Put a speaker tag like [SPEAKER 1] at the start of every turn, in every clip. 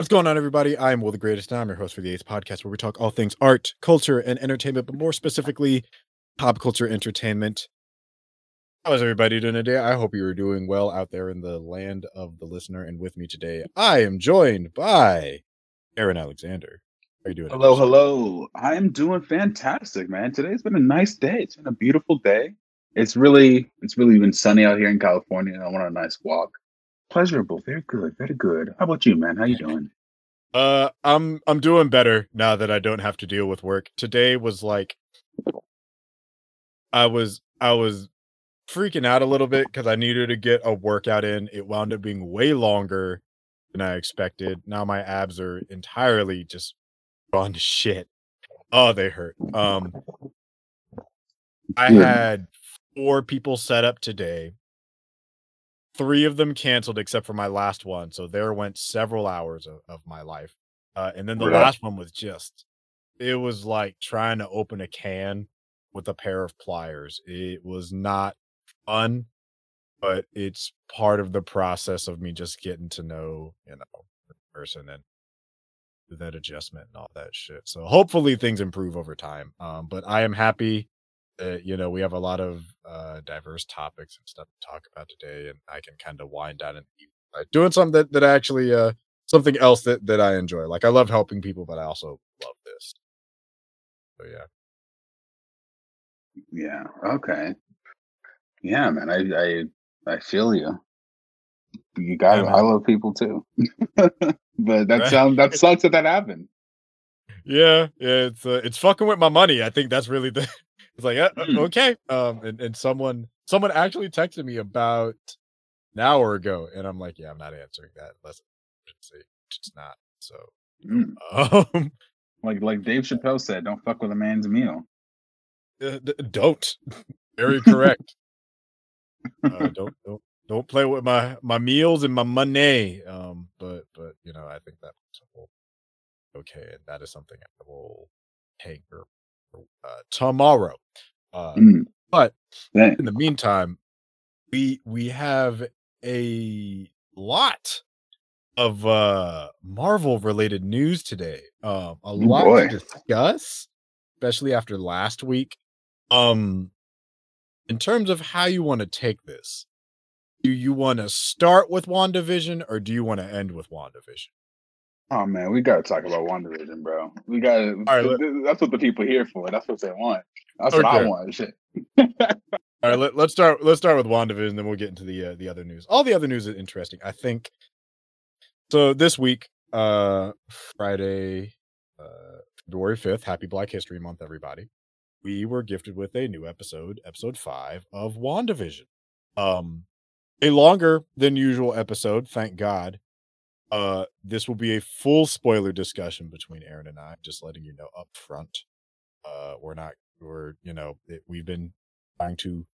[SPEAKER 1] What's going on, everybody? I'm Will the Greatest, and I'm your host for the Ace Podcast, where we talk all things art, culture, and entertainment, but more specifically, pop culture entertainment. How's everybody doing today? I hope you are doing well out there in the land of the listener. And with me today, I am joined by Aaron Alexander. How are you doing?
[SPEAKER 2] Hello, hello. I am doing fantastic, man. Today's been a nice day. It's been a beautiful day. It's really, it's really been sunny out here in California. I went on a nice walk. Pleasurable, very good, very good. How about you, man? How you doing?
[SPEAKER 1] Uh, I'm I'm doing better now that I don't have to deal with work. Today was like, I was I was freaking out a little bit because I needed to get a workout in. It wound up being way longer than I expected. Now my abs are entirely just gone to shit. Oh, they hurt. Um, I had four people set up today. Three of them canceled except for my last one. So there went several hours of, of my life. Uh, and then the
[SPEAKER 2] Right.
[SPEAKER 1] last one was just, it was like trying to open a can with a pair of pliers. It was not fun, but it's part of the process of me just getting to know, you know, the person and that adjustment and all that shit. So hopefully things improve over time. Um, but I am happy that you know we have a lot of uh, diverse topics and stuff to talk about today, and I can kind of wind down and uh, doing something that that actually uh something else that that I enjoy. Like I love helping people, but I also love this. So yeah.
[SPEAKER 2] Yeah. Okay. Yeah, man. I I I feel you. You got.
[SPEAKER 1] Yeah.
[SPEAKER 2] I love people too. but that
[SPEAKER 1] Right.
[SPEAKER 2] sounds that sucks that that happened.
[SPEAKER 1] Yeah, yeah, it's uh, it's fucking with my money. I think that's really the. It's like uh,
[SPEAKER 2] Mm.
[SPEAKER 1] okay, um, and and someone someone actually texted me about an hour ago, and I'm like, yeah, I'm not answering that unless it's emergency. It's not. So,
[SPEAKER 2] Mm.
[SPEAKER 1] um,
[SPEAKER 2] Like like Dave Chappelle said, don't fuck with a man's meal.
[SPEAKER 1] uh, d- don't. Very correct. uh, don't don't don't play with my my meals and my money. Um, but but you know, I think that will okay, and that is something I will hanker uh, tomorrow. Uh,
[SPEAKER 2] Mm.
[SPEAKER 1] but
[SPEAKER 2] Dang.
[SPEAKER 1] in the meantime, we we have a lot of uh Marvel related news today. Um a lot
[SPEAKER 2] boy.
[SPEAKER 1] to discuss, especially after last week. Um in terms of how you want to take this, do you want to start with WandaVision or do you want to end with WandaVision?
[SPEAKER 2] Oh man, we gotta talk about WandaVision, bro. We gotta.
[SPEAKER 1] right, let-
[SPEAKER 2] that's what the people here for. That's what they want. That's what I want. Shit.
[SPEAKER 1] All right, let, let's start. Let's start with WandaVision, then we'll get into the uh, the other news. All the other news is interesting. I think. So this week, uh, Friday, uh, February fifth, Happy Black History Month, everybody. We were gifted with a new episode, episode five of WandaVision. Um, a longer than usual episode, thank God. Uh, this will be a full spoiler discussion between Aaron and I. Just letting you know up front. Uh, we're not. We're you know it, we've been trying to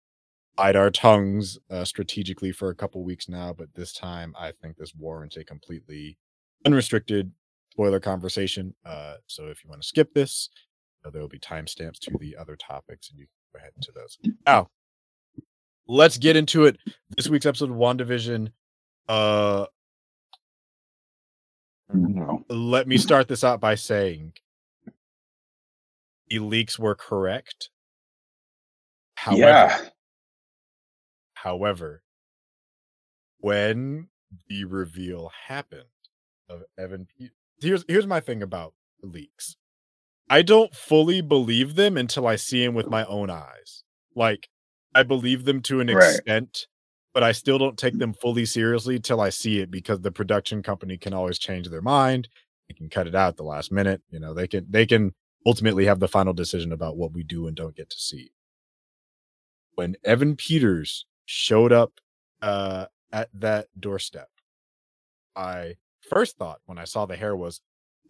[SPEAKER 1] hide our tongues uh, strategically for a couple weeks now, but this time I think this warrants a completely unrestricted spoiler conversation. Uh, so if you want to skip this, uh, there will be timestamps to the other topics, and you can go ahead into those. Now, let's get into it. This week's episode of WandaVision. Uh,
[SPEAKER 2] No.
[SPEAKER 1] let me start this out by saying the leaks were correct. However,
[SPEAKER 2] yeah.
[SPEAKER 1] However, when the reveal happened of Evan, here's here's my thing about leaks. I don't fully believe them until I see them with my own eyes. Like I believe them to an
[SPEAKER 2] Right.
[SPEAKER 1] extent, but I still don't take them fully seriously till I see it because the production company can always change their mind. They can cut it out at the last minute. You know, they can they can ultimately have the final decision about what we do and don't get to see when Evan Peters showed up uh, at that doorstep, I first thought when I saw the hair was,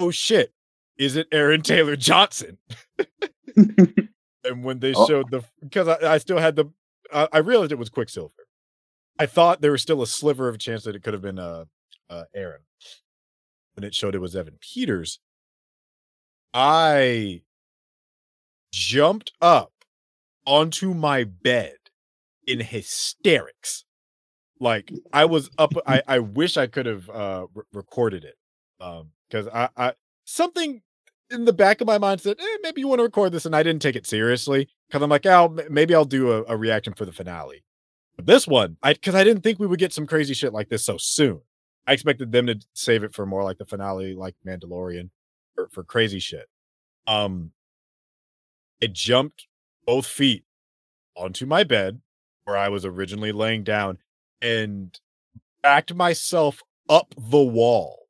[SPEAKER 1] oh shit, is it Aaron Taylor Johnson? and when they
[SPEAKER 2] Oh.
[SPEAKER 1] showed the, because I, I still had the, I I realized it was Quicksilver. I thought there was still a sliver of a chance that it could have been uh, uh, Aaron. When it showed it was Evan Peters, I jumped up onto my bed in hysterics. Like I was up. I I wish I could have uh re- recorded it. Um, because I, I something in the back of my mind said, eh, maybe you want to record this, and I didn't take it seriously because I'm like, oh, maybe I'll do a, a reaction for the finale. This one, I because I didn't think we would get some crazy shit like this so soon. I expected them to save it for more like the finale, like Mandalorian, for, for crazy shit. Um, it jumped both feet onto my bed where I was originally laying down and backed myself up the wall.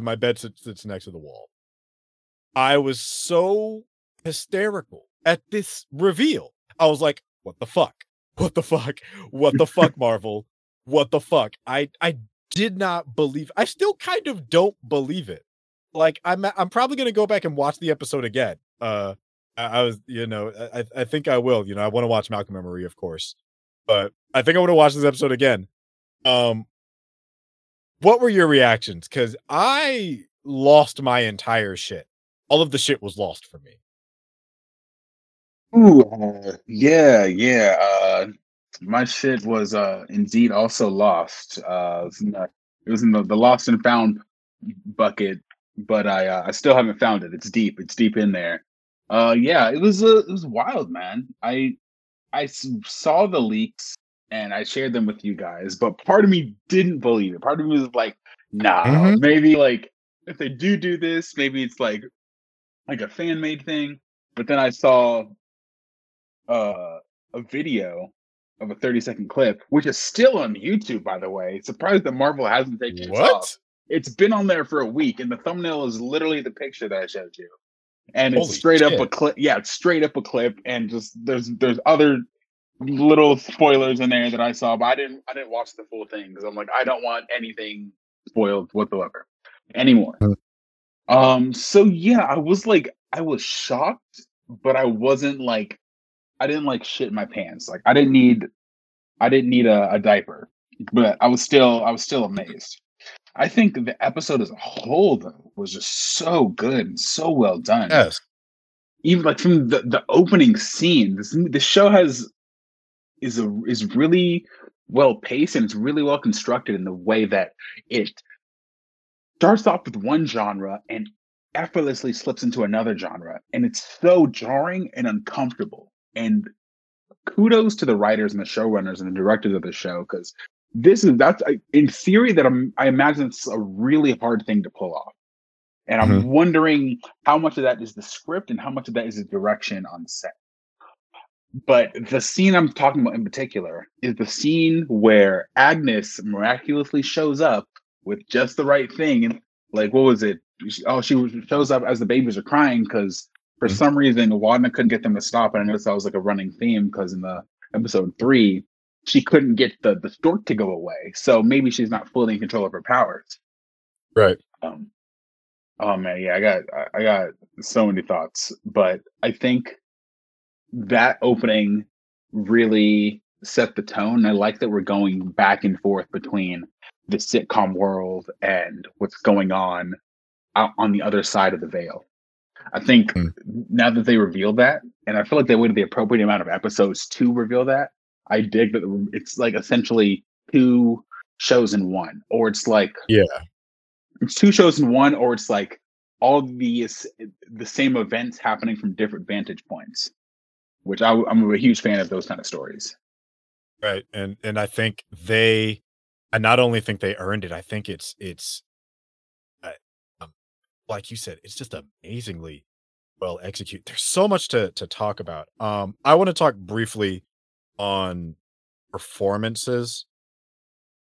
[SPEAKER 1] My bed sits, sits next to the wall. I was so hysterical at this reveal. I was like, what the fuck? What the fuck? What the fuck, Marvel? What the fuck? I I did not believe I still kind of don't believe it. Like I'm I'm probably gonna go back and watch the episode again. Uh I, I was, you know, I I think I will. You know, I want to watch Malcolm and Marie, of course. But I think I want to watch this episode again. Um what were your reactions? Because I lost my entire shit. All of the shit was lost for me.
[SPEAKER 2] Ooh, uh, yeah, yeah. Uh, my shit was uh, indeed also lost. Uh, it was in the, it was in the, the lost and found bucket, but I uh, I still haven't found it. It's deep. It's deep in there. Uh, yeah, it was uh, it was wild, man. I I saw the leaks and I shared them with you guys, but part of me didn't believe it. Part of me was like, nah, mm-hmm. maybe like if they do do this, maybe it's like like a fan made thing. But then I saw uh, a video of a 30 second clip, which is still on YouTube, by the way. Surprised that Marvel hasn't taken it off. It's been on there for a week, and the thumbnail is literally the picture that I showed you. And it's Holy straight shit. up a clip. Yeah, it's straight up a clip, and just there's there's other little spoilers in there that I saw, but I didn't I didn't watch the full thing because I'm like I don't want anything spoiled whatsoever anymore. Um. So yeah, I was like I was shocked, but I wasn't like I didn't like shit in my pants. Like I didn't need I didn't need a, a diaper, but I was still I was still amazed. I think the episode as a whole though was just so good and so well done.
[SPEAKER 1] Yes.
[SPEAKER 2] Even like from the, the opening scene, this the show has is a is really well paced and it's really well constructed in the way that it starts off with one genre and effortlessly slips into another genre and it's so jarring and uncomfortable and kudos to the writers and the showrunners and the directors of the show because this is that's in theory that I'm, i imagine it's a really hard thing to pull off and i'm mm-hmm. wondering how much of that is the script and how much of that is the direction on set but the scene I'm talking about in particular is the scene where Agnes miraculously shows up with just the right thing. And like, what was it? Oh, she shows up as the babies are crying because for mm-hmm. some reason Wanda couldn't get them to stop. And I noticed that was like a running theme because in the episode three, she couldn't get the, the stork to go away. So maybe she's not fully in control of her powers.
[SPEAKER 1] Right.
[SPEAKER 2] Um, oh man, yeah, I got I got so many thoughts, but I think that opening really set the tone. I like that we're going back and forth between the sitcom world and what's going on out on the other side of the veil. I think mm. now that they revealed that, and I feel like they waited the appropriate amount of episodes to reveal that, I dig that it's like essentially two shows in one, or it's like
[SPEAKER 1] yeah,
[SPEAKER 2] it's two shows in one, or it's like all these the same events happening from different vantage points which I, am a huge fan of those kind of stories.
[SPEAKER 1] Right, and and I think they, I not only think they earned it, I think it's it's, like you said, it's just amazingly well executed. There's so much to to talk about. Um, I want to talk briefly on performances.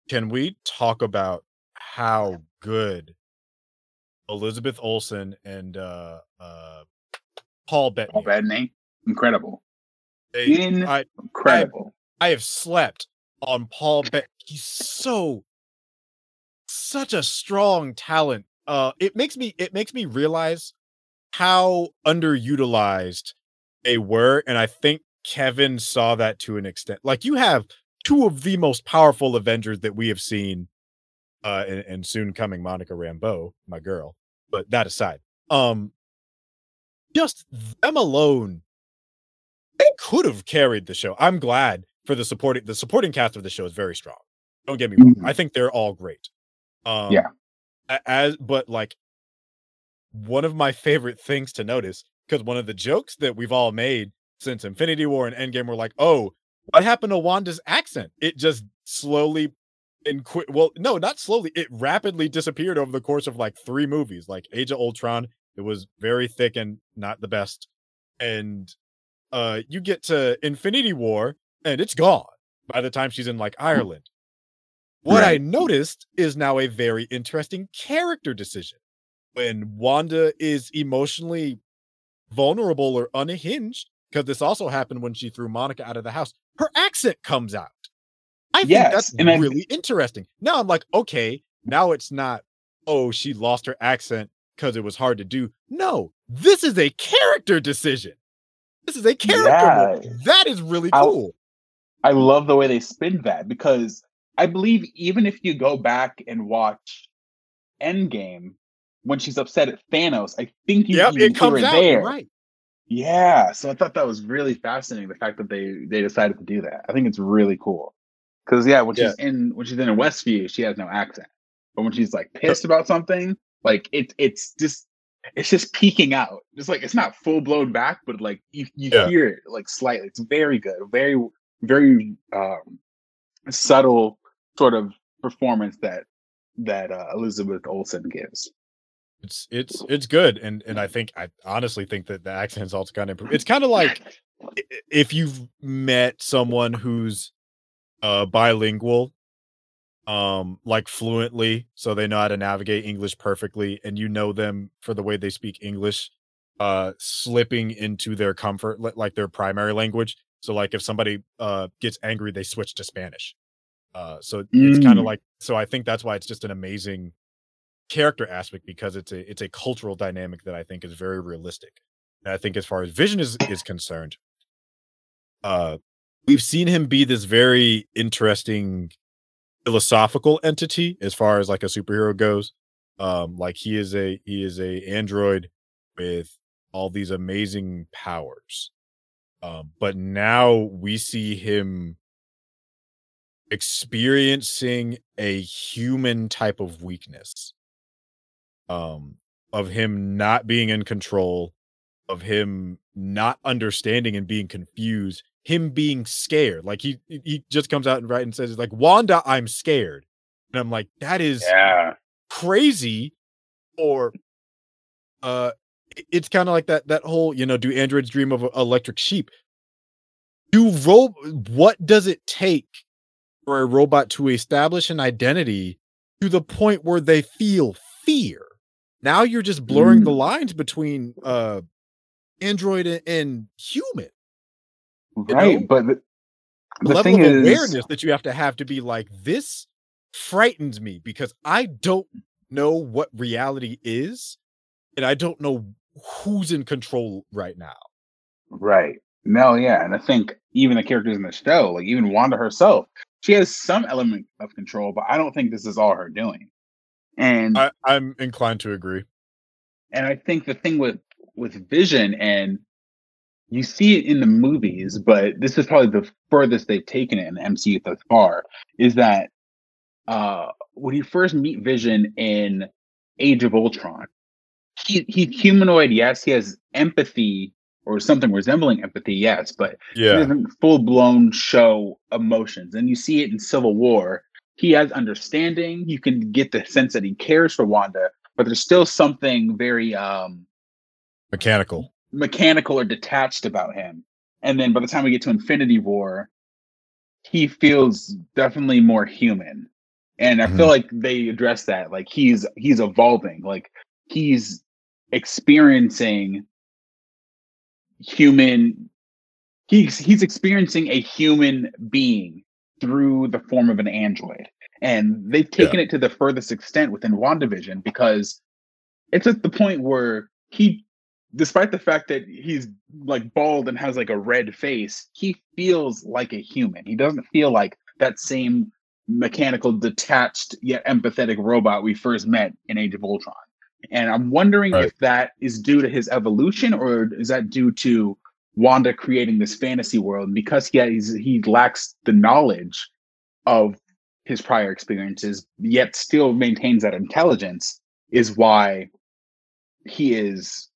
[SPEAKER 1] Can we talk about how good Elizabeth Olsen and uh, uh, Paul Bettany?
[SPEAKER 2] Paul Bettany, incredible. Incredible.
[SPEAKER 1] I, I, have slept on Paul Beck. He's so such a strong talent. Uh it makes me it makes me realize how underutilized they were. And I think Kevin saw that to an extent. Like you have two of the most powerful Avengers that we have seen, uh, and, and soon coming Monica Rambeau, my girl. But that aside, um, just them alone they could have carried the show. I'm glad for the supporting the supporting cast of the show is very strong. Don't get me wrong. Mm-hmm. I think they're all great.
[SPEAKER 2] Um, yeah.
[SPEAKER 1] As but like one of my favorite things to notice because one of the jokes that we've all made since Infinity War and Endgame were like, oh, what happened to Wanda's accent? It just slowly and quick. Well, no, not slowly. It rapidly disappeared over the course of like three movies, like Age of Ultron. It was very thick and not the best. And uh you get to Infinity War and it's gone by the time she's in like Ireland. What right. I noticed is now a very interesting character decision. When Wanda is emotionally vulnerable or unhinged, because this also happened when she threw Monica out of the house, her accent comes out. I think yes, that's and really I... interesting. Now I'm like, okay, now it's not, oh, she lost her accent because it was hard to do. No, this is a character decision. This is a character. Yeah. That is really cool.
[SPEAKER 2] I, I love the way they spin that because I believe even if you go back and watch Endgame when she's upset at Thanos, I think you yep, it comes out, there. Right. Yeah, so I thought that was really fascinating. The fact that they they decided to do that, I think it's really cool. Because yeah, when she's yeah. in when she's in Westview, she has no accent, but when she's like pissed about something, like it's it's just it's just peeking out. It's like it's not full blown back, but like you you yeah. hear it like slightly. It's very good, very very um, subtle sort of performance that that uh, Elizabeth Olsen gives.
[SPEAKER 1] It's it's it's good, and and I think I honestly think that the accent's also kind of improved. It's kind of like if you've met someone who's uh bilingual um like fluently so they know how to navigate english perfectly and you know them for the way they speak english uh slipping into their comfort like their primary language so like if somebody uh gets angry they switch to spanish uh, so it's kind of mm. like so. I think that's why it's just an amazing character aspect because it's a it's a cultural dynamic that I think is very realistic. And I think as far as Vision is is concerned, uh, we've seen him be this very interesting philosophical entity as far as like a superhero goes. Um, like he is a he is a android with all these amazing powers. Um, but now we see him experiencing a human type of weakness um of him not being in control of him not understanding and being confused him being scared like he he just comes out and right and says like wanda i'm scared. And i'm like that is
[SPEAKER 2] yeah.
[SPEAKER 1] crazy or uh it's kind of like that that whole you know do androids dream of electric sheep? Do ro- what does it take for a robot to establish an identity to the point where they feel fear. Now you're just blurring mm. the lines between uh android and, and human.
[SPEAKER 2] Right, know? but the,
[SPEAKER 1] the level of awareness is... that you have to have to be like this frightens me because I don't know what reality is and I don't know who's in control right now.
[SPEAKER 2] Right. No, yeah, and I think even the characters in the show, like even Wanda herself, she has some element of control, but I don't think this is all her doing. And
[SPEAKER 1] I, I'm inclined to agree.
[SPEAKER 2] And I think the thing with with Vision, and you see it in the movies, but this is probably the furthest they've taken it in the MCU thus far, is that uh, when you first meet Vision in Age of Ultron, he he's humanoid. Yes, he has empathy or something resembling empathy, yes, but
[SPEAKER 1] yeah.
[SPEAKER 2] he doesn't full blown show emotions. And you see it in Civil War. He has understanding. You can get the sense that he cares for Wanda, but there's still something very um
[SPEAKER 1] mechanical,
[SPEAKER 2] mechanical or detached about him. And then by the time we get to Infinity War, he feels definitely more human. And I mm-hmm. feel like they address that. Like he's he's evolving. Like he's experiencing human he's he's experiencing a human being through the form of an android. And they've taken yeah. it to the furthest extent within WandaVision because it's at the point where he despite the fact that he's like bald and has like a red face he feels like a human. He doesn't feel like that same mechanical detached yet empathetic robot we first met in age of ultron and I'm wondering right. if that is due to his evolution or is that due to Wanda creating this fantasy world? And because he has, he lacks the knowledge of his prior experiences, yet still maintains that intelligence, is why he is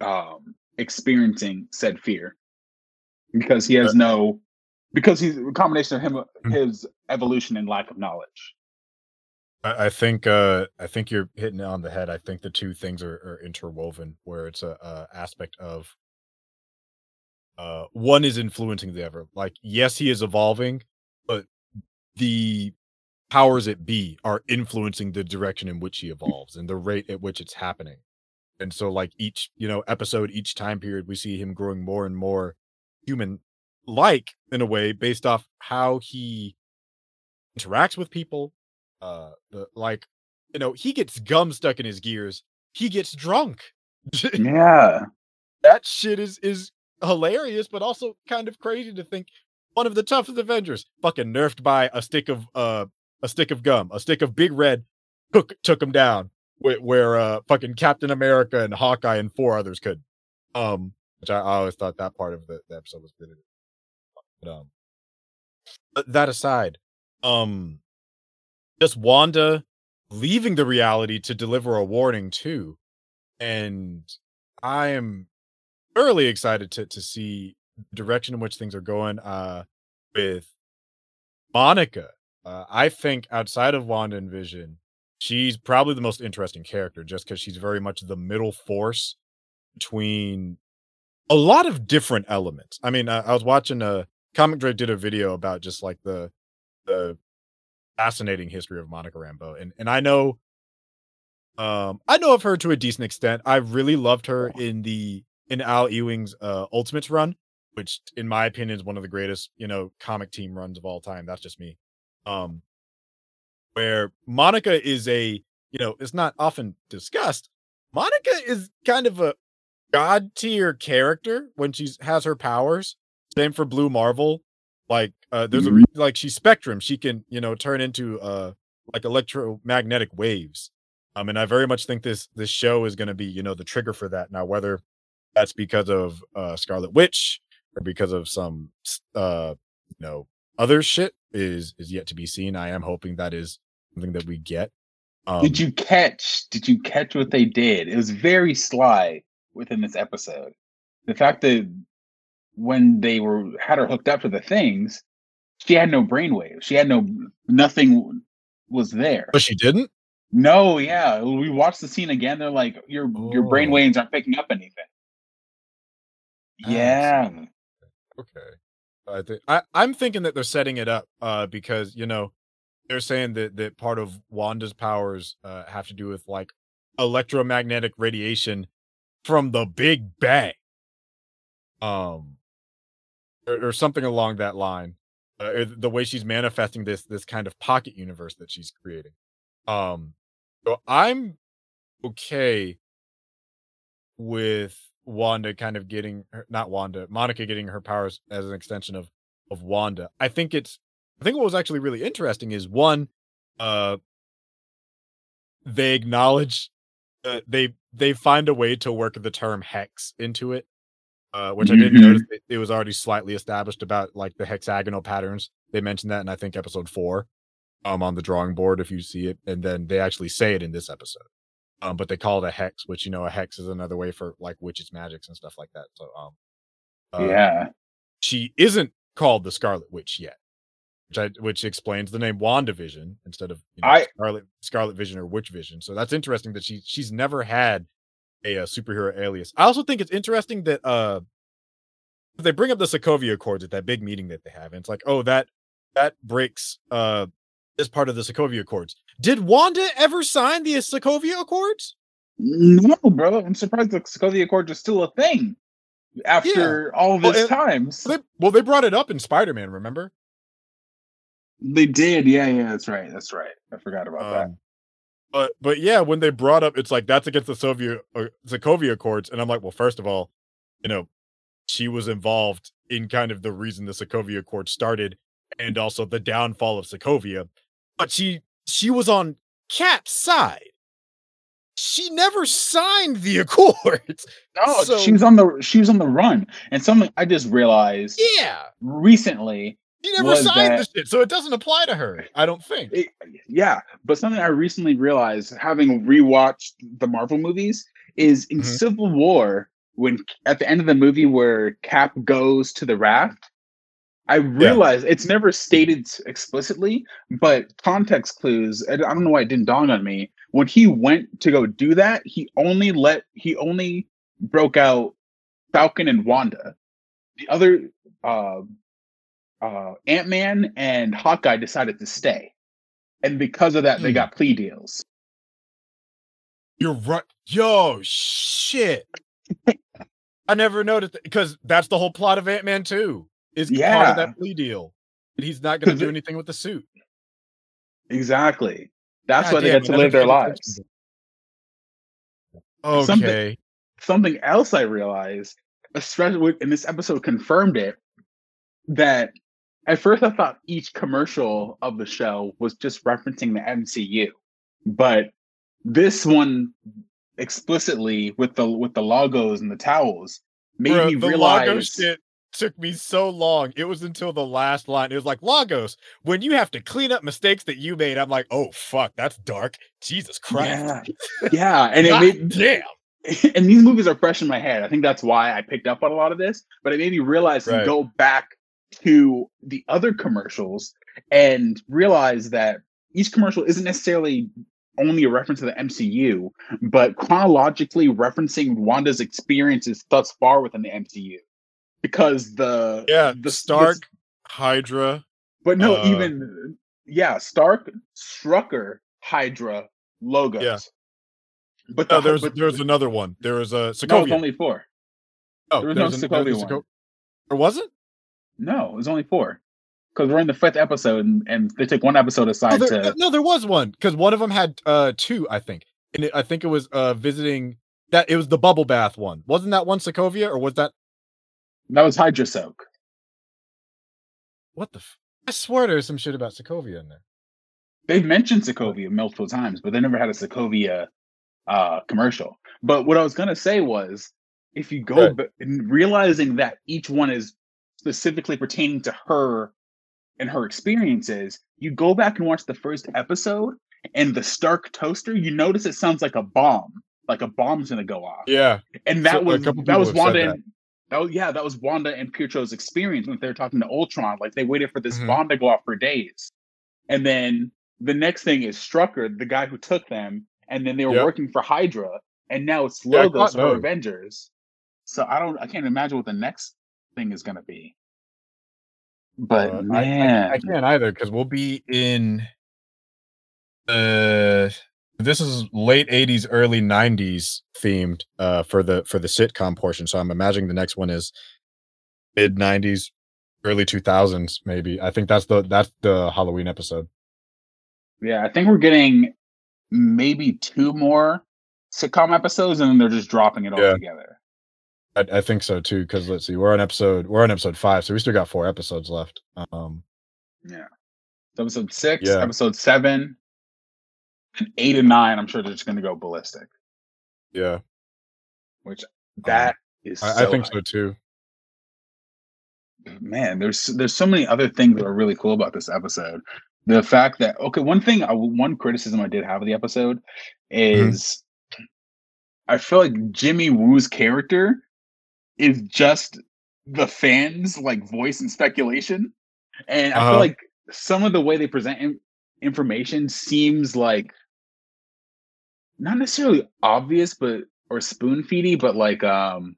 [SPEAKER 2] um experiencing said fear because he has no because he's a combination of him
[SPEAKER 1] Mm-hmm.
[SPEAKER 2] his evolution and lack of knowledge
[SPEAKER 1] I, I think uh I think you're hitting it on the head. I think the two things are, are interwoven where it's a, a aspect of uh one is influencing the other. Like yes, he is evolving, but the powers that be are influencing the direction in which he evolves and the rate at which it's happening. And so like each, you know, episode, each time period, we see him growing more and more human like in a way based off how he interacts with people, uh the like you know he gets gum stuck in his gears he gets drunk.
[SPEAKER 2] Yeah.
[SPEAKER 1] That shit is is hilarious but also kind of crazy to think one of the toughest avengers fucking nerfed by a stick of uh a stick of gum a stick of big red took took him down where, where uh fucking captain america and hawkeye and four others could um which i, I always thought that part of the, the episode was good but um but that aside um just Wanda leaving the reality to deliver a warning too. And I am thoroughly excited to to see the direction in which things are going uh with Monica. Uh, I think outside of Wanda and Vision, she's probably the most interesting character just because she's very much the middle force between a lot of different elements. I mean, I, I was watching a Comic Drake did a video about just like the the fascinating history of Monica Rambeau. And and I know um I know of her to a decent extent. I really loved her in the in Al Ewing's uh Ultimates run, which in my opinion is one of the greatest, you know, comic team runs of all time. That's just me. Um where Monica is a, you know, it's not often discussed. Monica is kind of a god tier character when she has her powers. Same for Blue Marvel. Like uh there's a re- like she's spectrum. She can, you know, turn into uh like electromagnetic waves. Um and I very much think this this show is going to be, you know, the trigger for that. Now whether that's because of uh Scarlet Witch or because of some uh you know other shit is is yet to be seen. I am hoping that is something that we get. Um,
[SPEAKER 2] did you catch did you catch what they did it was very sly within this episode the fact that when they were had her hooked up to the things she had no brainwaves she had no nothing was there
[SPEAKER 1] But she didn't.
[SPEAKER 2] no yeah we watched the scene again they're like your your
[SPEAKER 1] Oh.
[SPEAKER 2] brainwaves aren't picking up anything
[SPEAKER 1] Ah,
[SPEAKER 2] yeah
[SPEAKER 1] Okay. I think I, I'm thinking that they're setting it up uh because you know they're saying that that part of Wanda's powers uh have to do with like electromagnetic radiation from the Big Bang. Um or, or something along that line. Uh, the way she's manifesting this this kind of pocket universe that she's creating. Um so I'm okay with Wanda kind of getting her, not Wanda, Monica getting her powers as an extension of of Wanda. I think it's I think what was actually really interesting is one uh they acknowledge uh, they they find a way to work the term hex into it. Uh, which I didn't notice it, it was already slightly established about like the hexagonal patterns. They mentioned that in I think episode four, um, on the drawing board if you see it, and then they actually say it in this episode um, but they call it a hex, which you know a hex is another way for like witches' magics and stuff like that. So, um, uh,
[SPEAKER 2] yeah
[SPEAKER 1] she isn't called the Scarlet Witch yet, which I, which explains the name WandaVision instead of you know,
[SPEAKER 2] I-
[SPEAKER 1] Scarlet Scarlet Vision or Witch Vision. So that's interesting that she she's never had a, uh superhero alias. I also think it's interesting that uh they bring up the Sokovia Accords at that big meeting that they have, and it's like, oh that that breaks uh this part of the Sokovia Accords. Did Wanda ever sign the Sokovia Accords?
[SPEAKER 2] no bro i'm surprised the Sokovia Accords are still a thing after all this
[SPEAKER 1] and-
[SPEAKER 2] times
[SPEAKER 1] They, well, they brought it up in Spider Man. Remember?
[SPEAKER 2] they did yeah yeah that's right that's right i forgot about that
[SPEAKER 1] Um, but but yeah, when they brought up, it's like that's against the Soviet uh, Sokovia Accords, and I'm like, well, first of all, you know, she was involved in kind of the reason the Sokovia Accords started, and also the downfall of Sokovia. But she she was on Cap's side. She never signed the Accords.
[SPEAKER 2] No,
[SPEAKER 1] So-
[SPEAKER 2] she was on the she was on the run, and something I just realized
[SPEAKER 1] Yeah.
[SPEAKER 2] recently
[SPEAKER 1] He never signed
[SPEAKER 2] that-
[SPEAKER 1] the shit, so it doesn't apply to her. I don't think.
[SPEAKER 2] It- yeah, but something I recently realized, having rewatched the Marvel movies, is in
[SPEAKER 1] Mhm.
[SPEAKER 2] Civil War when at the end of the movie where Cap goes to the raft. I realized it's never stated explicitly, but context clues. I don't know why it didn't dawn on me. When he went to go do that, he only let he only broke out Falcon and Wanda. The other uh, uh, Ant Man and Hawkeye decided to stay, and because of that, they
[SPEAKER 1] Hmm.
[SPEAKER 2] got plea deals.
[SPEAKER 1] You're right. Yo, shit. I never noticed because that's the whole plot of Ant Man 2 is part of that plea deal. And he's not going to do anything with the suit.
[SPEAKER 2] Exactly. That's
[SPEAKER 1] God
[SPEAKER 2] why they get to live their lives.
[SPEAKER 1] to-
[SPEAKER 2] Something-
[SPEAKER 1] Okay.
[SPEAKER 2] something else I realized, especially in this episode, confirmed it that at first I thought each commercial of the show was just referencing the MCU, but this one explicitly with the with the logos and the towels made
[SPEAKER 1] Bruh,
[SPEAKER 2] me
[SPEAKER 1] the
[SPEAKER 2] realize
[SPEAKER 1] Lagos shit took me so long. It was until the last line. It was like Lagos. when you have to clean up mistakes that you made. I'm like, oh fuck, that's dark. Jesus Christ.
[SPEAKER 2] yeah, yeah, and it made
[SPEAKER 1] damn.
[SPEAKER 2] and these movies are fresh in my head. I think that's why I picked up on a lot of this, but it made me realize
[SPEAKER 1] Right.
[SPEAKER 2] and go back to the other commercials and realize that each commercial isn't necessarily only a reference to the MCU, but chronologically referencing Wanda's experiences thus far within the MCU. Because the
[SPEAKER 1] Yeah,
[SPEAKER 2] the
[SPEAKER 1] Stark, Hydra.
[SPEAKER 2] but no,
[SPEAKER 1] uh,
[SPEAKER 2] even yeah, Stark, Strucker, Hydra logos.
[SPEAKER 1] Yeah.
[SPEAKER 2] But
[SPEAKER 1] No,
[SPEAKER 2] the-
[SPEAKER 1] there's
[SPEAKER 2] but-
[SPEAKER 1] there's another one. There was a
[SPEAKER 2] no, it's
[SPEAKER 1] Sokovia.
[SPEAKER 2] only four.
[SPEAKER 1] oh,
[SPEAKER 2] there was no
[SPEAKER 1] was an-
[SPEAKER 2] Sokovia
[SPEAKER 1] there was a
[SPEAKER 2] one.
[SPEAKER 1] Or was it?
[SPEAKER 2] No, it was only four. Because we're in the fifth episode, and, and they took one episode aside
[SPEAKER 1] there,
[SPEAKER 2] to.
[SPEAKER 1] no, there was one because one of them had uh two, I think, and it, I think it was uh visiting that it was the bubble bath one. Wasn't that one Sokovia or was that
[SPEAKER 2] That was Hydra Soak.
[SPEAKER 1] what the? F- I swear there's some shit about Sokovia in there.
[SPEAKER 2] They've mentioned Sokovia multiple times, but they never had a Sokovia uh, commercial. But what I was gonna say was, if you go
[SPEAKER 1] Right.
[SPEAKER 2] and realizing that each one is specifically pertaining to her and her experiences, you go back and watch the first episode, and the Stark toaster, you notice it sounds like a bomb, like a bomb's gonna go off.
[SPEAKER 1] Yeah,
[SPEAKER 2] and that
[SPEAKER 1] So,
[SPEAKER 2] was that was Wanda
[SPEAKER 1] that.
[SPEAKER 2] and that was, yeah, that was Wanda and Pietro's experience when they were talking to Ultron. Like they waited for this
[SPEAKER 1] Mhm.
[SPEAKER 2] bomb to go off for days, and then the next thing is Strucker, the guy who took them, and then they were
[SPEAKER 1] Yep.
[SPEAKER 2] working for Hydra, and now it's logos for. Avengers. So I don't, I can't imagine what the next thing is gonna be. But
[SPEAKER 1] Uh, I- I-
[SPEAKER 2] man,
[SPEAKER 1] I, can't either because we'll be in. Uh, this is late '80s, early '90s themed uh for the for the sitcom portion. So I'm imagining the next one is mid '90s, early 2000s, maybe. I think that's the that's the Halloween episode.
[SPEAKER 2] yeah, I think we're getting maybe two more sitcom episodes, and then they're just dropping it all
[SPEAKER 1] Yeah.
[SPEAKER 2] together.
[SPEAKER 1] I, I think so too. Because let's see, we're on episode we're on episode five, so we still got four episodes left. Um,
[SPEAKER 2] Yeah. So episode six,
[SPEAKER 1] Yeah.
[SPEAKER 2] episode seven, and eight and nine. I'm sure they're just going to go ballistic.
[SPEAKER 1] yeah,
[SPEAKER 2] Which that is.
[SPEAKER 1] Um, I, I
[SPEAKER 2] so
[SPEAKER 1] think
[SPEAKER 2] hype.
[SPEAKER 1] so too.
[SPEAKER 2] Man, there's there's so many other things that are really cool about this episode. The fact that okay, one thing, I, one criticism I did have of the episode
[SPEAKER 1] Mm-hmm.
[SPEAKER 2] is I feel like Jimmy Woo's character is just the fans' like voice and speculation, and I
[SPEAKER 1] Uh-huh.
[SPEAKER 2] feel like some of the way they present in- information seems like not necessarily obvious, but or spoon feedy, but like um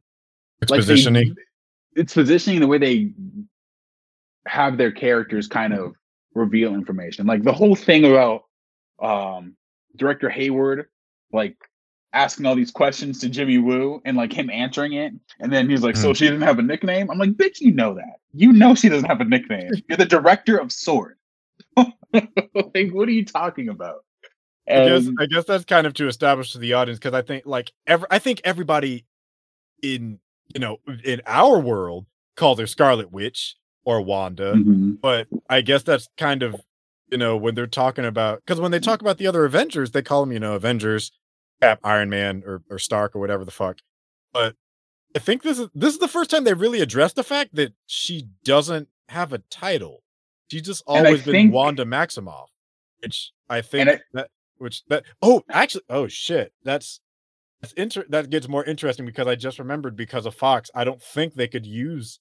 [SPEAKER 1] It's
[SPEAKER 2] like they-
[SPEAKER 1] positioning.
[SPEAKER 2] it's positioning the way they have their characters kind of reveal information. Like the whole thing about um director Hayward like asking all these questions to Jimmy Woo and like him answering it. And then he's like, So
[SPEAKER 1] Mhm.
[SPEAKER 2] she didn't have a nickname? I'm like, bitch, you know that. You know she doesn't have a nickname. You're the director of Sword. like, what are you talking about?
[SPEAKER 1] I guess I guess that's kind of to establish to the audience because I think like every I think everybody in you know in our world calls her Scarlet Witch or Wanda,
[SPEAKER 2] Mhm.
[SPEAKER 1] but I guess that's kind of you know when they're talking about because when they talk about the other Avengers, they call them you know Avengers, Cap, Iron Man, or or Stark or whatever the fuck. But I think this is this is the first time they really addressed the fact that she doesn't have a title. She's just always been
[SPEAKER 2] think-
[SPEAKER 1] Wanda Maximoff, which I think
[SPEAKER 2] I-
[SPEAKER 1] that which that oh actually oh shit that's that's inter- that gets more interesting because I just remembered because of Fox I don't think they could use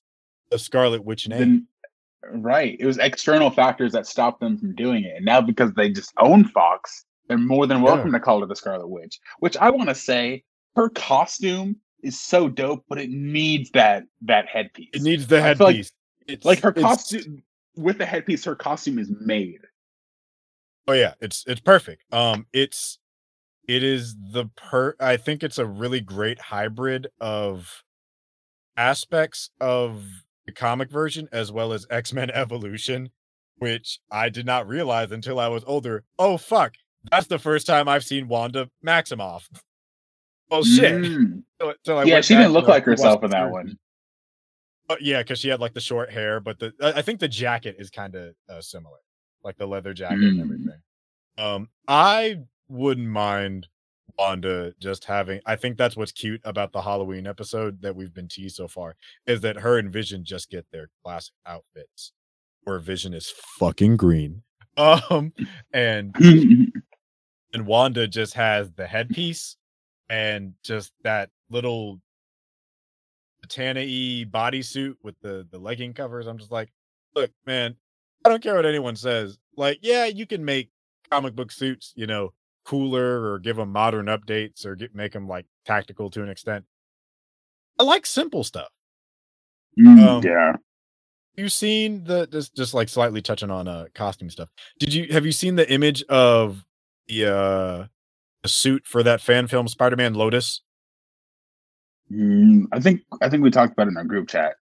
[SPEAKER 1] the Scarlet Witch name.
[SPEAKER 2] Then, right. It was external factors that stopped them from doing it. And now because they just own Fox, they're more than welcome to call her the Scarlet Witch. Which I want to say, her costume is so dope, but it needs that that headpiece.
[SPEAKER 1] it needs the
[SPEAKER 2] like-
[SPEAKER 1] headpiece. it's
[SPEAKER 2] like her costume with the headpiece, her costume is made.
[SPEAKER 1] Oh yeah, it's it's perfect. Um, it's it is the per. I think it's a really great hybrid of aspects of the comic version as well as X Men Evolution, which I did not realize until I was older. Oh fuck, that's the first time I've seen Wanda Maximoff. Oh shit!
[SPEAKER 2] Mm.
[SPEAKER 1] So- so I
[SPEAKER 2] Yeah, she didn't look like herself in that one.
[SPEAKER 1] Oh, yeah, because she had like the short hair, but the I think the jacket is kind of uh, similar, like the leather jacket and
[SPEAKER 2] Mm.
[SPEAKER 1] everything. Um, I wouldn't mind Wanda just having. I think that's what's cute about the Halloween episode that we've been teased so far is that her and Vision just get their classic outfits, where Vision is fucking green, um, and and Wanda just has the headpiece and just that little Tana-y bodysuit with the the legging covers. I'm just like, look, man, I don't care what anyone says. Like, yeah, you can make comic book suits, you know, cooler or give them modern updates or get make them like tactical to an extent. I like simple stuff.
[SPEAKER 2] Mm,
[SPEAKER 1] Um,
[SPEAKER 2] yeah.
[SPEAKER 1] You seen the just just like slightly touching on uh costume stuff. Did you have you seen the image of the uh the suit for that fan film Spider-Man Lotus?
[SPEAKER 2] Mm, I think I think we talked about it in our group chat.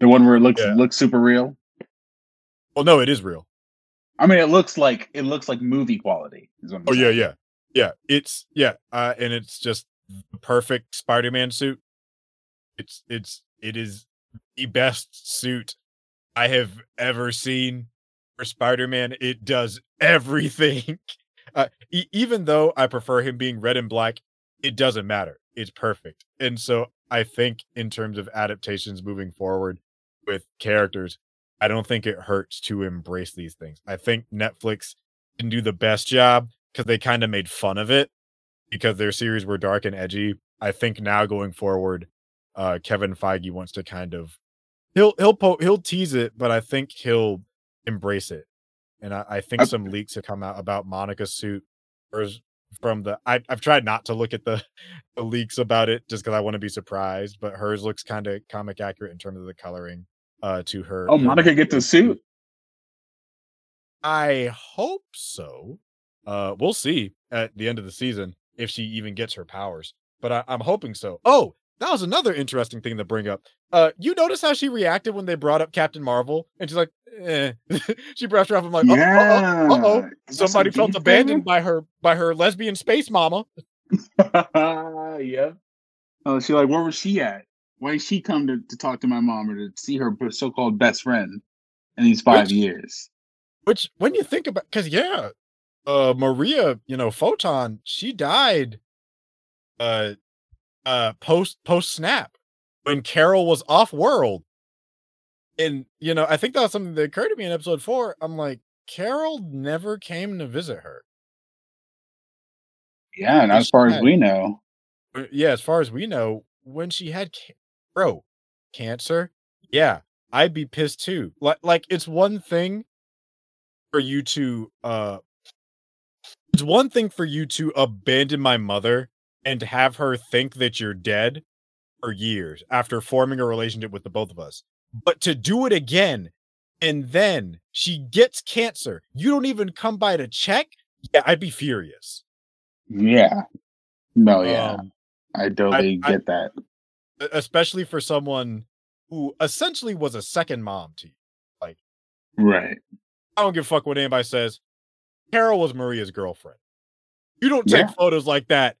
[SPEAKER 2] The one where it looks
[SPEAKER 1] Yeah.
[SPEAKER 2] looks super real.
[SPEAKER 1] Well, no, it is real.
[SPEAKER 2] I mean, it looks like it looks like movie quality. Is what
[SPEAKER 1] Oh yeah, yeah, yeah. It's yeah, uh, and it's just the perfect Spider-Man suit. It's it's it is the best suit I have ever seen for Spider-Man. It does everything. Uh, e- even though I prefer him being red and black, it doesn't matter. It's perfect. And so I think in terms of adaptations moving forward with characters, I don't think it hurts to embrace these things. I think Netflix can do the best job because they kind of made fun of it because their series were dark and edgy. I think now going forward, uh, Kevin Feige wants to kind of he'll he'll po- he'll tease it, but I think he'll embrace it. And I, I think
[SPEAKER 2] I-
[SPEAKER 1] some leaks have come out about Monica's suit hers from the I, I've tried not to look at the, the leaks about it just because I want to be surprised, but hers looks kind of comic accurate in terms of the coloring uh to her.
[SPEAKER 2] Oh, Monica gets a suit.
[SPEAKER 1] I hope so. Uh, we'll see at the end of the season if she even gets her powers, but I, I'm hoping so. Oh, that was another interesting thing to bring up. Uh, you notice how she reacted when they brought up Captain Marvel, and she's like, "Eh." she brushed her off. I'm like, "Oh,
[SPEAKER 2] yeah.
[SPEAKER 1] uh oh, somebody felt abandoned by her by her lesbian space mama."
[SPEAKER 2] yeah. Oh, she like, where was she at? Why did she come to, to talk to my mom or to see her so-called best friend in these five
[SPEAKER 1] Which-
[SPEAKER 2] years?
[SPEAKER 1] Which, when you think about, because yeah, uh, Maria, you know, Photon, she died, uh, uh, post post snap when Carol was off world, and you know, I think that was something that occurred to me in episode four. I'm like, Carol never came to visit her.
[SPEAKER 2] Yeah, not as far as we know.
[SPEAKER 1] Uh, Yeah, as far as we know, when she had, ca- bro, cancer, yeah, I'd be pissed too. Like, like it's one thing for you to, uh, it's one thing for you to abandon my mother and to have her think that you're dead for years after forming a relationship with the both of us, but to do it again and then she gets cancer, you don't even come by to check. Yeah, I'd be furious.
[SPEAKER 2] Yeah. No, yeah.
[SPEAKER 1] Um,
[SPEAKER 2] I totally
[SPEAKER 1] I-
[SPEAKER 2] get that.
[SPEAKER 1] e- especially for someone who essentially was a second mom to you.
[SPEAKER 2] Like, right.
[SPEAKER 1] I don't give a fuck what anybody says. Carol was Maria's girlfriend. You don't take
[SPEAKER 2] Yeah.
[SPEAKER 1] photos like that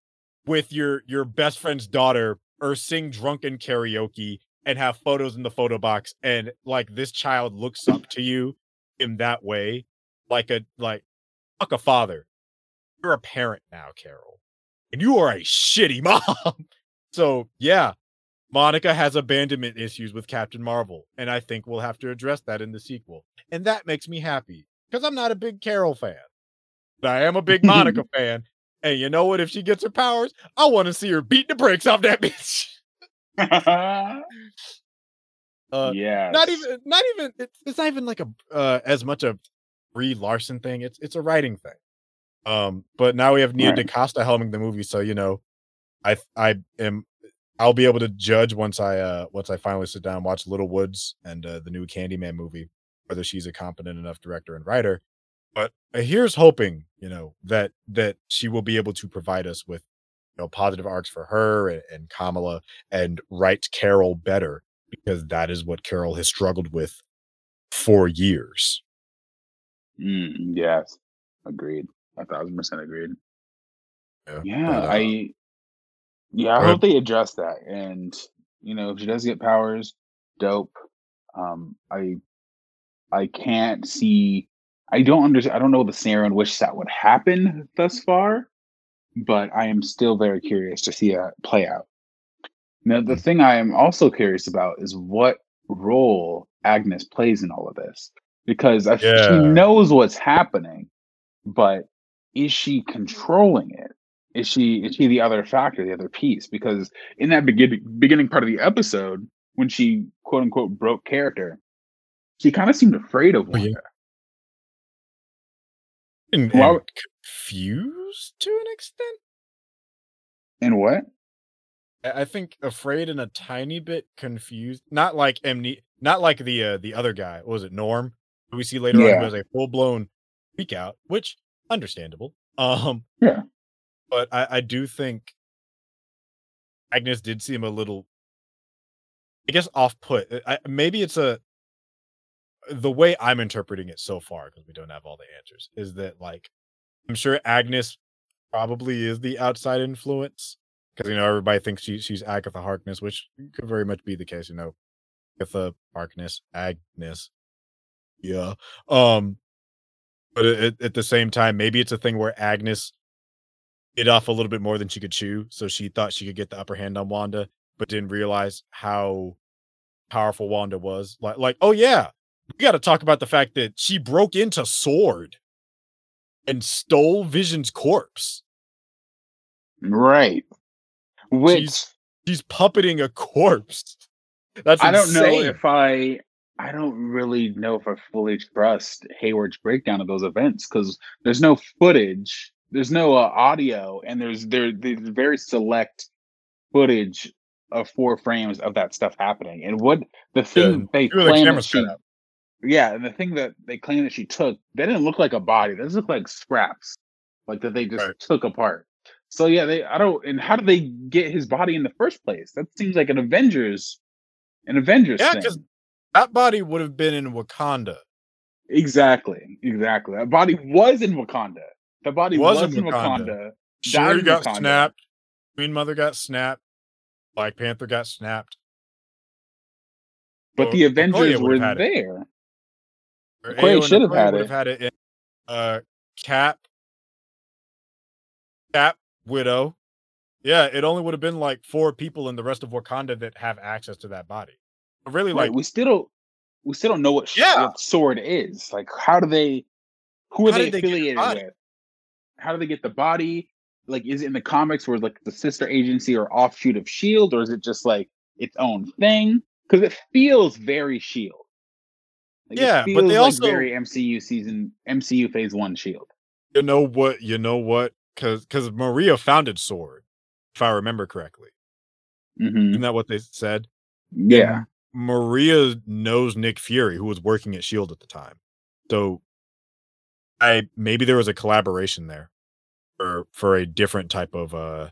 [SPEAKER 1] with your your best friend's daughter or sing drunken karaoke and have photos in the photo box and like this child looks up to you in that way like a like fuck a father. You're a parent now, Carol. And you are a shitty mom. so, yeah. Monica has abandonment issues with Captain Marvel, and I think we'll have to address that in the sequel. And that makes me happy because I'm not a big Carol fan. But I am a big Monica fan. And you know what? If she gets her powers, I want to see her beat the brakes off that bitch. uh,
[SPEAKER 2] yeah.
[SPEAKER 1] Not even, not even. It's, it's not even like a uh, as much a Brie Larson thing. It's it's a writing thing. Um, but now we have Nia
[SPEAKER 2] Right.
[SPEAKER 1] DaCosta helming the movie, so you know, I I am I'll be able to judge once I uh once I finally sit down and watch Little Woods and uh, the new Candyman movie whether she's a competent enough director and writer. But uh, here's hoping, you know, that that she will be able to provide us with you know positive arcs for her and, and Kamala and write Carol better because that is what Carol has struggled with for years.
[SPEAKER 2] Mm, yes. Agreed. A thousand percent agreed. Yeah,
[SPEAKER 1] but, uh,
[SPEAKER 2] I yeah, I hope they address that. And you know, if she does get powers, dope. Um, I I can't see. I don't understand. I don't know the scenario in which that would happen thus far, but I am still very curious to see that play out. Now, the
[SPEAKER 1] Mm.
[SPEAKER 2] thing I am also curious about is what role Agnes plays in all of this, because I, she knows what's happening, but is she controlling it? Is she is she the other factor, the other piece? Because in that beginning beginning part of the episode, when she quote unquote broke character, she kind of seemed afraid of
[SPEAKER 1] Oh, yeah. And,
[SPEAKER 2] Well-
[SPEAKER 1] and confused to an extent.
[SPEAKER 2] And what?
[SPEAKER 1] I think afraid and a tiny bit confused. Not like amne- not like the uh, the other guy. What was it Norm? We see later on
[SPEAKER 2] Yeah.
[SPEAKER 1] who has a full blown freak out, which understandable. Um
[SPEAKER 2] Yeah.
[SPEAKER 1] but I, I do think Agnes did seem a little I guess off put. I, maybe it's a the way I'm interpreting it so far, because we don't have all the answers, is that like I'm sure Agnes probably is the outside influence because you know everybody thinks she, she's Agatha Harkness, which could very much be the case. You know, Agatha Harkness, Agnes, yeah. Um, but at, at the same time, maybe it's a thing where Agnes bit off a little bit more than she could chew, so she thought she could get the upper hand on Wanda, but didn't realize how powerful Wanda was. Like, like, oh yeah, we got to talk about the fact that she broke into Sword and stole Vision's corpse.
[SPEAKER 2] Right. Which
[SPEAKER 1] She's- She's puppeting a corpse. That's
[SPEAKER 2] I don't know if I I don't really know if I fully trust Hayward's breakdown of those events because there's no footage, there's no uh, audio, and there's there there's very select footage of four frames of that stuff happening. And what the thing
[SPEAKER 1] and
[SPEAKER 2] they
[SPEAKER 1] of the
[SPEAKER 2] yeah, and the thing that they claim that she took, they didn't look like a body. Those look like scraps, like that they just
[SPEAKER 1] Right.
[SPEAKER 2] took apart. So yeah, they I don't. And how did they get his body in the first place? That seems like an Avengers, an Avengers
[SPEAKER 1] Yeah,
[SPEAKER 2] thing.
[SPEAKER 1] 'cause- that body would have been in Wakanda.
[SPEAKER 2] Exactly, exactly. That body was in Wakanda. The body
[SPEAKER 1] Was
[SPEAKER 2] was,
[SPEAKER 1] in Wakanda.
[SPEAKER 2] Wakanda.
[SPEAKER 1] Shuri got
[SPEAKER 2] Wakanda.
[SPEAKER 1] snapped. Queen Mother got snapped. Black Panther got snapped.
[SPEAKER 2] But
[SPEAKER 1] So
[SPEAKER 2] the Avengers were there.
[SPEAKER 1] Or
[SPEAKER 2] Okoye should have had it.
[SPEAKER 1] had it in uh Cap, Cap, Widow. Yeah, it only would have been like four people in the rest of Wakanda that have access to that body. But really,
[SPEAKER 2] Right.
[SPEAKER 1] like,
[SPEAKER 2] we still don't. We still don't know what,
[SPEAKER 1] Yeah.
[SPEAKER 2] what sword is. Like, how do they? Who are
[SPEAKER 1] How
[SPEAKER 2] they
[SPEAKER 1] did they the
[SPEAKER 2] affiliated with? How do they get the body? Like, is it in the comics where like the sister agency or offshoot of Shield, or is it just like its own thing? Because it feels very Shield. Like, it
[SPEAKER 1] Yeah, but they
[SPEAKER 2] like
[SPEAKER 1] also-
[SPEAKER 2] very MCU season, MCU Phase One Shield.
[SPEAKER 1] you know what? You know what? Because because Maria founded Sword, if I remember correctly.
[SPEAKER 2] hmm
[SPEAKER 1] Isn't that what they said?
[SPEAKER 2] Yeah.
[SPEAKER 1] Maria knows Nick Fury, who was working at Shield at the time. So I maybe there was a collaboration there for for a different type of uh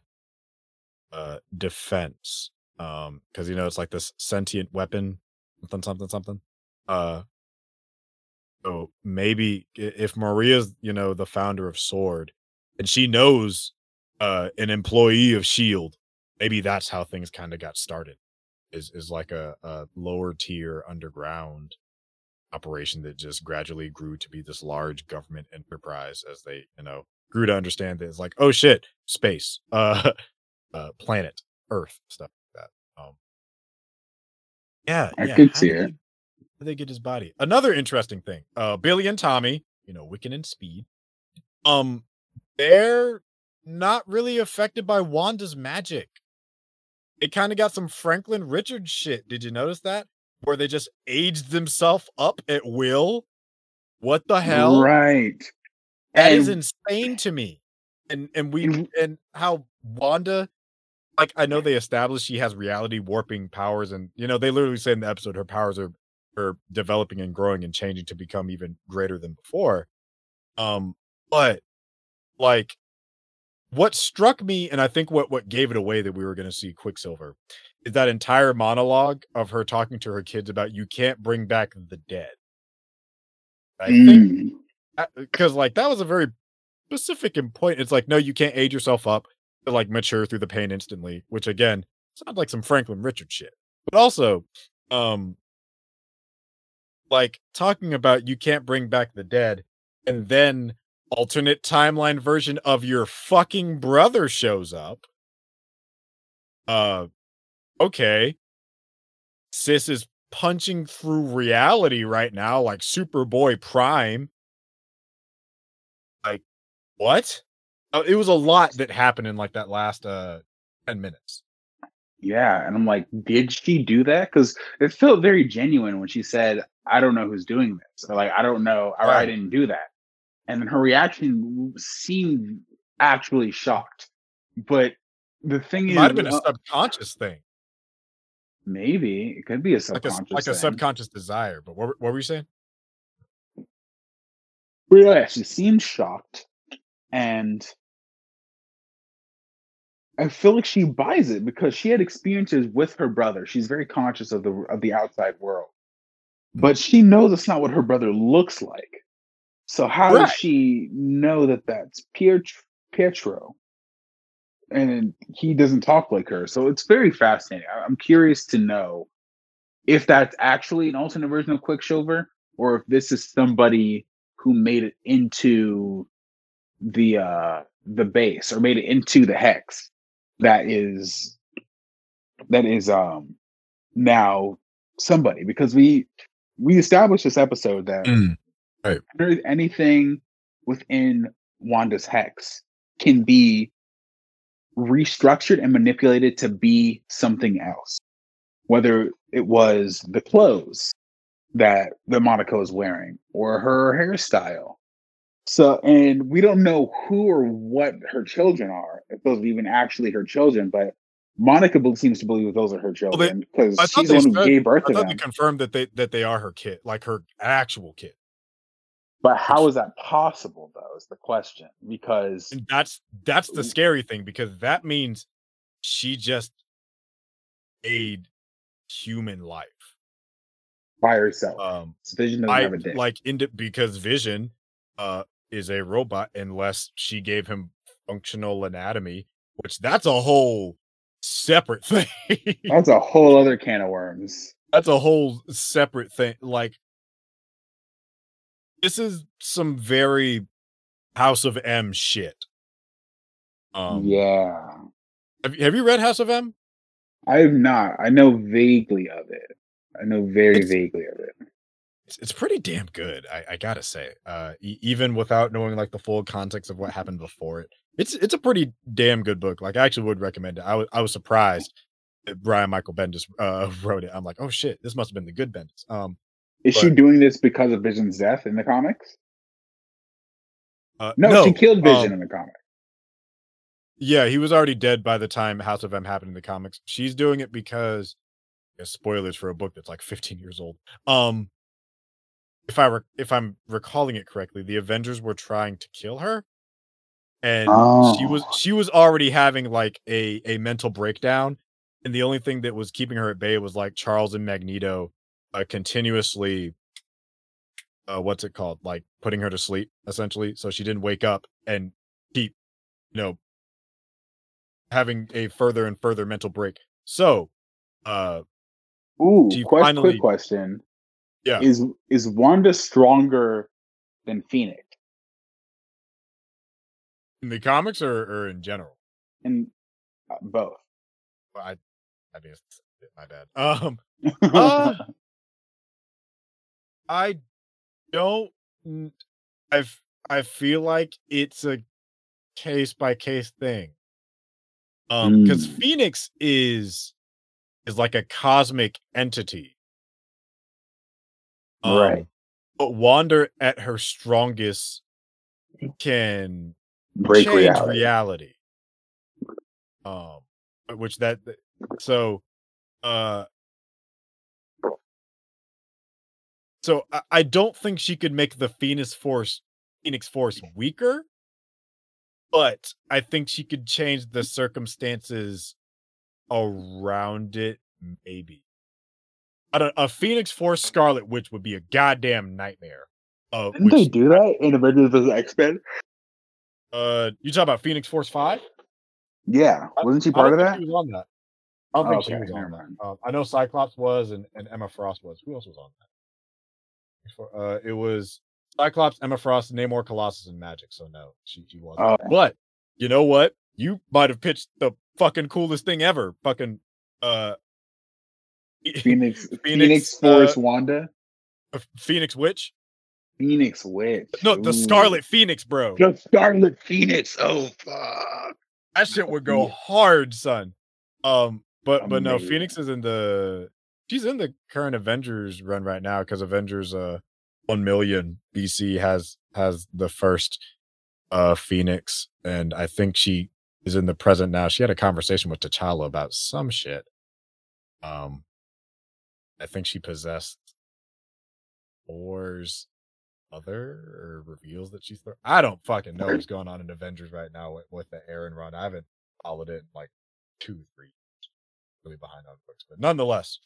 [SPEAKER 1] uh defense. Um because you know it's like this sentient weapon, something something something. Uh so maybe if Maria's, you know, the founder of Sword and she knows uh an employee of Shield, maybe that's how things kind of got started is is like a, a lower tier underground operation that just gradually grew to be this large government enterprise as they you know grew to understand that it's like oh shit space uh uh planet earth stuff like that um Yeah,
[SPEAKER 2] I
[SPEAKER 1] yeah.
[SPEAKER 2] could
[SPEAKER 1] how
[SPEAKER 2] see it.
[SPEAKER 1] They, how did they get his body? Another interesting thing. Uh, Billy and Tommy, you know, Wiccan and Speed. Um, they're not really affected by Wanda's magic. It kind of got some Franklin Richards shit. Did you notice that? Where they just aged themselves up at will. What the hell?
[SPEAKER 2] Right.
[SPEAKER 1] That is
[SPEAKER 2] And-
[SPEAKER 1] insane to me. And and we
[SPEAKER 2] and
[SPEAKER 1] how Wanda like I know they established she has reality warping powers and you know they literally say in the episode her powers are are developing and growing and changing to become even greater than before. Um but like what struck me and I think what what gave it away that we were going to see Quicksilver is that entire monologue of her talking to her kids about you can't bring back the dead. I think
[SPEAKER 2] Mm.
[SPEAKER 1] because like that was a very specific and point. It's like no, you can't age yourself up to like mature through the pain instantly, which again sounds like some Franklin Richard shit. But also, um, like talking about you can't bring back the dead, and then alternate timeline version of your fucking brother shows up. Uh, okay, sis is punching through reality right now, like Superboy Prime Like what? Oh, it was a lot that happened in like that last uh 10 minutes.
[SPEAKER 2] Yeah, and I'm like, did she do that? Because it felt very genuine when she said, "I don't know who's doing this," or like, "I don't know," or "I didn't do that." And then her reaction seemed actually shocked. But the thing
[SPEAKER 1] It
[SPEAKER 2] is,
[SPEAKER 1] might have been a
[SPEAKER 2] uh,
[SPEAKER 1] subconscious thing,
[SPEAKER 2] maybe it could be a
[SPEAKER 1] like a
[SPEAKER 2] subconscious,
[SPEAKER 1] like a subconscious desire. But what were- what were you saying?
[SPEAKER 2] Yeah, she seemed shocked, and I feel like she buys it because she had experiences with her brother. She's very conscious of the of the outside world, but she knows it's not what her brother looks like. So how
[SPEAKER 1] Right.
[SPEAKER 2] does she know that that's Pietro? Pietro? And he doesn't talk like her, so it's very fascinating. I- I'm curious to know if that's actually an alternate version of Quicksilver, or if this is somebody who made it into the uh the base or made it into the hex that is that is um now somebody because we we established this episode that
[SPEAKER 1] Right.
[SPEAKER 2] any- anything within Wanda's hex can be restructured and manipulated to be something else whether it was the clothes that the Monica is wearing or her hairstyle. So, and we don't know who or what her children are, if those are even actually her children, but Monica seems to believe that those are her children because
[SPEAKER 1] thought
[SPEAKER 2] she's the one who gave birth
[SPEAKER 1] I
[SPEAKER 2] to
[SPEAKER 1] thought
[SPEAKER 2] them.
[SPEAKER 1] they confirmed that they that they are her kid, like her actual kid.
[SPEAKER 2] But how is that possible, though, is the question. Because
[SPEAKER 1] And that's that's the scary thing because that means she just made human life.
[SPEAKER 2] by herself,
[SPEAKER 1] Um
[SPEAKER 2] Vision doesn't
[SPEAKER 1] I
[SPEAKER 2] have a dick.
[SPEAKER 1] like in because Vision uh is a robot unless she gave him functional anatomy, which that's a whole separate thing.
[SPEAKER 2] That's a whole other can of worms.
[SPEAKER 1] that's a whole separate thing. Like this is some very House of M shit. Um
[SPEAKER 2] yeah.
[SPEAKER 1] have, you- have you read House of M?
[SPEAKER 2] I have not. I know vaguely of it. I know very
[SPEAKER 1] It's-
[SPEAKER 2] vaguely of it.
[SPEAKER 1] It's, it's pretty damn good. I, I gotta say, uh, e- even without knowing like the full context of what happened before it, it's it's a pretty damn good book. Like I actually would recommend it. I was I was surprised that Brian Michael Bendis uh, wrote it. I'm like, oh shit, this must have been the good Bendis. Um,
[SPEAKER 2] Is she doing this because of Vision's death in the comics?
[SPEAKER 1] uh,
[SPEAKER 2] No, she killed Vision
[SPEAKER 1] um,
[SPEAKER 2] in the comics.
[SPEAKER 1] Yeah, he was already dead by the time House of M happened in the comics. She's doing it because yeah, spoilers for a book that's like 15 years old. Um if I re- if I'm recalling it correctly, the Avengers were trying to kill her and she was
[SPEAKER 2] Oh.
[SPEAKER 1] she was already having like a a mental breakdown and the only thing that was keeping her at bay was like Charles and Magneto uh, continuously uh what's it called? Like putting her to sleep essentially so she didn't wake up and keep you know having a further and further mental break. So, uh
[SPEAKER 2] Ooh, quest,
[SPEAKER 1] finally-
[SPEAKER 2] quick question.
[SPEAKER 1] Yeah.
[SPEAKER 2] Is is Wanda stronger than Phoenix?
[SPEAKER 1] in the comics or, or in general?
[SPEAKER 2] In uh, both.
[SPEAKER 1] I I mean, my bad. Um, uh, I don't. I I feel like it's a case by case thing. Um, because
[SPEAKER 2] Mm.
[SPEAKER 1] Phoenix is is like a cosmic entity. Um,
[SPEAKER 2] Right.
[SPEAKER 1] But Wanda at her strongest can
[SPEAKER 2] Break reality.
[SPEAKER 1] reality. Um, which that so, uh, so I, I don't think she could make the Phoenix Force Phoenix Force weaker, but I think she could change the circumstances around it. Maybe. Don't, a Phoenix Force Scarlet Witch would be a goddamn nightmare. Uh,
[SPEAKER 2] Didn't they do that in Avengers vs. X Men?
[SPEAKER 1] uh, you talk about Phoenix Force Five?
[SPEAKER 2] Yeah, wasn't she part of that?
[SPEAKER 1] She was on that. I don't think she was on that. Um, I know Cyclops was, and, and Emma Frost was. Who else was on that? Before, uh, it was Cyclops, Emma Frost, Namor, Colossus, and Magik. So no, she she wasn't.
[SPEAKER 2] Oh.
[SPEAKER 1] But you know what? You might have pitched the fucking coolest thing ever. Fucking uh,
[SPEAKER 2] Phoenix,
[SPEAKER 1] Phoenix,
[SPEAKER 2] Phoenix,
[SPEAKER 1] uh,
[SPEAKER 2] Force, Wanda,
[SPEAKER 1] Phoenix Witch.
[SPEAKER 2] Phoenix Witch.
[SPEAKER 1] No, the
[SPEAKER 2] Ooh.
[SPEAKER 1] Scarlet Phoenix, bro.
[SPEAKER 2] the Scarlet Phoenix. Oh fuck!
[SPEAKER 1] That shit would go hard, son. Um, but but no, Phoenix is in the she's in the current Avengers run right now because Avengers uh one million BC has has the first uh Phoenix, and I think she is in the present now. She had a conversation with T'Challa about some shit. Um, I think she possessed Thor's other or reveals that she's. I don't fucking know what's going on in Avengers right now with, with the Aaron run. I haven't followed it in like two, three, years. really behind on books, but nonetheless,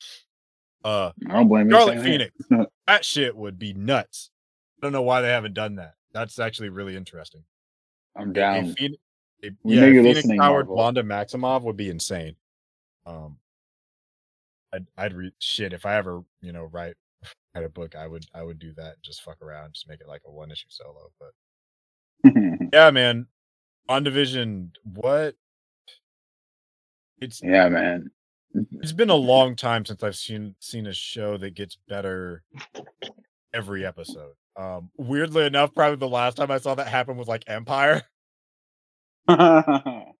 [SPEAKER 1] uh,
[SPEAKER 2] I don't blame.
[SPEAKER 1] Scarlet. Phoenix, that shit would be nuts. I don't know why they haven't done that. That's actually really interesting.
[SPEAKER 2] I'm
[SPEAKER 1] A
[SPEAKER 2] down.
[SPEAKER 1] Phoenix, a, yeah, Phoenix
[SPEAKER 2] Marvel.
[SPEAKER 1] Wanda Maximoff would be insane. Um, I'd I'd read shit if I ever you know write write a book. I would I would do that. Just fuck around, just make it like a one issue solo. But yeah, man, WandaVision, what? It's
[SPEAKER 2] yeah, man.
[SPEAKER 1] it's been a long time since I've seen seen a show that gets better every episode. Um, weirdly enough, probably the last time I saw that happen was like Empire.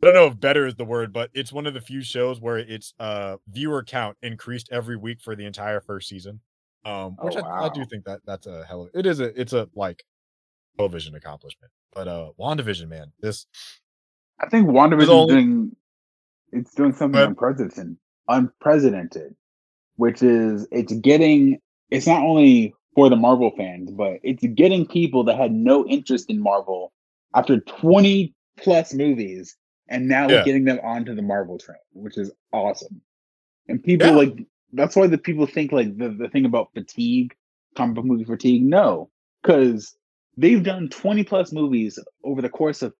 [SPEAKER 1] I don't know if better is the word, but it's one of the few shows where its uh viewer count increased every week for the entire first season. Um,
[SPEAKER 2] Oh,
[SPEAKER 1] which I, I do think that that's a hell. Of, it is a it's a like television accomplishment. But uh, Wandavision, man, this
[SPEAKER 2] I think WandaVision is
[SPEAKER 1] only-
[SPEAKER 2] doing it's doing something unprecedented, unprecedented, which is it's getting it's not only for the Marvel fans, but it's getting people that had no interest in Marvel after 20 plus movies, and now
[SPEAKER 1] Yeah.
[SPEAKER 2] we're getting them onto the Marvel train, which is awesome. And people
[SPEAKER 1] Yeah.
[SPEAKER 2] like that's why the people think like the, the thing about fatigue, comic book movie fatigue. No, because they've done 20 plus movies over the course of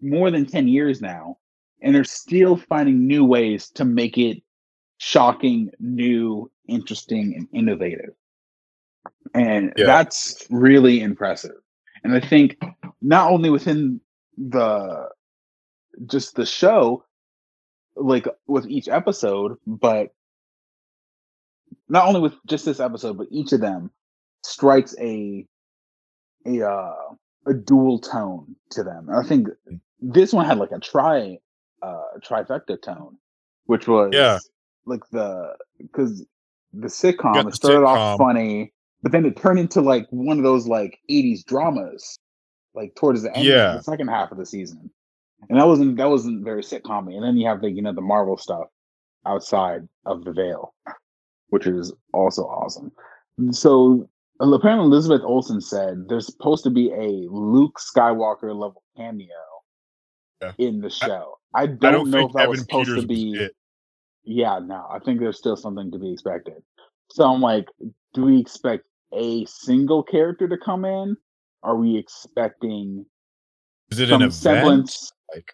[SPEAKER 2] more than 10 years now and they're still finding new ways to make it shocking new interesting and innovative and
[SPEAKER 1] Yeah.
[SPEAKER 2] that's really impressive and i think not only within the just the show like with each episode but not only with just this episode but each of them strikes a a uh a dual tone to them and i think this one had like a tri uh trifecta tone which was
[SPEAKER 1] Yeah.
[SPEAKER 2] like the because the sitcom it started off funny but then it turned into like one of those like 80s dramas like towards the end
[SPEAKER 1] Yeah.
[SPEAKER 2] of the second half of the season and that wasn't that wasn't very sitcom and then you have the you know the marvel stuff outside of the veil which is also awesome so apparently elizabeth olsen said there's supposed to be a luke skywalker level cameo
[SPEAKER 1] Yeah.
[SPEAKER 2] in the show i don't,
[SPEAKER 1] I don't
[SPEAKER 2] know if that was supposed
[SPEAKER 1] Peters
[SPEAKER 2] to be
[SPEAKER 1] it.
[SPEAKER 2] yeah, no, I think there's still something to be expected. So I'm like, do we expect a single character to come in? Are we expecting
[SPEAKER 1] Is it
[SPEAKER 2] some
[SPEAKER 1] an event?
[SPEAKER 2] semblance,
[SPEAKER 1] Like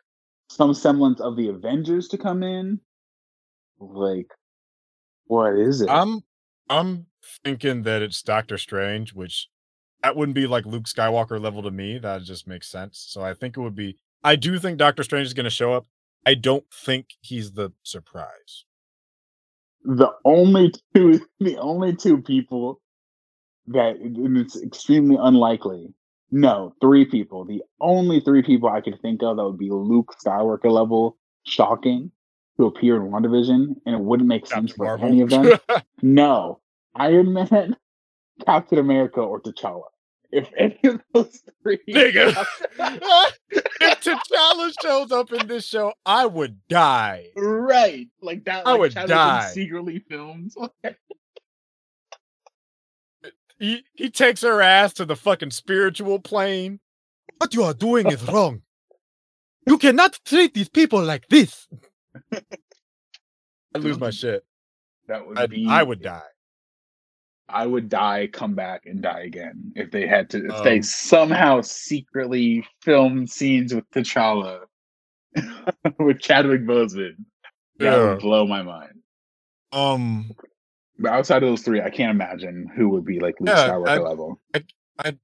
[SPEAKER 2] some semblance of the Avengers to come in? Like, what is it?
[SPEAKER 1] I'm I'm thinking that it's Doctor Strange, which that wouldn't be like Luke Skywalker level to me. That just makes sense. So I think it would be. I do think Doctor Strange is going to show up. I don't think he's the surprise.
[SPEAKER 2] The only two, the only two people that it's extremely unlikely. No, three people. The only three people I could think of that would be Luke Skywalker level shocking to appear in WandaVision, and it wouldn't make sense for Marvel. any of them. no, Iron Man, Captain America, or T'Challa. If any of those three,
[SPEAKER 1] nigga, if T'Challa shows up in this show, I would die.
[SPEAKER 2] Right, like that.
[SPEAKER 1] I would die.
[SPEAKER 2] Secretly filmed.
[SPEAKER 1] He he takes her ass to the fucking spiritual plane. What you are doing is wrong. You cannot treat these people like this. I lose my shit.
[SPEAKER 2] That would
[SPEAKER 1] I'd,
[SPEAKER 2] be.
[SPEAKER 1] I would die.
[SPEAKER 2] I would die, come back, and die again if they had to. If um, they somehow secretly filmed scenes with T'Challa with Chadwick Boseman, that yeah. would blow my mind.
[SPEAKER 1] Um,
[SPEAKER 2] but outside of those three, I can't imagine who would be like Luke yeah, Skywalker I, level. I, I,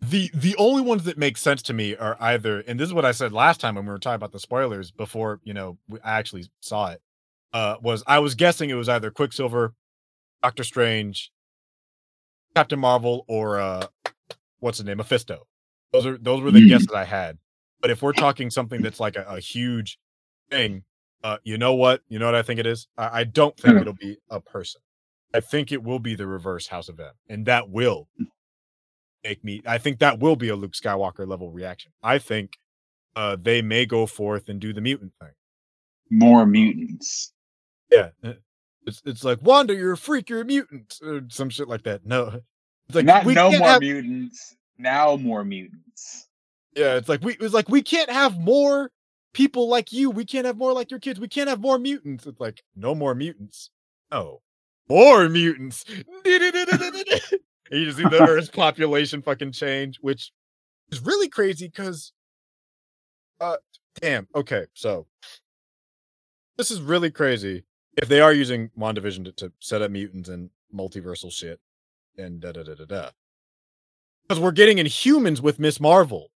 [SPEAKER 1] the the only ones that make sense to me are either, and this is what I said last time when we were talking about the spoilers before you know I actually saw it uh, was I was guessing it was either Quicksilver, Doctor Strange, Captain Marvel, or uh, what's the name, Mephisto. Those are those were the mm. guesses I had. But if we're talking something that's like a, a huge thing, uh, you know what? You know what I think it is. I, I don't think it'll be a person. I think it will be the reverse House of M, and that will make me. I think that will be a Luke Skywalker level reaction. I think uh, they may go forth and do the mutant thing.
[SPEAKER 2] More mutants.
[SPEAKER 1] Yeah. Uh, it's it's like Wanda, you're a freak, you're a mutant, or some shit like that. No,
[SPEAKER 2] it's like not no more have... mutants. Now more mutants.
[SPEAKER 1] Yeah, it's like we it's like we can't have more people like you. We can't have more like your kids. We can't have more mutants. It's like no more mutants. Oh, more mutants. you just see the Earth's population fucking change, which is really crazy because, uh, damn. Okay, so this is really crazy if they are using WandaVision to, to set up mutants and multiversal shit and da da da da da. Because we're getting Inhumans with Miss Marvel.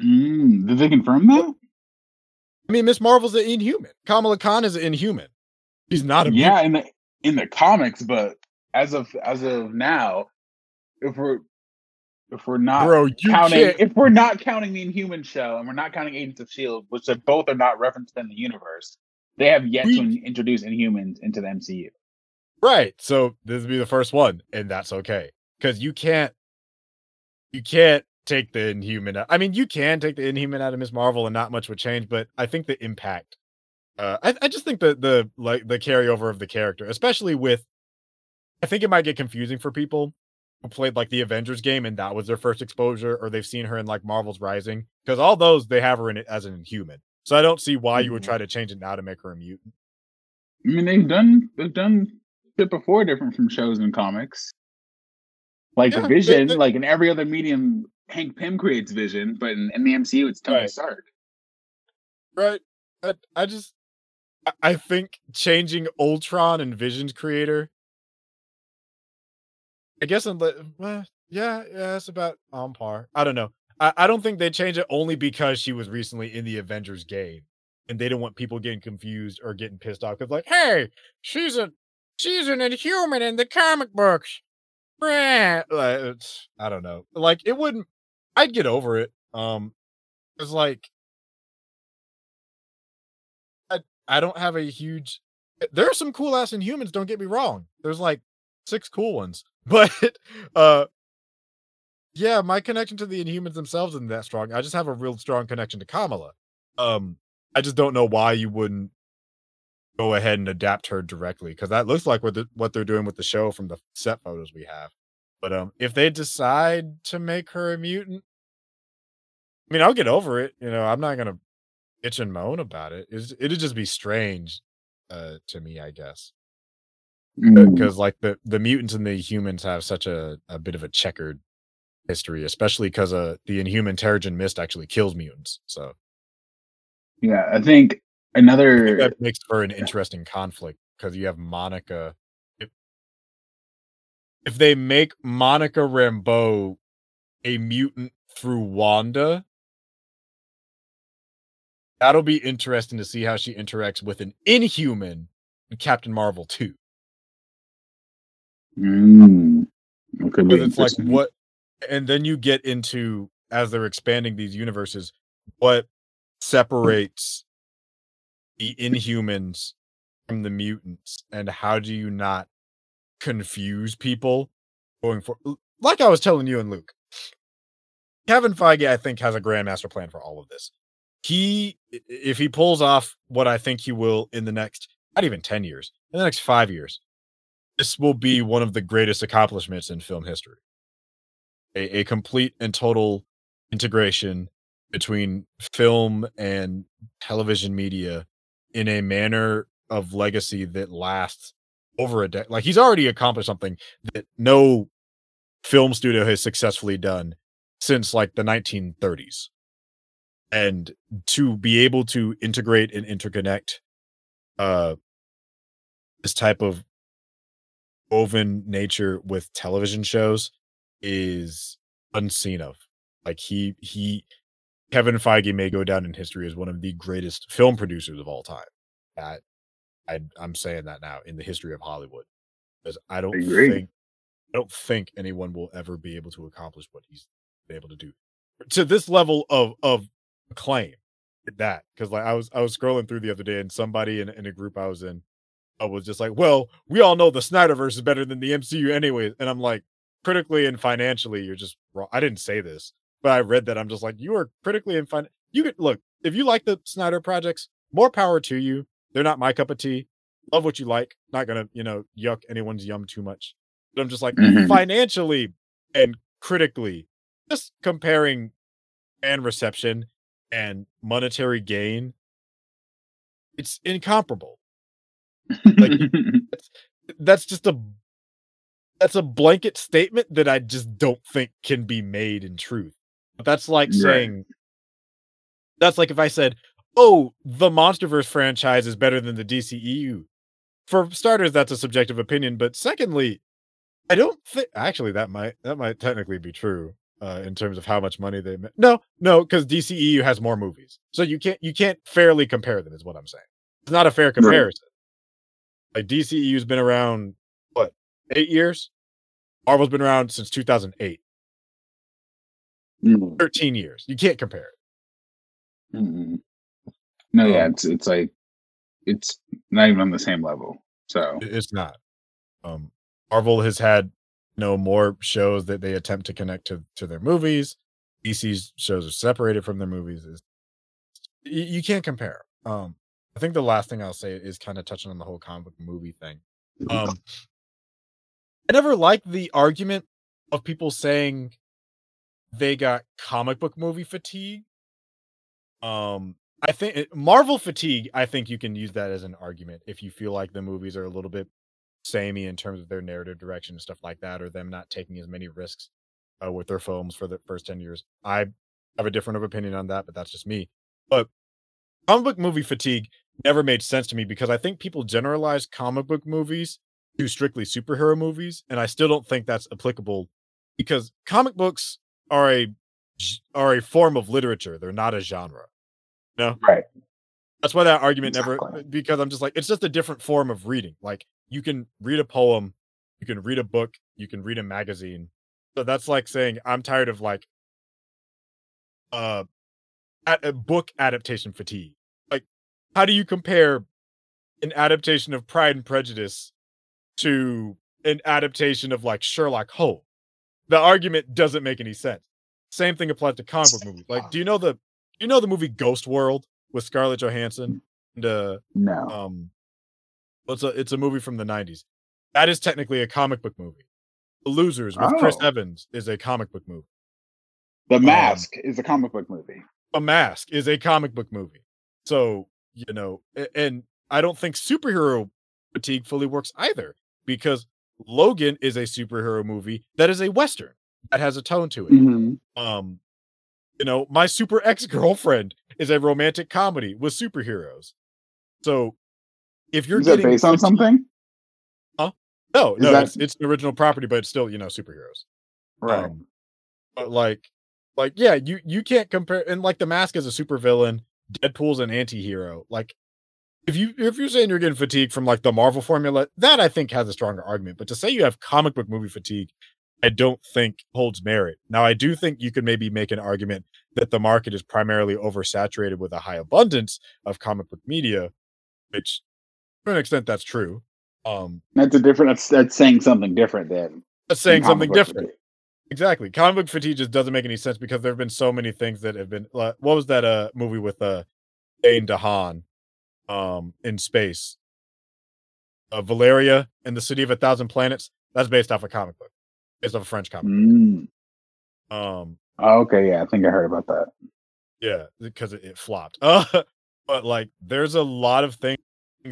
[SPEAKER 2] Mm, did they confirm that?
[SPEAKER 1] I mean, Miss Marvel's an Inhuman. Kamala Khan is an Inhuman. She's not a
[SPEAKER 2] yeah mutant. in the in the comics, but as of as of now, if we're if we're not
[SPEAKER 1] Bro,
[SPEAKER 2] counting
[SPEAKER 1] can't.
[SPEAKER 2] if we're not counting the Inhuman show and we're not counting Agents of Shield, which are both are not referenced in the universe, they have yet we, to introduce Inhumans into the MCU.
[SPEAKER 1] Right. So this would be the first one, and that's okay. Because you can't you can't take the Inhuman out. I mean, you can take the Inhuman out of Miss Marvel and not much would change, but I think the impact uh I, I just think that the like the carryover of the character, especially with I think it might get confusing for people who played like the Avengers game and that was their first exposure, or they've seen her in like Marvel's Rising. Because all those they have her in it as an inhuman. So I don't see why you would mm-hmm. try to change it now to make her a mutant.
[SPEAKER 2] I mean, they've done they've done it before, different from shows and comics. Like yeah, Vision, they, they, like in every other medium, Hank Pym creates Vision, but in, in the MCU, it's Tony right. Stark.
[SPEAKER 1] Right. I, I just I think changing Ultron and Vision's creator. I guess I'm well, eh, yeah, yeah, it's about on par. I don't know. I, I don't think they changed it only because she was recently in the Avengers game, and they don't want people getting confused or getting pissed off because, like, hey, she's a she's an Inhuman in the comic books. Like, it's, I don't know. Like, it wouldn't. I'd get over it. Um, it's like I I don't have a huge. There are some cool ass Inhumans. Don't get me wrong. There's like six cool ones, but uh yeah, my connection to the Inhumans themselves isn't that strong. I just have a real strong connection to Kamala. Um, I just don't know why you wouldn't go ahead and adapt her directly because that looks like what the, what they're doing with the show from the set photos we have. But um, if they decide to make her a mutant, I mean, I'll get over it. You know, I'm not gonna itch and moan about it. It's, it'd just be strange uh, to me, I guess, because mm. like the the mutants and the humans have such a a bit of a checkered history, especially because uh, the Inhuman Terrigen Mist actually kills mutants. So,
[SPEAKER 2] yeah, I think another
[SPEAKER 1] that makes for an interesting conflict because you have Monica. If, if they make Monica Rambeau a mutant through Wanda, That'll be interesting to see how she interacts with an Inhuman in Captain Marvel 2.
[SPEAKER 2] Mm.
[SPEAKER 1] Because it's like what, and then you get into as they're expanding these universes, what separates the Inhumans from the mutants, and how do you not confuse people going for? Like I was telling you and Luke, Kevin Feige, I think, has a grand master plan for all of this. He, if he pulls off what I think he will in the next, not even 10 years, in the next five years, this will be one of the greatest accomplishments in film history. A, a complete and total integration between film and television media in a manner of legacy that lasts over a decade. Like he's already accomplished something that no film studio has successfully done since like the 1930s. And to be able to integrate and interconnect uh this type of woven nature with television shows is unseen of. Like he he Kevin Feige may go down in history as one of the greatest film producers of all time. That I I'm saying that now in the history of Hollywood. Because I don't
[SPEAKER 2] agree.
[SPEAKER 1] think I don't think anyone will ever be able to accomplish what he's been able to do to this level of of acclaim. That because like I was I was scrolling through the other day and somebody in, in a group I was in I was just like, well, we all know the Snyderverse is better than the MCU anyways. And I'm like, critically and financially, you're just wrong. I didn't say this, but I read that. I'm just like, you are critically and fun. You could look if you like the Snyder projects, more power to you. They're not my cup of tea. Love what you like. Not gonna, you know, yuck anyone's yum too much. But I'm just like
[SPEAKER 2] Mhm.
[SPEAKER 1] financially and critically, just comparing and reception and monetary gain, it's incomparable. like, that's just a that's a blanket statement that I just don't think can be made in truth. But that's like
[SPEAKER 2] Right.
[SPEAKER 1] saying that's like if I said, "Oh, the MonsterVerse franchise is better than the DCEU." For starters, that's a subjective opinion, but secondly, I don't think actually that might that might technically be true uh, in terms of how much money they make. No, no, because DCEU has more movies, so you can't you can't fairly compare them. Is what I'm saying. It's not a fair comparison. Like DCEU's been around what eight years. Marvel's been around since 2008.
[SPEAKER 2] Mm,
[SPEAKER 1] 13 years. You can't compare it.
[SPEAKER 2] mm. No, yeah,
[SPEAKER 1] Um,
[SPEAKER 2] it's it's like it's not even on the same level. So
[SPEAKER 1] It's not. Um, Marvel has had you know more shows that they attempt to connect to to their movies. DC's shows are separated from their movies. Is you, you can't compare. Um, I think the last thing I'll say is kind of touching on the whole comic movie thing. Um, I never liked the argument of people saying they got comic book movie fatigue. Um, I think it- Marvel fatigue. I think you can use that as an argument if you feel like the movies are a little bit samey in terms of their narrative direction and stuff like that, or them not taking as many risks uh, with their films for the first ten years. I have a different opinion on that, but that's just me. But comic book movie fatigue never made sense to me because I think people generalize comic book movies to strictly superhero movies, and I still don't think that's applicable because comic books are a are a form of literature. They're not a genre. No,
[SPEAKER 2] right.
[SPEAKER 1] that's why that argument never because I'm just like it's just a different form of reading. Like you can read a poem, you can read a book, you can read a magazine. So that's like saying I'm tired of like uh at a book adaptation fatigue. Like how do you compare an adaptation of Pride and Prejudice to an adaptation of like Sherlock Holmes? The argument doesn't make any sense. Same thing applies to comic book movies. Like, do you know the you know the movie Ghost World with Scarlett Johansson and uh
[SPEAKER 2] No.
[SPEAKER 1] um it's a it's a movie from the 90s. That is technically a comic book movie. The Losers with Chris
[SPEAKER 2] Oh.
[SPEAKER 1] Evans is a comic book movie.
[SPEAKER 2] The Mask is a comic book movie.
[SPEAKER 1] A Mask is a comic book movie. So, you know, and I don't think superhero fatigue fully works either because Logan is a superhero movie that is a western that has a tone to it.
[SPEAKER 2] Mhm.
[SPEAKER 1] Um, you know, my super ex girlfriend is a romantic comedy with superheroes. So, if you're
[SPEAKER 2] Is
[SPEAKER 1] getting
[SPEAKER 2] based on something?
[SPEAKER 1] no,
[SPEAKER 2] is
[SPEAKER 1] no,
[SPEAKER 2] that-
[SPEAKER 1] it's, it's an original property, but it's still you know superheroes.
[SPEAKER 2] Right.
[SPEAKER 1] Um, but like, like yeah, you you can't compare. And like the mask is a super villain. Deadpool's an anti-hero. Like if you if you're saying you're getting fatigue from like the Marvel formula, that I think has a stronger argument. But to say you have comic book movie fatigue, I don't think holds merit. Now I do think you could maybe make an argument that the market is primarily oversaturated with a high abundance of comic book media, which to an extent that's true. Um
[SPEAKER 2] That's a different. That's, that's saying something different than
[SPEAKER 1] that's saying something different.
[SPEAKER 2] fatigue.
[SPEAKER 1] Exactly. Comic book fatigue just doesn't make any sense because there have been so many things that have been. Like, what was that uh movie with uh Dane DeHaan um in space? Uh, Valerian and the City of a Thousand Planets. That's based off a comic book, based off a French comic.
[SPEAKER 2] Mm.
[SPEAKER 1] book. Um,
[SPEAKER 2] Oh, okay, yeah, I think I heard about that.
[SPEAKER 1] yeah, because it, it flopped. Uh, but like, there's a lot of things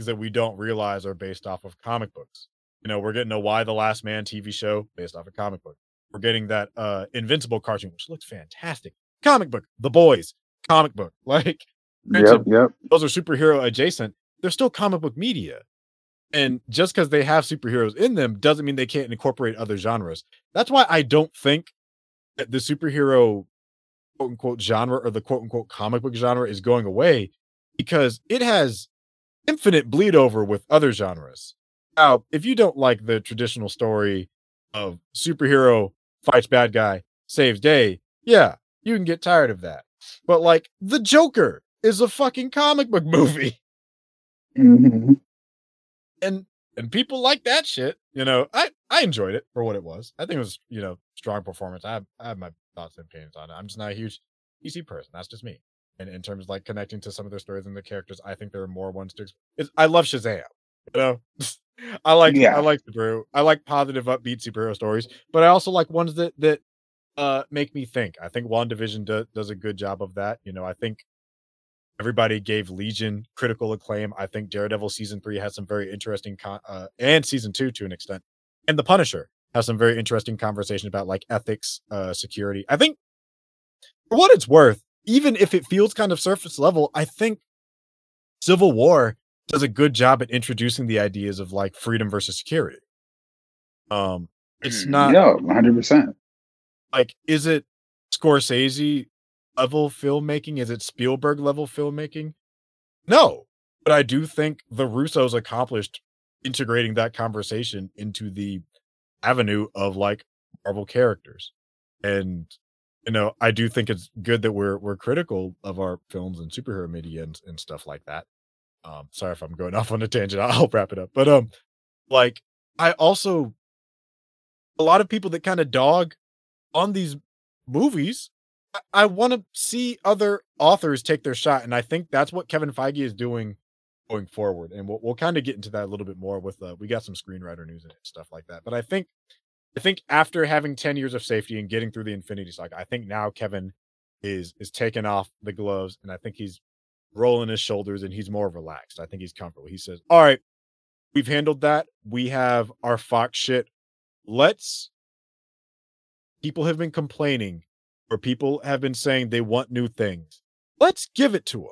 [SPEAKER 1] that we don't realize are based off of comic books. You know, we're getting a Y the Last Man TV show based off a comic book. We're getting that uh Invincible cartoon, which looks fantastic. Comic book, The Boys, comic book. Like
[SPEAKER 2] Yep, yep.
[SPEAKER 1] those are superhero adjacent. They're still comic book media. And just because they have superheroes in them doesn't mean they can't incorporate other genres. That's why I don't think that the superhero quote unquote genre or the quote unquote comic book genre is going away because it has infinite bleed over with other genres. Now, if you don't like the traditional story of superhero fights bad guy, saves day, yeah, you can get tired of that. But like the Joker is a fucking comic book movie.
[SPEAKER 2] Mhm.
[SPEAKER 1] and and people like that shit. You know, I I enjoyed it for what it was. I think it was you know strong performance. I have, I have my thoughts and opinions on it. I'm just not a huge DC person. That's just me. And in terms of like connecting to some of their stories and the characters, I think there are more ones to. It's, I love Shazam. You know, I like
[SPEAKER 2] Yeah.
[SPEAKER 1] I like superhero. I like positive, upbeat superhero stories, but I also like ones that that uh make me think. I think WandaVision do, does a good job of that. You know, I think everybody gave Legion critical acclaim. I think Daredevil season three has some very interesting con- uh, and season two to an extent, and The Punisher has some very interesting conversation about like ethics, uh, security. I think for what it's worth, even if it feels kind of surface level, I think Civil War does a good job at introducing the ideas of like freedom versus security. Um, it's not
[SPEAKER 2] Yeah, one hundred percent.
[SPEAKER 1] like is it Scorsese level filmmaking? Is it Spielberg level filmmaking? No, but I do think the Russos accomplished integrating that conversation into the avenue of like Marvel characters. And you know, I do think it's good that we're we're critical of our films and superhero media and, and stuff like that. Um, sorry if I'm going off on a tangent. I'll wrap it up. But um, like I also a lot of people that kind of dog on these movies. I, want to see other authors take their shot, and I think that's what Kevin Feige is doing going forward. And we'll we'll kind of get into that a little bit more with uh, we got some screenwriter news and stuff like that. But I think I think after having 10 years of safety and getting through the Infinity Saga, I think now Kevin is is taking off the gloves and I think he's rolling his shoulders and he's more relaxed. I think he's comfortable. He says, "All right, we've handled that. We have our Fox shit. Let's people have been complaining or people have been saying they want new things. Let's give it to them.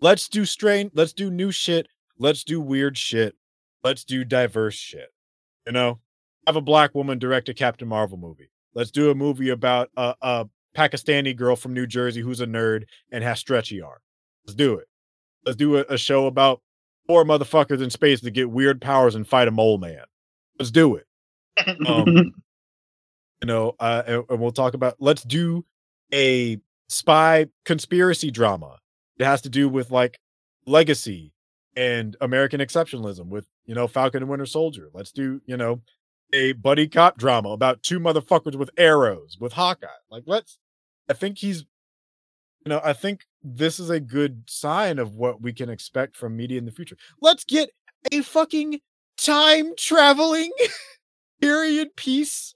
[SPEAKER 1] Let's do strain, let's do new shit. Let's do weird shit. Let's do diverse shit. You know, have a black woman direct a Captain Marvel movie. Let's do a movie about a, a Pakistani girl from New Jersey who's a nerd and has stretchy arms. Let's do it. Let's do a, a show about four motherfuckers in space that get weird powers and fight a mole man. Let's do it. Um, you know, uh, and, and we'll talk about. Let's do a spy conspiracy drama. It has to do with like legacy and American exceptionalism with you know Falcon and Winter Soldier. Let's do you know a buddy cop drama about two motherfuckers with arrows with Hawkeye. Like let's. I think he's, you know, I think this is a good sign of what we can expect from media in the future. Let's get a fucking time traveling period piece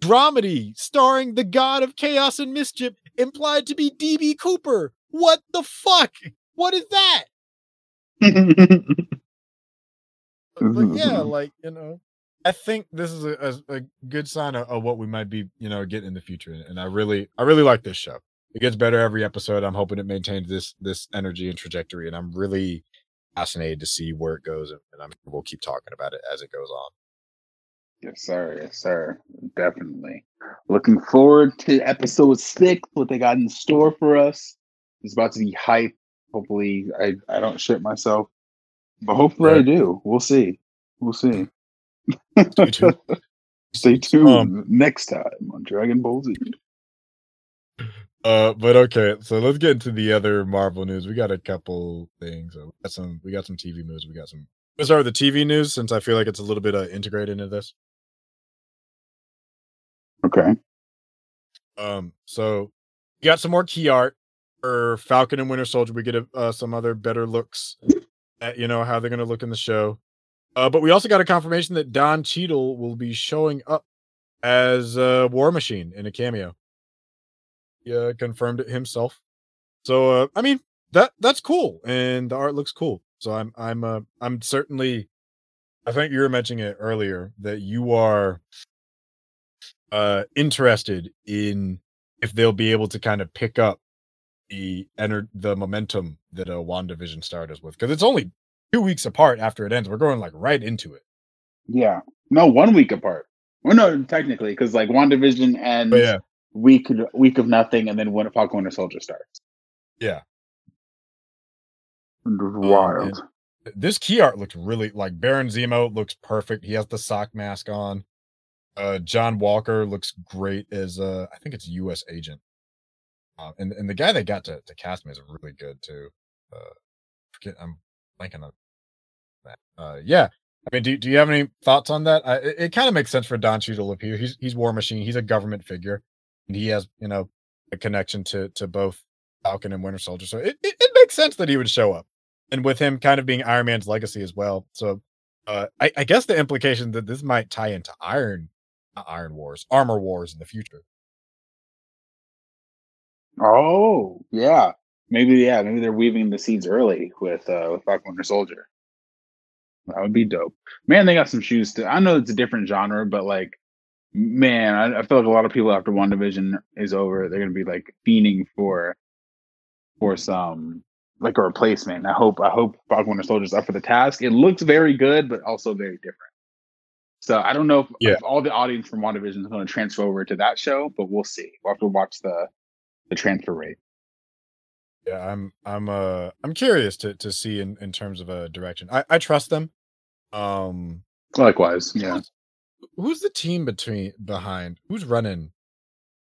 [SPEAKER 1] dramedy starring the god of chaos and mischief implied to be DB Cooper. What the fuck? What is that? But yeah, like, you know, I think this is a, a, a good sign of, of what we might be, you know, getting in the future. And I really, I really like this show. It gets better every episode. I'm hoping it maintains this this energy and trajectory. And I'm really fascinated to see where it goes. And, and I'm we'll keep talking about it as it goes on.
[SPEAKER 2] Yes, sir. Yes, sir. Definitely. Looking forward to episode six, what they got in store for us. It's about to be hype. Hopefully, I, I don't shit myself, but hopefully I do. We'll see. We'll see.
[SPEAKER 1] Stay tuned.
[SPEAKER 2] Stay tuned
[SPEAKER 1] Um,
[SPEAKER 2] next time on Dragon Ball Z.
[SPEAKER 1] Uh, but okay, so let's get into the other Marvel news. We got a couple things. We got some. We got some TV news. We got some. Let's start with the TV news since I feel like it's a little bit uh, integrated into this.
[SPEAKER 2] Okay.
[SPEAKER 1] Um, so we got some more key art for Falcon and Winter Soldier. We get uh, some other better looks at you know how they're gonna look in the show. Uh, but we also got a confirmation that Don Cheadle will be showing up as uh, War Machine in a cameo. Yeah, confirmed it himself. So uh, I mean that that's cool, and the art looks cool. So I'm I'm uh, I'm certainly. I think you were mentioning it earlier that you are uh interested in if they'll be able to kind of pick up the enter the momentum that a WandaVision started us with because it's only two weeks apart after it ends. We're going like right into it.
[SPEAKER 2] Yeah. No, one week apart. Well, no, technically, because like WandaVision ends
[SPEAKER 1] But yeah,
[SPEAKER 2] week week of nothing, and then when Falcon Winter Soldier starts.
[SPEAKER 1] yeah.
[SPEAKER 2] Wild.
[SPEAKER 1] This key art looks really like Baron Zemo looks perfect. He has the sock mask on. Uh John Walker looks great as uh I think it's US agent. Uh, and and the guy they got to, to cast me is really good too. Uh forget I'm blanking on that. Uh yeah. I mean, do do you have any thoughts on that? I, it it kind of makes sense for Don Cheadle to appear. He's he's War Machine. He's a government figure, and he has you know a connection to to both Falcon and Winter Soldier. So it, it, it makes sense that he would show up, and with him kind of being Iron Man's legacy as well. So uh, I, I guess the implication that this might tie into Iron Iron Wars, Armor Wars in the future.
[SPEAKER 2] Oh, yeah. Maybe yeah, maybe they're weaving the seeds early with uh with Falcon Winter Soldier. That would be dope. Man, they got some shoes to I know it's a different genre, but like man, I, I feel like a lot of people after WandaVision is over, they're gonna be like fiending for for some like a replacement. I hope I hope Falcon Winter Soldier's up for the task. It looks very good, but also very different. So I don't know if,
[SPEAKER 1] Yeah.
[SPEAKER 2] if all the audience from WandaVision is going to transfer over to that show, but we'll see. We'll have to watch the the transfer rate.
[SPEAKER 1] Yeah, I'm I'm uh I'm curious to to see in in terms of a direction. I I trust them. Um,
[SPEAKER 2] Likewise, yeah.
[SPEAKER 1] who's, who's the team between behind? Who's running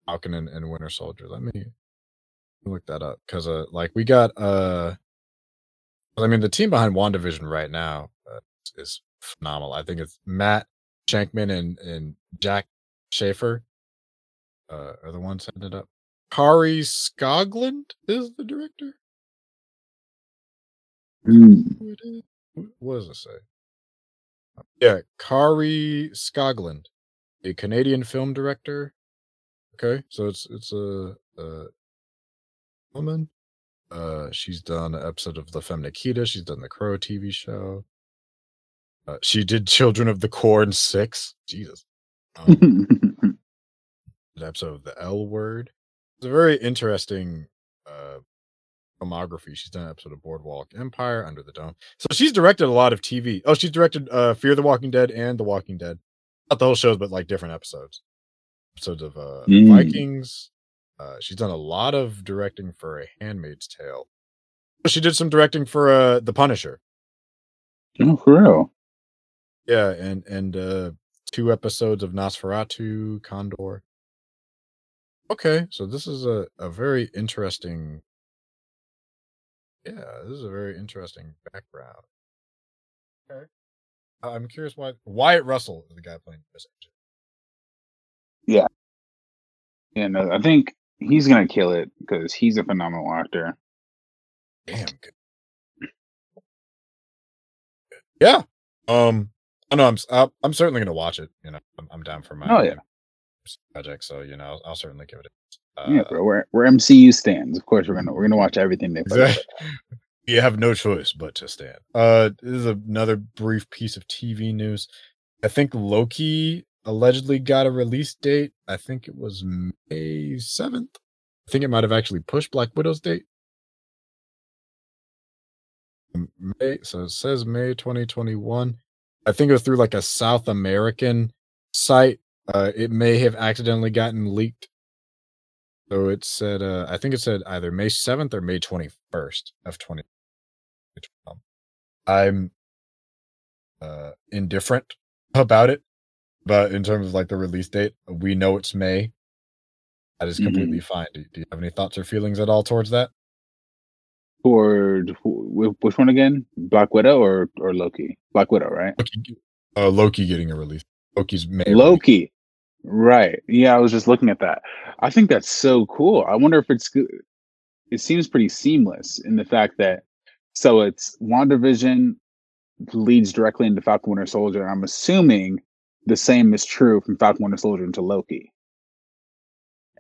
[SPEAKER 1] Falcon and, and Winter Soldier? Let me look that up because uh like we got uh I mean the team behind WandaVision right now uh, is phenomenal. I think it's Matt Shakman and and Jac Schaeffer uh are the ones setting it up. Kari Skoglund is the director.
[SPEAKER 2] Mm.
[SPEAKER 1] Who it is? Wh- What does it say? Yeah, Kari Skoglund, a Canadian film director. Okay, so it's it's a, a woman. Uh, she's done an episode of The Femme Nikita. She's done the Crow TV show. Uh, she did Children of the Corn Six. Jesus, um, an episode of the L Word. It's a very interesting uh filmography. She's done an episode of Boardwalk Empire, Under the Dome. So she's directed a lot of TV. Oh, she's directed uh Fear the Walking Dead and The Walking Dead. Not the whole shows, but like different episodes. Episodes of uh
[SPEAKER 2] Mm.
[SPEAKER 1] Vikings. Uh she's done a lot of directing for A Handmaid's Tale. She did some directing for uh The Punisher.
[SPEAKER 2] oh, for real.
[SPEAKER 1] Yeah, and and uh two episodes of Nosferatu, Condor. Okay, so this is a, a very interesting yeah, this is a very interesting background. Okay. I'm curious why Wyatt Russell is the guy playing this agent.
[SPEAKER 2] Yeah, no, I think he's gonna kill it because he's a phenomenal actor.
[SPEAKER 1] Damn good. Yeah. Um I know I'm I'm certainly gonna watch it. You know, I'm, I'm down for my
[SPEAKER 2] Oh, yeah.
[SPEAKER 1] project, so you know, I'll, I'll certainly give it. A, uh,
[SPEAKER 2] yeah, bro. We're we're MCU stands. Of course, we're gonna we're gonna watch everything they put.
[SPEAKER 1] You have no choice but to stand. Uh, this is another brief piece of TV news. I think Loki allegedly got a release date. I think it was May seventh. I think it might have actually pushed Black Widow's date. May, so it says May 2021. I think it was through like a South American site. Uh, it may have accidentally gotten leaked So it said, uh, I think it said either May 7th or May 21st of 20. I'm uh, indifferent about it, but in terms of like the release date, we know it's May. That is completely
[SPEAKER 2] Mhm.
[SPEAKER 1] fine. Do, do you have any thoughts or feelings at all towards that?
[SPEAKER 2] Wh- which one again? Black Widow or or Loki? Black Widow, right?
[SPEAKER 1] Loki, uh, Loki getting a release. Loki's May. release.
[SPEAKER 2] Loki. Right. Yeah, I was just looking at that. I think that's so cool. I wonder if it's it seems pretty seamless in the fact that so it's WandaVision leads directly into Falcon Winter Soldier. I'm assuming the same is true from Falcon Winter Soldier into Loki.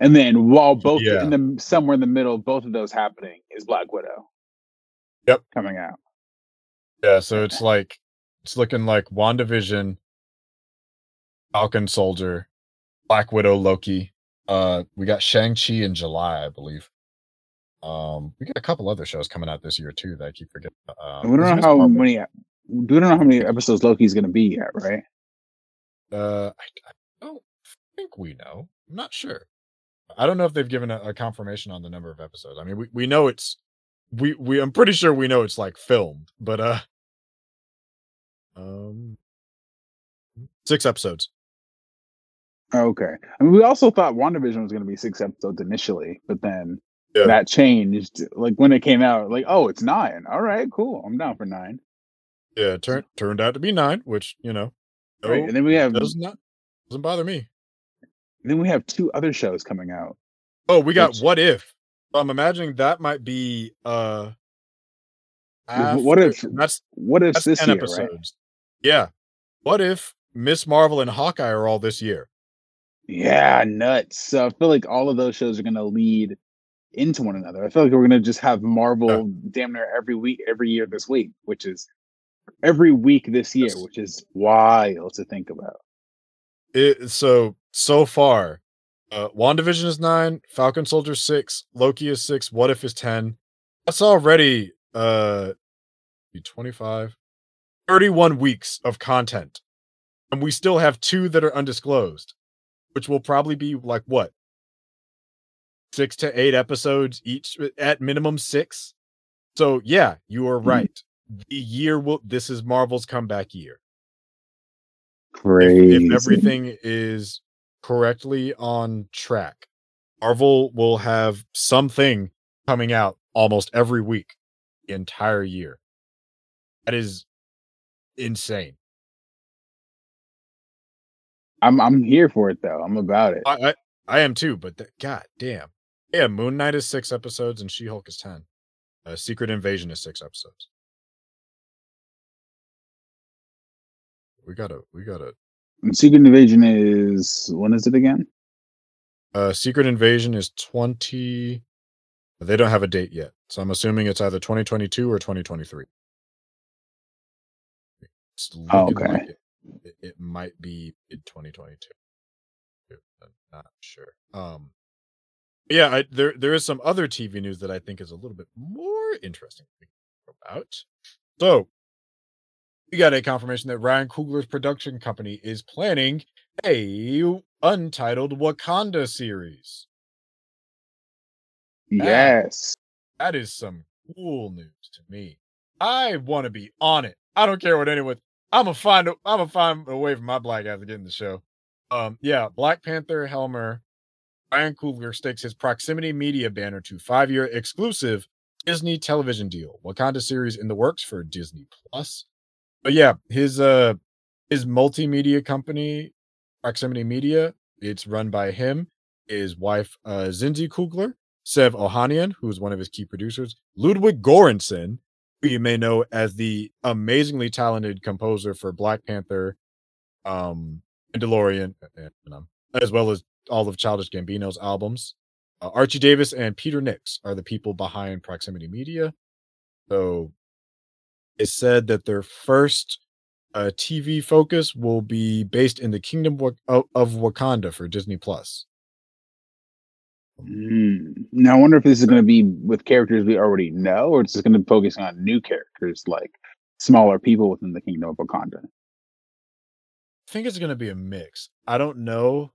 [SPEAKER 2] And then while both
[SPEAKER 1] Yeah.
[SPEAKER 2] in the somewhere in the middle both of those happening is Black Widow.
[SPEAKER 1] Yep.
[SPEAKER 2] Coming out.
[SPEAKER 1] Yeah, so it's like it's looking like WandaVision, Falcon Soldier, Black Widow, Loki. Uh, we got Shang Chi in July, I believe. Um, we got a couple other shows coming out this year too that I keep forgetting. Um,
[SPEAKER 2] we don't know how
[SPEAKER 1] Marvel-
[SPEAKER 2] many we don't know how many episodes Loki's gonna be yet, right?
[SPEAKER 1] Uh, I, I don't think we know. I'm not sure. I don't know if they've given a, a confirmation on the number of episodes. I mean, we, we know it's we we I'm pretty sure we know it's like filmed, but uh, um, six episodes.
[SPEAKER 2] Okay. I mean, we also thought WandaVision was going to be six episodes initially, but then
[SPEAKER 1] Yeah.
[SPEAKER 2] that changed. Like when it came out, like, oh, it's nine. All right, cool. I'm down for nine.
[SPEAKER 1] Yeah, turned turned out to be nine, which you know,
[SPEAKER 2] Right, and then we have
[SPEAKER 1] does not doesn't bother me.
[SPEAKER 2] Then we have two other shows coming out.
[SPEAKER 1] Oh, we got
[SPEAKER 2] Which-
[SPEAKER 1] what if? I'm imagining that might be uh.
[SPEAKER 2] Wh- what if-
[SPEAKER 1] that's
[SPEAKER 2] What if
[SPEAKER 1] that's
[SPEAKER 2] this
[SPEAKER 1] ten
[SPEAKER 2] year,
[SPEAKER 1] episodes? Yeah. What if Miss Marvel and Hawkeye are all this year?
[SPEAKER 2] Yeah, nuts. So I feel like all of those shows are going to lead into one another. I feel like we're going to just have Marvel damn near every week, every year this week, which is every week this year,
[SPEAKER 1] Yes.
[SPEAKER 2] which is wild to think about.
[SPEAKER 1] It so so far, uh WandaVision is nine, Falcon Soldier six, Loki is six, What If is ten. That's already uh 25, 31 weeks of content. And we still have two that are undisclosed, which will probably be like what? Six to eight episodes each at minimum six. So yeah, you are
[SPEAKER 2] Mhm.
[SPEAKER 1] right. The year will this is Marvel's comeback year if,
[SPEAKER 2] Crazy.
[SPEAKER 1] if everything is correctly on track, Marvel will have something coming out almost every week, the entire year. That is insane.
[SPEAKER 2] I'm I'm here for it though. I'm about it.
[SPEAKER 1] I I, I am too, but th- god damn. Yeah, Moon Knight is six episodes and She Hulk is ten. Uh, Secret Invasion is six episodes. We gotta, we gotta.
[SPEAKER 2] Secret Invasion is when is it again?
[SPEAKER 1] Uh, Secret Invasion is 20. They don't have a date yet. So I'm assuming it's either 2022 or 2023. It's
[SPEAKER 2] Oh, okay.
[SPEAKER 1] like it, it, it might be mid 2022. I'm not sure. Um, yeah, I, there there is some other TV news that I think is a little bit more interesting to think about. So we got a confirmation that Ryan Coogler's production company is planning a untitled Wakanda series.
[SPEAKER 2] Yes.
[SPEAKER 1] That is some cool news to me. I want to be on it. I don't care what anyone. I'm gonna find. a- I'm gonna find a way for my black ass to get in the show. Um, yeah, Black Panther Helmer. Ryan Coogler stakes his proximity media banner to five-year exclusive Disney television deal. Wakanda series in the works for Disney Plus. But yeah, his uh his multimedia company, Proximity Media, it's run by him, his wife uh Zinzi Coogler, Sev Ohanian, who is one of his key producers, Ludwig Göransson, who you may know as the amazingly talented composer for Black Panther, um, and, um, as well as all of Childish Gambino's albums. Uh, Archie Davis and Peter Nicks are the people behind Proximity Media. So it's said that their first uh, TV focus will be based in the Kingdom of, of Wakanda for Disney Plus.
[SPEAKER 2] Mm. Now I wonder if this is going to be with characters we already know, or it's just going to focus on new characters like smaller people within the kingdom of Wakanda.
[SPEAKER 1] I think it's going to be a mix. I don't know.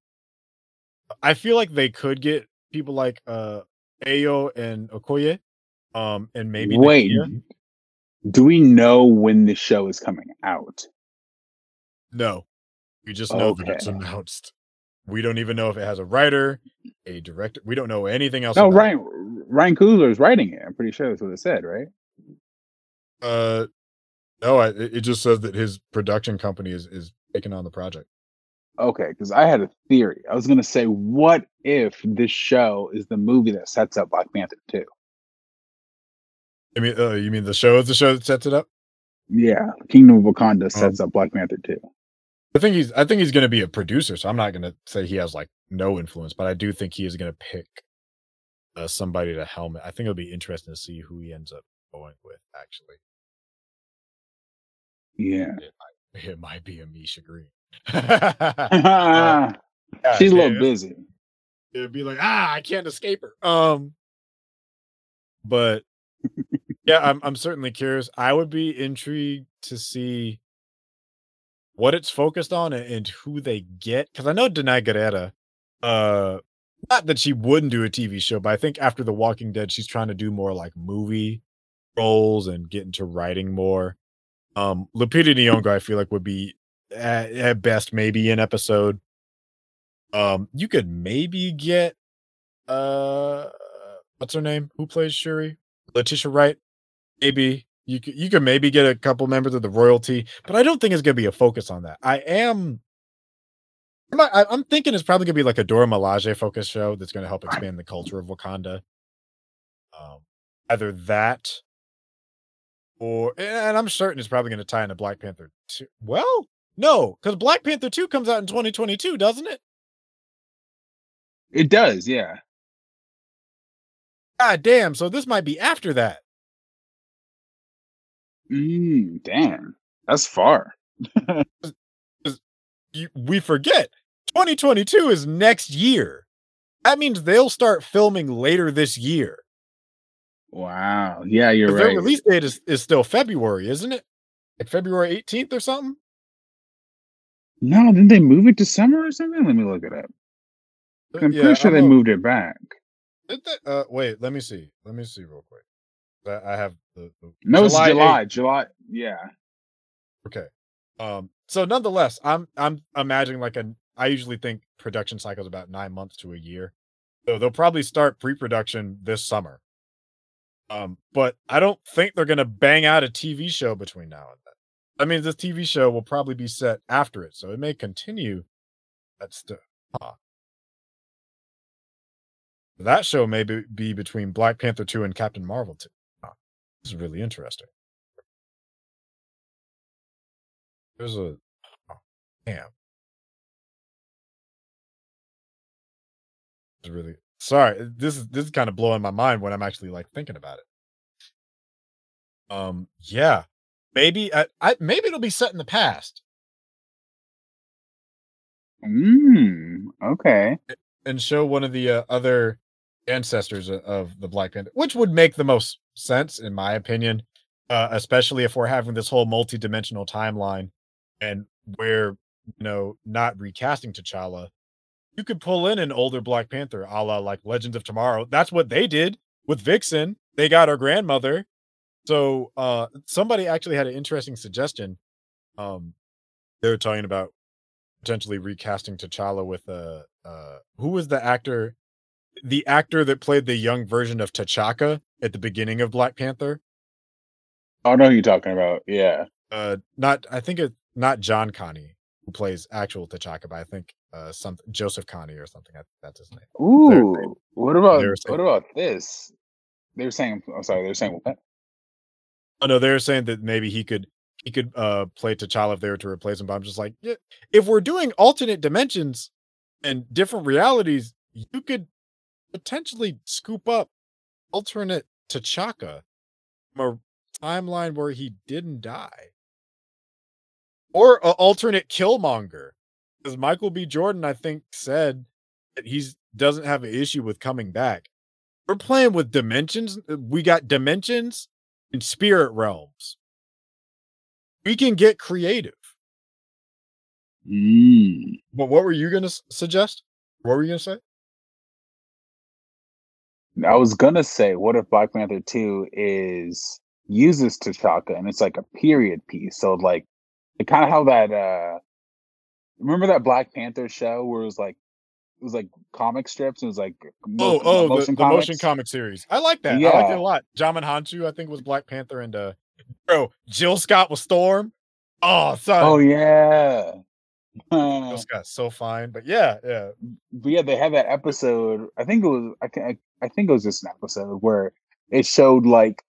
[SPEAKER 1] I feel like they could get people like uh Ayo and Okoye, um, and maybe
[SPEAKER 2] Wait,
[SPEAKER 1] Nakia.
[SPEAKER 2] Do we know when the show is coming out?
[SPEAKER 1] No, we just know that it's announced. We don't even know if it has a writer, a director. We don't know anything else.
[SPEAKER 2] No,
[SPEAKER 1] it.
[SPEAKER 2] Ryan Ryan Coogler is writing it. I'm pretty sure that's what it said, right?
[SPEAKER 1] Uh, no, I, it it just says that his production company is is taking on the project.
[SPEAKER 2] Okay, because I had a theory. I was gonna say, what if this show is the movie that sets up Black Panther 2?
[SPEAKER 1] I mean, uh, you mean the show is the show that sets it up?
[SPEAKER 2] Yeah, Kingdom of Wakanda
[SPEAKER 1] Um,
[SPEAKER 2] sets up Black Panther too.
[SPEAKER 1] I think he's I think he's going to be a producer, so I'm not going to say he has like no influence, but I do think he is going to pick uh, somebody to helm it. I think it'll be interesting to see who he ends up going with. Actually,
[SPEAKER 2] Yeah.
[SPEAKER 1] it might be a Misha Green.
[SPEAKER 2] She's
[SPEAKER 1] Yeah,
[SPEAKER 2] a little
[SPEAKER 1] dude.
[SPEAKER 2] busy.
[SPEAKER 1] It'd be like, ah, I can't escape her. Um, but yeah, I'm I'm certainly curious. I would be intrigued to see what it's focused on and, and who they get because I know Danai Gurira, uh, not that she wouldn't do a TV show, but I think after The Walking Dead, she's trying to do more like movie roles and get into writing more. Um, Lupita Nyong'o, I feel like would be at, at best maybe an episode. Um, you could maybe get uh, what's her name? Who plays Shuri? Letitia Wright. Maybe you could you could maybe get a couple members of the royalty, but I don't think it's gonna be a focus on that. I am. I'm, not- I'm thinking it's probably gonna be like a Dora Milaje focus show that's gonna help expand the culture of Wakanda. Um, either that, or and I'm certain it's probably gonna tie into Black Panther. 2. Well, no, because Black Panther two comes out in 2022, doesn't it?
[SPEAKER 2] It does, yeah.
[SPEAKER 1] God damn! So this might be after that.
[SPEAKER 2] Mm, damn. That's far.
[SPEAKER 1] we forget 2022 is next year. That means they'll start filming later this year.
[SPEAKER 2] Wow. Yeah, you're
[SPEAKER 1] 'Cause Their
[SPEAKER 2] right.
[SPEAKER 1] release date is, is still February, isn't it? Like February 18th or something?
[SPEAKER 2] No, didn't they move it to summer or something? Let me look it up. I'm
[SPEAKER 1] Yeah,
[SPEAKER 2] pretty sure they moved it back.
[SPEAKER 1] did they- uh, wait, let me see. Let me see real quick. I, I have the, the
[SPEAKER 2] No, it's
[SPEAKER 1] July
[SPEAKER 2] July.
[SPEAKER 1] 8th.
[SPEAKER 2] July. Yeah.
[SPEAKER 1] Okay. Um, so nonetheless, I'm I'm imagining like a I usually think production cycles about nine months to a year. So they'll probably start pre-production this summer. Um, but I don't think they're gonna bang out a TV show between now and then. I mean, this TV show will probably be set after it, so it may continue. That's the huh. That show may be, be between Black Panther 2 and Captain Marvel 2. This is really interesting. There's a oh, damn. It's really sorry. This is this is kind of blowing my mind when I'm actually like thinking about it. Um, yeah, maybe I, I maybe it'll be set in the past
[SPEAKER 2] Mm, okay.
[SPEAKER 1] and show one of the uh, other ancestors of the Black Panther, which would make the most sense in my opinion, uh, especially if we're having this whole multi-dimensional timeline and we're you know not recasting T'Challa. You could pull in an older Black Panther, a la like Legends of Tomorrow. That's what they did with Vixen. They got her grandmother. So uh somebody actually had an interesting suggestion. Um they were talking about potentially recasting T'Challa with uh uh who was the actor the actor that played the young version of T'Chaka at the beginning of Black Panther?
[SPEAKER 2] I know who you're talking about. Yeah.
[SPEAKER 1] Uh not I think it's not John Kani who plays actual T'Chaka, but I think uh some Joseph Connie or something. That's his name.
[SPEAKER 2] Ooh. What about
[SPEAKER 1] were
[SPEAKER 2] what about this? They were saying. I'm sorry. They were saying what?
[SPEAKER 1] Oh no, they were saying that maybe he could he could uh play T'Challa if they were to replace him. But I'm just like, yeah, if we're doing alternate dimensions and different realities, you could potentially scoop up alternate T'Chaka from a timeline where he didn't die, or a alternate Killmonger, because Michael B. Jordan, I think, said that he's doesn't have an issue with coming back. We're playing with dimensions. We got dimensions and spirit realms. We can get creative.
[SPEAKER 2] Mm.
[SPEAKER 1] But what were you going to suggest? What were you going to say?
[SPEAKER 2] I was gonna say, what if Black Panther Two is uses T'Chaka and it's like a period piece? So like, it kind of how that. uh Remember that Black Panther show where it was like it was like comic strips. It was like
[SPEAKER 1] mo- oh oh motion the, the, motion comic series. I like that. Yeah. I like it a lot. Djimon Hounsou, I think, was Black Panther, and uh, bro, Jill Scott was Storm. Oh, son.
[SPEAKER 2] Oh yeah.
[SPEAKER 1] Uh, Jill Scott's so fine, but yeah, yeah.
[SPEAKER 2] But yeah, they had that episode. I think it was. I. I, I think it was just an episode where it showed like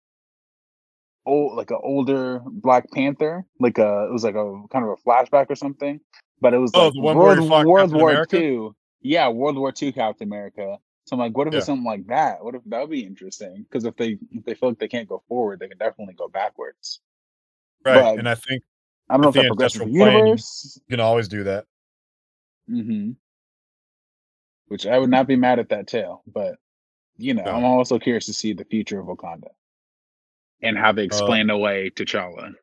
[SPEAKER 2] old, like an older Black Panther, like a it was like a kind of a flashback or something. But it was oh, like one World, World War Two yeah, World War II Captain America. So I'm like, what if yeah. it's something like that? What if that would be interesting? Because if they if they feel like they can't go forward, they can definitely go backwards.
[SPEAKER 1] Right, but and I think
[SPEAKER 2] I don't know if that progresses the universe.
[SPEAKER 1] You can always do that.
[SPEAKER 2] Mm-hmm. Which I would not be mad at that tale, but you know, no. I'm also curious to see the future of Wakanda and how they uh explain uh, away T'Challa.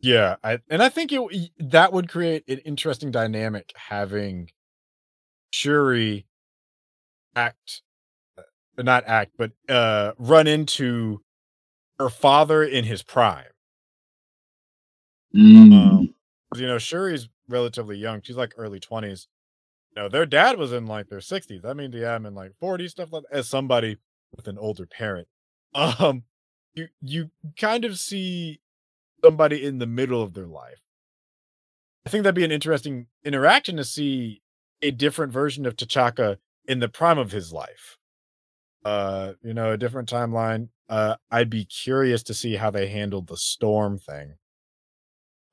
[SPEAKER 1] Yeah, I, and I think it that would create an interesting dynamic having Shuri act uh, not act but uh run into her father in his prime
[SPEAKER 2] mm. um,
[SPEAKER 1] you know shuri's relatively young she's like early 20s you know their dad was in like their 60s i mean yeah i'm in like 40s stuff like that. as somebody with an older parent um you you kind of see somebody in the middle of their life i think that'd be an interesting interaction to see a different version of T'Chaka in the prime of his life. Uh, you know, a different timeline. Uh, I'd be curious to see how they handled the storm thing.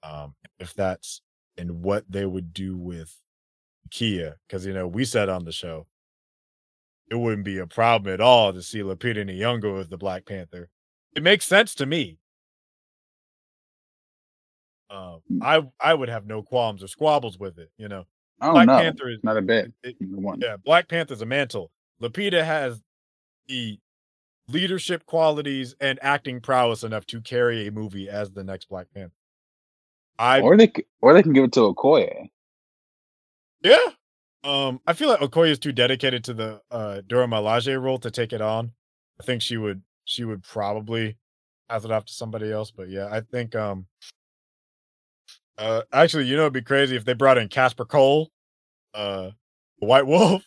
[SPEAKER 1] Um, if that's and what they would do with Kia, because you know, we said on the show it wouldn't be a problem at all to see Lupita Nyong'o as the Black Panther. It makes sense to me. Um, I I would have no qualms or squabbles with it. You know,
[SPEAKER 2] Oh, Black no, Panther is not a bit. It,
[SPEAKER 1] yeah, Black Panther's a mantle. Lupita has the leadership qualities and acting prowess enough to carry a movie as the next Black Panther.
[SPEAKER 2] I or they or they can give it to Okoye.
[SPEAKER 1] Yeah, um, I feel like Okoye is too dedicated to the uh Dora Milaje role to take it on. I think she would she would probably pass it off to somebody else. But yeah, I think um uh, actually, you know, it'd be crazy if they brought in Kasper Cole, uh, White Wolf,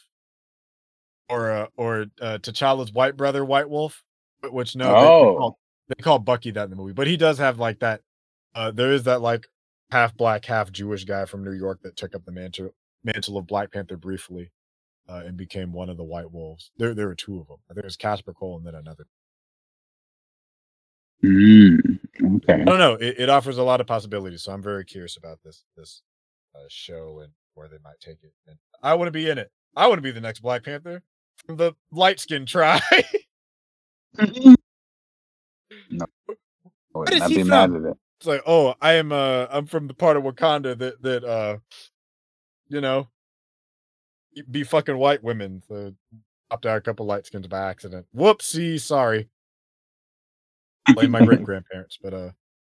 [SPEAKER 1] or uh, or uh, T'Challa's white brother, White Wolf. Which no,
[SPEAKER 2] oh. they, they,
[SPEAKER 1] call, they call Bucky that in the movie, but he does have like that. Uh, there is that like half black, half Jewish guy from New York that took up the mantle mantle of Black Panther briefly, uh, and became one of the White Wolves. There, there were two of them. There was Kasper Cole and then another.
[SPEAKER 2] Mm, okay. I
[SPEAKER 1] don't know. It, it, offers a lot of possibilities, so I'm very curious about this this uh, show and where they might take it. And I want to be in it. I want to be the next Black Panther from the light skin tribe.
[SPEAKER 2] no, I wouldn't he from?
[SPEAKER 1] It's like, oh, I am. Uh, I'm from the part of Wakanda that that uh, you know, be fucking white women. So popped out a couple light skins by accident. Whoopsie, sorry blame my great grandparents. But uh,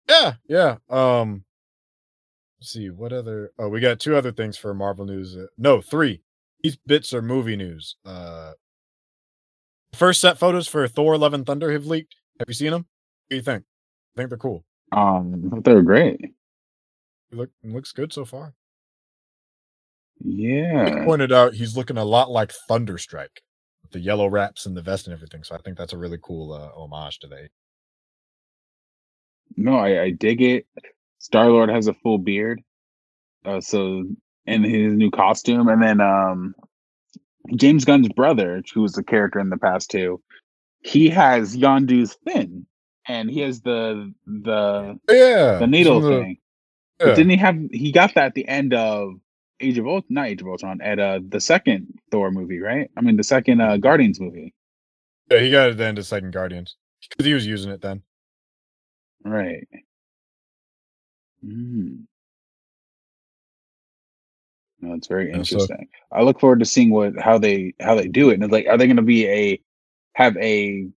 [SPEAKER 1] yeah, yeah. Um, let's see what other. Oh, we got two other things for Marvel news. Uh, no, three. These bits are movie news. Uh, first set photos for Thor: Love and Thunder have leaked. Have you seen them? What do you think? I think they're cool.
[SPEAKER 2] Um, they're great.
[SPEAKER 1] It look looks good so far.
[SPEAKER 2] Yeah.
[SPEAKER 1] He pointed out he's looking a lot like Thunderstrike with the yellow wraps and the vest and everything. So I think that's a really cool uh, homage to the
[SPEAKER 2] no, I, I dig it. Star Lord has a full beard, uh, so in his new costume, and then um, James Gunn's brother, who was a character in the past too, he has Yondu's fin, and he has the the
[SPEAKER 1] yeah
[SPEAKER 2] the needle the, thing. Yeah. But didn't he have? He got that at the end of Age of Ultron, not Age of Ultron, at uh the second Thor movie, right? I mean, the second uh Guardians movie.
[SPEAKER 1] Yeah, he got it at the end of second Guardians because he was using it then.
[SPEAKER 2] Right. Mm. No, it's very so interesting. I look forward to seeing what how they how they do it. And it's like, are they going to be a have a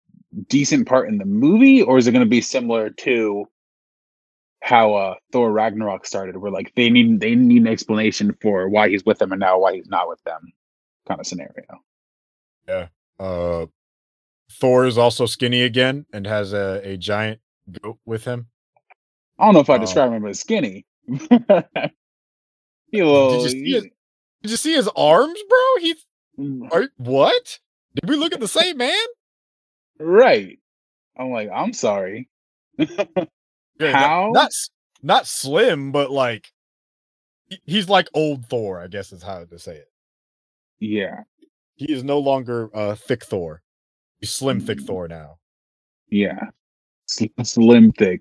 [SPEAKER 2] decent part in the movie, or is it going to be similar to how uh Thor Ragnarok started, where like they need they need an explanation for why he's with them and now why he's not with them, kind of scenario.
[SPEAKER 1] Yeah. Uh, Thor is also skinny again and has a, a giant goat with him.
[SPEAKER 2] I don't know if I
[SPEAKER 1] Oh.
[SPEAKER 2] describe him as skinny. he a
[SPEAKER 1] Did you see his, Did you see his arms, bro? He
[SPEAKER 2] he-
[SPEAKER 1] are, what? Did we look at the same man?
[SPEAKER 2] Right. I'm like, I'm sorry.
[SPEAKER 1] Yeah, not-
[SPEAKER 2] How?
[SPEAKER 1] Not s- not slim, but like he's like old Thor. I guess is how to say it.
[SPEAKER 2] Yeah,
[SPEAKER 1] He is no longer uh, thick Thor. He's slim thick
[SPEAKER 2] Mm.
[SPEAKER 1] Thor now.
[SPEAKER 2] yeah. Sl- Slim thick.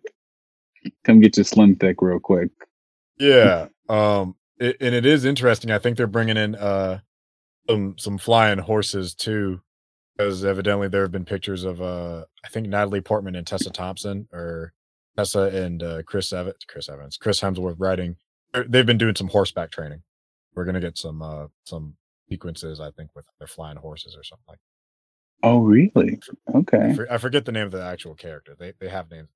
[SPEAKER 2] Come get your slim thick real quick.
[SPEAKER 1] Yeah. Um. it- and it is interesting. I think they're bringing in uh some some flying horses too, because evidently there have been pictures of uh I think Natalie Portman and Tessa Thompson or Tessa and uh, Chris Evans, Chris Evans, Chris Hemsworth riding. They've been doing some horseback training. We're gonna get some uh some sequences, I think, with their flying horses or something like.
[SPEAKER 2] Oh, really? Okay.
[SPEAKER 1] I forget the name of the actual character. They they have names.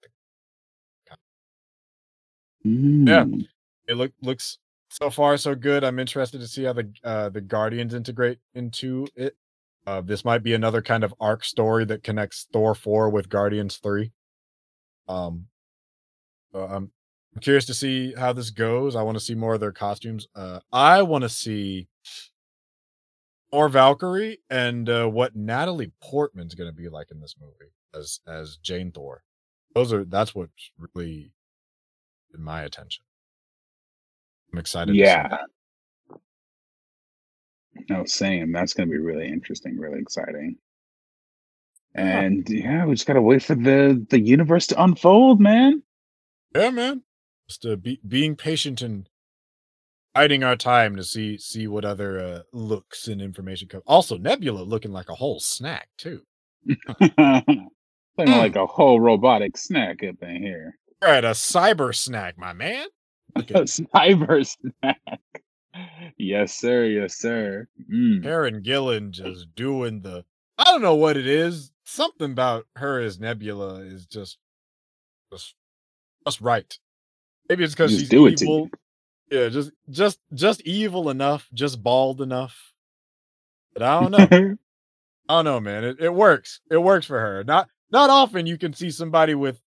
[SPEAKER 2] Mm.
[SPEAKER 1] Yeah, it look looks so far so good. I'm interested to see how the uh the Guardians integrate into it. Uh this might be another kind of arc story that connects Thor 4 with Guardians 3. Um so I'm I'm curious to see how this goes. I want to see more of their costumes. Uh I want to see more Valkyrie and uh what Natalie Portman's going to be like in this movie as as Jane Thor. Those are that's what really in my attention. I'm excited. to see
[SPEAKER 2] Yeah. No, same. That's going to be really interesting, really exciting. And yeah, we just gotta wait for the the universe to unfold, man.
[SPEAKER 1] Yeah, man. Just uh, be, being patient and biding our time to see see what other uh, looks and information come. Also, Nebula looking like a whole snack too.
[SPEAKER 2] Looking
[SPEAKER 1] Mm.
[SPEAKER 2] like a whole robotic snack up in here.
[SPEAKER 1] Right, a cyber snack, my man. Looking
[SPEAKER 2] Cyber snack. Yes, sir. Yes, sir. Mm.
[SPEAKER 1] Karen Gillan just doing the. I don't know what it is. Something about her as Nebula is just, just, just right. Maybe it's because she's
[SPEAKER 2] do it to
[SPEAKER 1] evil. Yeah, just, just, just evil enough, just bald enough. But I don't know. I don't know, man. It, it works. It works for her. Not, not often you can see somebody with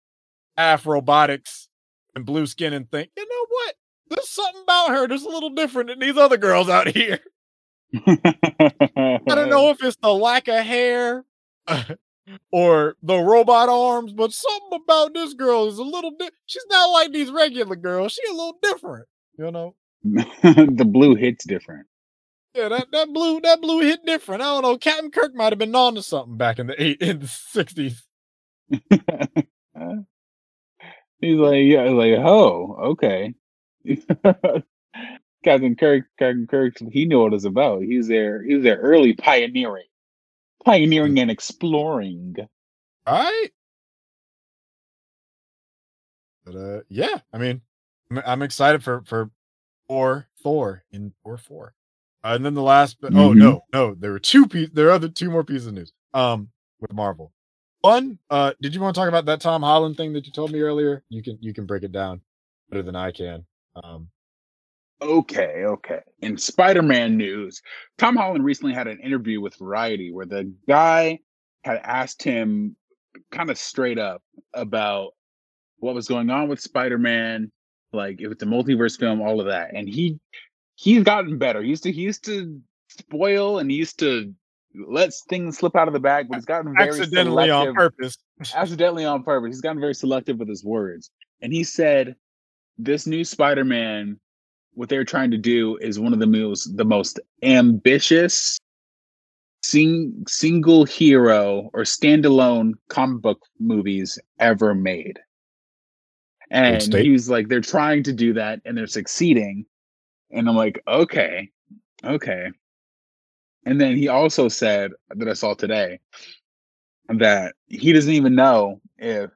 [SPEAKER 1] half robotics and blue skin and think, you know what? There's something about her that's a little different than these other girls out here. I don't know if it's the lack of hair or the robot arms, but something about this girl is a little di- she's not like these regular girls. She a little different, you know.
[SPEAKER 2] the blue hits different.
[SPEAKER 1] Yeah, that, that blue that blue hit different. I don't know. Captain Kirk might have been on to something back in the eight in the sixties.
[SPEAKER 2] He's like, yeah, like, oh, okay. Captain Kirk, Captain Kirk, he knew what it was about. He was there. He was there early pioneering, pioneering and exploring.
[SPEAKER 1] All right. But uh yeah, I mean I'm, excited for for Thor Thor in Thor 4. Uh, and then the last but oh
[SPEAKER 2] Mhm.
[SPEAKER 1] no, no, there were two pieces there are other two more pieces of news. Um with Marvel. One, uh did you want to talk about that Tom Holland thing that you told me earlier? You can you can break it down better than I can. Um
[SPEAKER 2] Okay, okay. In Spider-Man news, Tom Holland recently had an interview with Variety where the guy had asked him kind of straight up about what was going on with Spider-Man, like if it's a multiverse film, all of that. And he he's gotten better. He used to he used to spoil and he used to let things slip out of the bag, but he's gotten very
[SPEAKER 1] accidentally on purpose.
[SPEAKER 2] accidentally on purpose. He's gotten very selective with his words. And he said, This new Spider Man, what they're trying to do is one of the most the most ambitious sing, single hero or standalone comic book movies ever made. And
[SPEAKER 1] state.
[SPEAKER 2] he was like, they're trying to do that and they're succeeding. And I'm like, okay, okay. And then he also said that I saw today that he doesn't even know if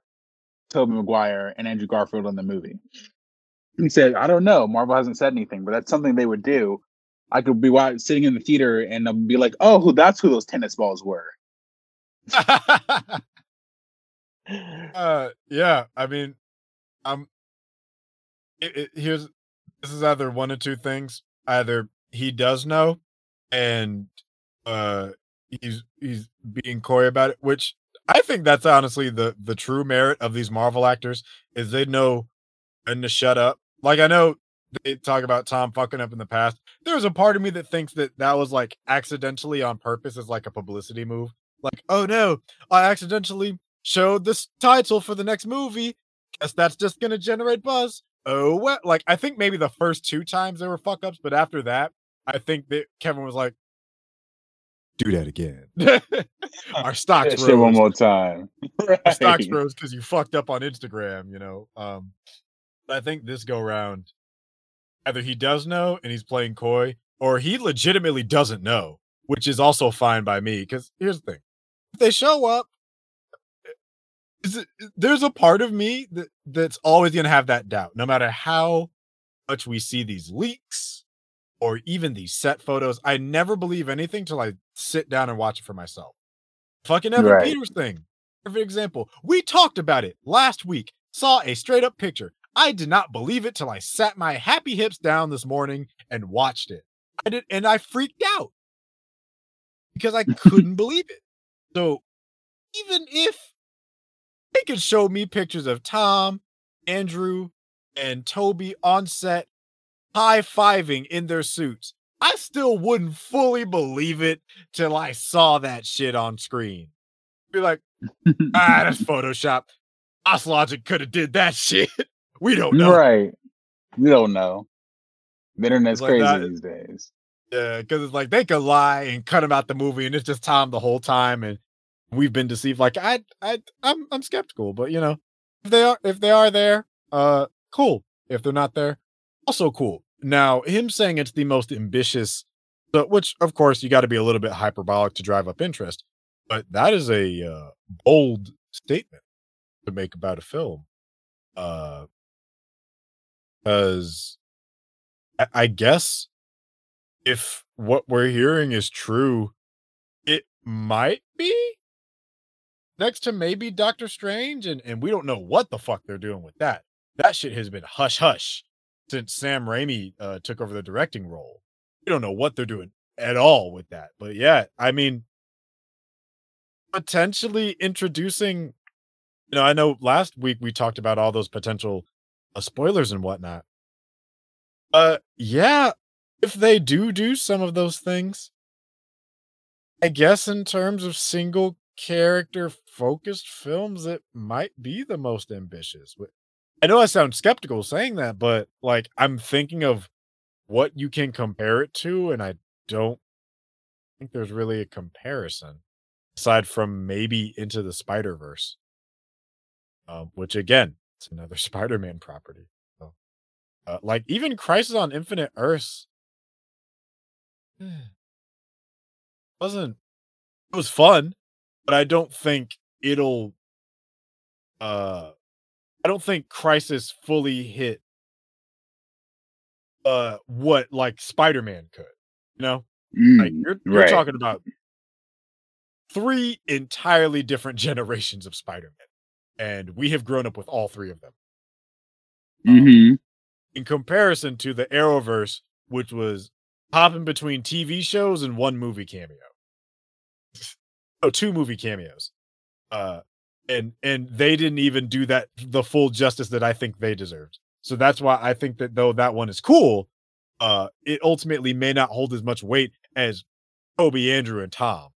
[SPEAKER 2] Tobey Maguire and Andrew Garfield in the movie. He said, I don't know. Marvel hasn't said anything, but that's something they would do. I could be sitting in the theater and I'll be like, oh, that's who those tennis balls were.
[SPEAKER 1] uh yeah i mean um it, it, here's this is either one of two things either he does know and uh he's he's being coy about it, which I think that's honestly the the true merit of these Marvel actors is they know when to shut up. Like I know they talk about Tom fucking up in the past. There's a part of me that thinks that that was like accidentally on purpose as like a publicity move. Like, oh no, I accidentally showed this title for the next movie. Guess that's just gonna generate buzz. Oh well, like I think maybe the first two times there were fuck ups, but after that, I think that Kevin was like, "Do that again." Our stocks
[SPEAKER 2] Say one more time.
[SPEAKER 1] Our stocks rose because you fucked up on Instagram. You know. Um, I think this go round, either he does know and he's playing coy, or he legitimately doesn't know, which is also fine by me. Because here's the thing: if they show up, eh, it, eh, there's a part of me that that's always gonna have that doubt, no matter how much we see these leaks or even these set photos. I never believe anything till I sit down and watch it for myself. Fucking Evan right. Peters thing. Perfect example. We talked about it last week. Saw a straight up picture. I did not believe it till I sat my happy hips down this morning and watched it. I did, and I freaked out because I couldn't believe it. So even if they could show me pictures of Tom, Andrew, and Tobey on set high fiving in their suits, I still wouldn't fully believe it till I saw that shit on screen. Be like, ah, that's Photoshop. Oslogic could have did that shit. We don't know.
[SPEAKER 2] Right. We don't know. The internet's like crazy that, these days.
[SPEAKER 1] Yeah, because it's like they could lie and cut him out the movie, and it's just Tom the whole time, and we've been deceived. Like I, I, I'm, I'm skeptical, but you know, if they are, if they are there, uh, cool. If they're not there, also cool. Now, him saying it's the most ambitious, but which of course you got to be a little bit hyperbolic to drive up interest, but that is a uh, bold statement to make about a film. Uh, because I guess if what we're hearing is true, it might be next to maybe Doctor Strange, and, and we don't know what the fuck they're doing with that. That shit has been hush hush since Sam Raimi uh, took over the directing role. We don't know what they're doing at all with that. But yeah, I mean, potentially introducing, you know, I know last week we talked about all those potential uh, spoilers and whatnot. Uh, yeah, if they do do some of those things, I guess in terms of single character focused films, it might be the most ambitious. I know I sound skeptical saying that, but like I'm thinking of what you can compare it to, and I don't think there's really a comparison aside from maybe Into the Spider Verse, um, which again, it's another Spider Man property. So, uh, like even Crisis on Infinite Earths wasn't. It was fun, but I don't think it'll. Uh, I don't think Crisis fully hit. Uh, what like Spider Man could, you know?
[SPEAKER 2] Mm,
[SPEAKER 1] like you're, you're
[SPEAKER 2] right.
[SPEAKER 1] talking about three entirely different generations of Spider Man and we have grown up with all three of them.
[SPEAKER 2] Mm-hmm.
[SPEAKER 1] Um, in comparison to the Arrowverse, which was hopping between TV shows and one movie cameo. oh, two movie cameos. Uh, and and they didn't even do that the full justice that I think they deserved. So that's why I think that though that one is cool, uh, it ultimately may not hold as much weight as Tobey, Andrew, and Tom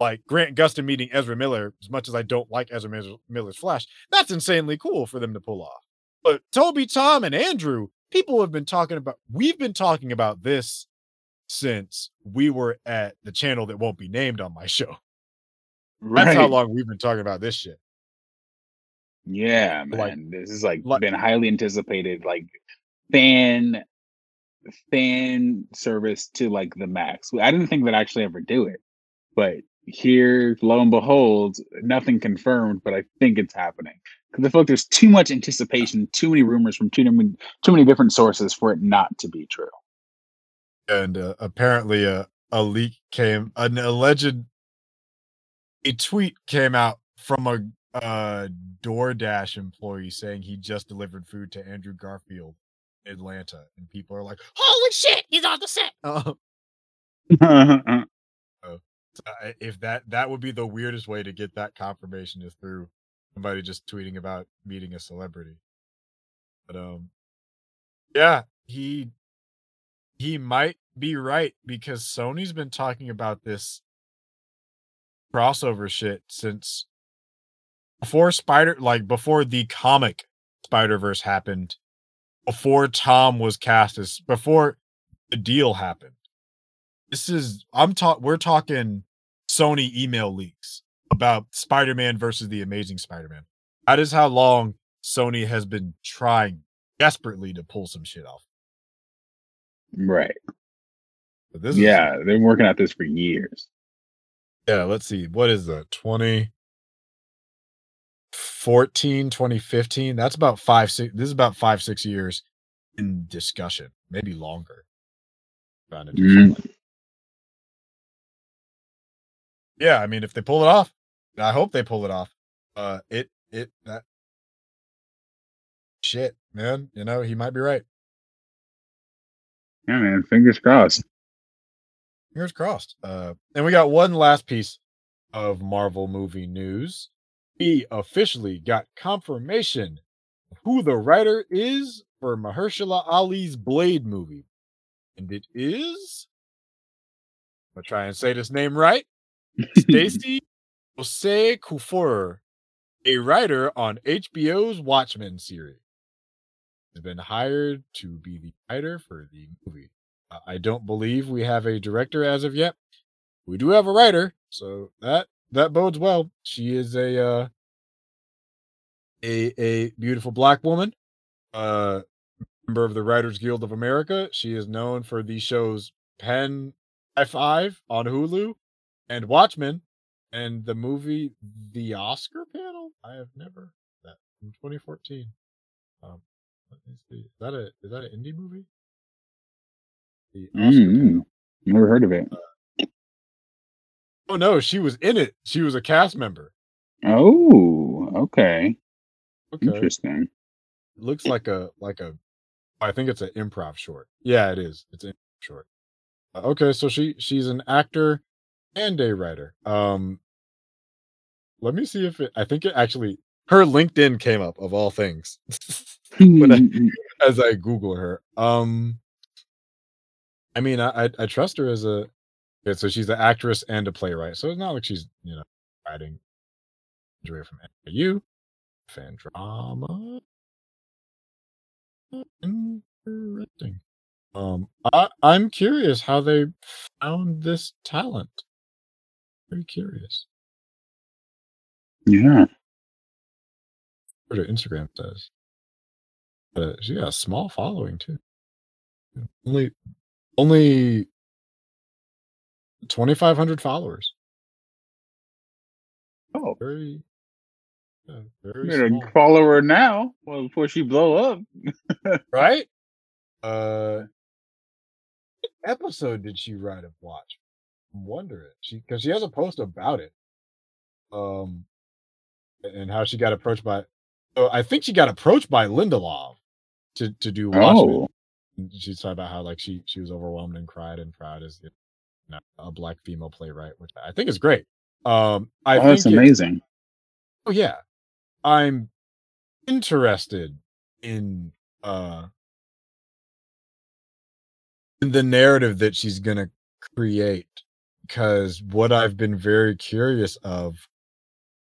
[SPEAKER 1] like Grant Gustin meeting Ezra Miller, as much as I don't like Ezra Miller's Flash, that's insanely cool for them to pull off. But Tobey, Tom, and Andrew, people have been talking about, we've been talking about this since we were at the channel that won't be named on my show. Right. That's how long we've been talking about this shit.
[SPEAKER 2] Yeah, man. Like, this is like, like been highly anticipated, like fan fan service to like the max. I didn't think that actually ever do it, but here, lo and behold, nothing confirmed, but I think it's happening. Because I feel like there's too much anticipation, too many rumors from too many, too many different sources for it not to be true.
[SPEAKER 1] And uh, apparently, a, a leak came, an alleged, a tweet came out from a uh, DoorDash employee saying he just delivered food to Andrew Garfield, Atlanta, and people are like, "Holy shit, he's on the set!" Uh, If that that would be the weirdest way to get that confirmation is through somebody just tweeting about meeting a celebrity. But um, yeah, he he might be right because Sony's been talking about this crossover shit since before Spider like before the comic Spider-Verse happened, before Tom was cast as before the deal happened. This is I'm talk we're talking Sony email leaks about Spider-Man versus the Amazing Spider-Man. That is how long Sony has been trying desperately to pull some shit off.
[SPEAKER 2] Right. Yeah,
[SPEAKER 1] is,
[SPEAKER 2] they've been working at this for years.
[SPEAKER 1] yeah, let's see. What is that? 2014, 2015. That's about five, six. This is about five, six years in discussion, maybe longer. Trying to do
[SPEAKER 2] Mm.
[SPEAKER 1] something Yeah, I mean, if they pull it off, I hope they pull it off. Uh, it, it, that shit, man. You know, he might be right.
[SPEAKER 2] Yeah, man. Fingers crossed.
[SPEAKER 1] Fingers crossed. Uh, and we got one last piece of Marvel movie news. We officially got confirmation who the writer is for Mahershala Ali's Blade movie. And it is. I'm going to try and say this name right. Stacy Osei-Kuffour, a writer on HBO's Watchmen series, has been hired to be the writer for the movie. I don't believe we have a director as of yet. We do have a writer, so that that bodes well. She is a uh, a a beautiful black woman, uh, member of the Writers Guild of America. She is known for the shows Pen F5 on Hulu and Watchmen and the movie The Oscar Panel. I have never that from 2014. Um, let me see. Is that a is that an indie movie? The Oscar
[SPEAKER 2] Mm,
[SPEAKER 1] Panel.
[SPEAKER 2] never heard of it.
[SPEAKER 1] Oh no, she was in it. She was a cast member.
[SPEAKER 2] Oh, okay.
[SPEAKER 1] Okay,
[SPEAKER 2] Interesting.
[SPEAKER 1] looks like a like a. I think it's an improv short. Yeah, it is. It's an improv short. Uh, okay, so she she's an actor and a writer. Um, let me see if it. I think it actually her LinkedIn came up of all things But I- as I Google her. Um, I mean, I I, I trust her as a. Okay, so she's an actress and a playwright. So it's not like she's you know writing. Graduated from NYU, fan drama. Interesting. Um, I I'm curious how they found this talent. Very curious.
[SPEAKER 2] yeah.
[SPEAKER 1] What her Instagram says. But she got a small following too. Only only twenty five hundred followers.
[SPEAKER 2] Oh,
[SPEAKER 1] Very yeah, very
[SPEAKER 2] better
[SPEAKER 1] small.
[SPEAKER 2] follow her now. Well, before she blow up.
[SPEAKER 1] right? Uh what episode did she write of Watch? I'm wondering. She because she has a post about it. Um and how she got approached by oh, I think she got approached by Lindelof to to do Watchmen.
[SPEAKER 2] Oh,
[SPEAKER 1] she's talking about how like she she was overwhelmed and cried and proud as you know, a black female playwright, which I think is great. Um I
[SPEAKER 2] oh,
[SPEAKER 1] think
[SPEAKER 2] that's
[SPEAKER 1] it-
[SPEAKER 2] amazing.
[SPEAKER 1] Oh yeah. I'm interested in uh in the narrative that she's to create because what I've been very curious of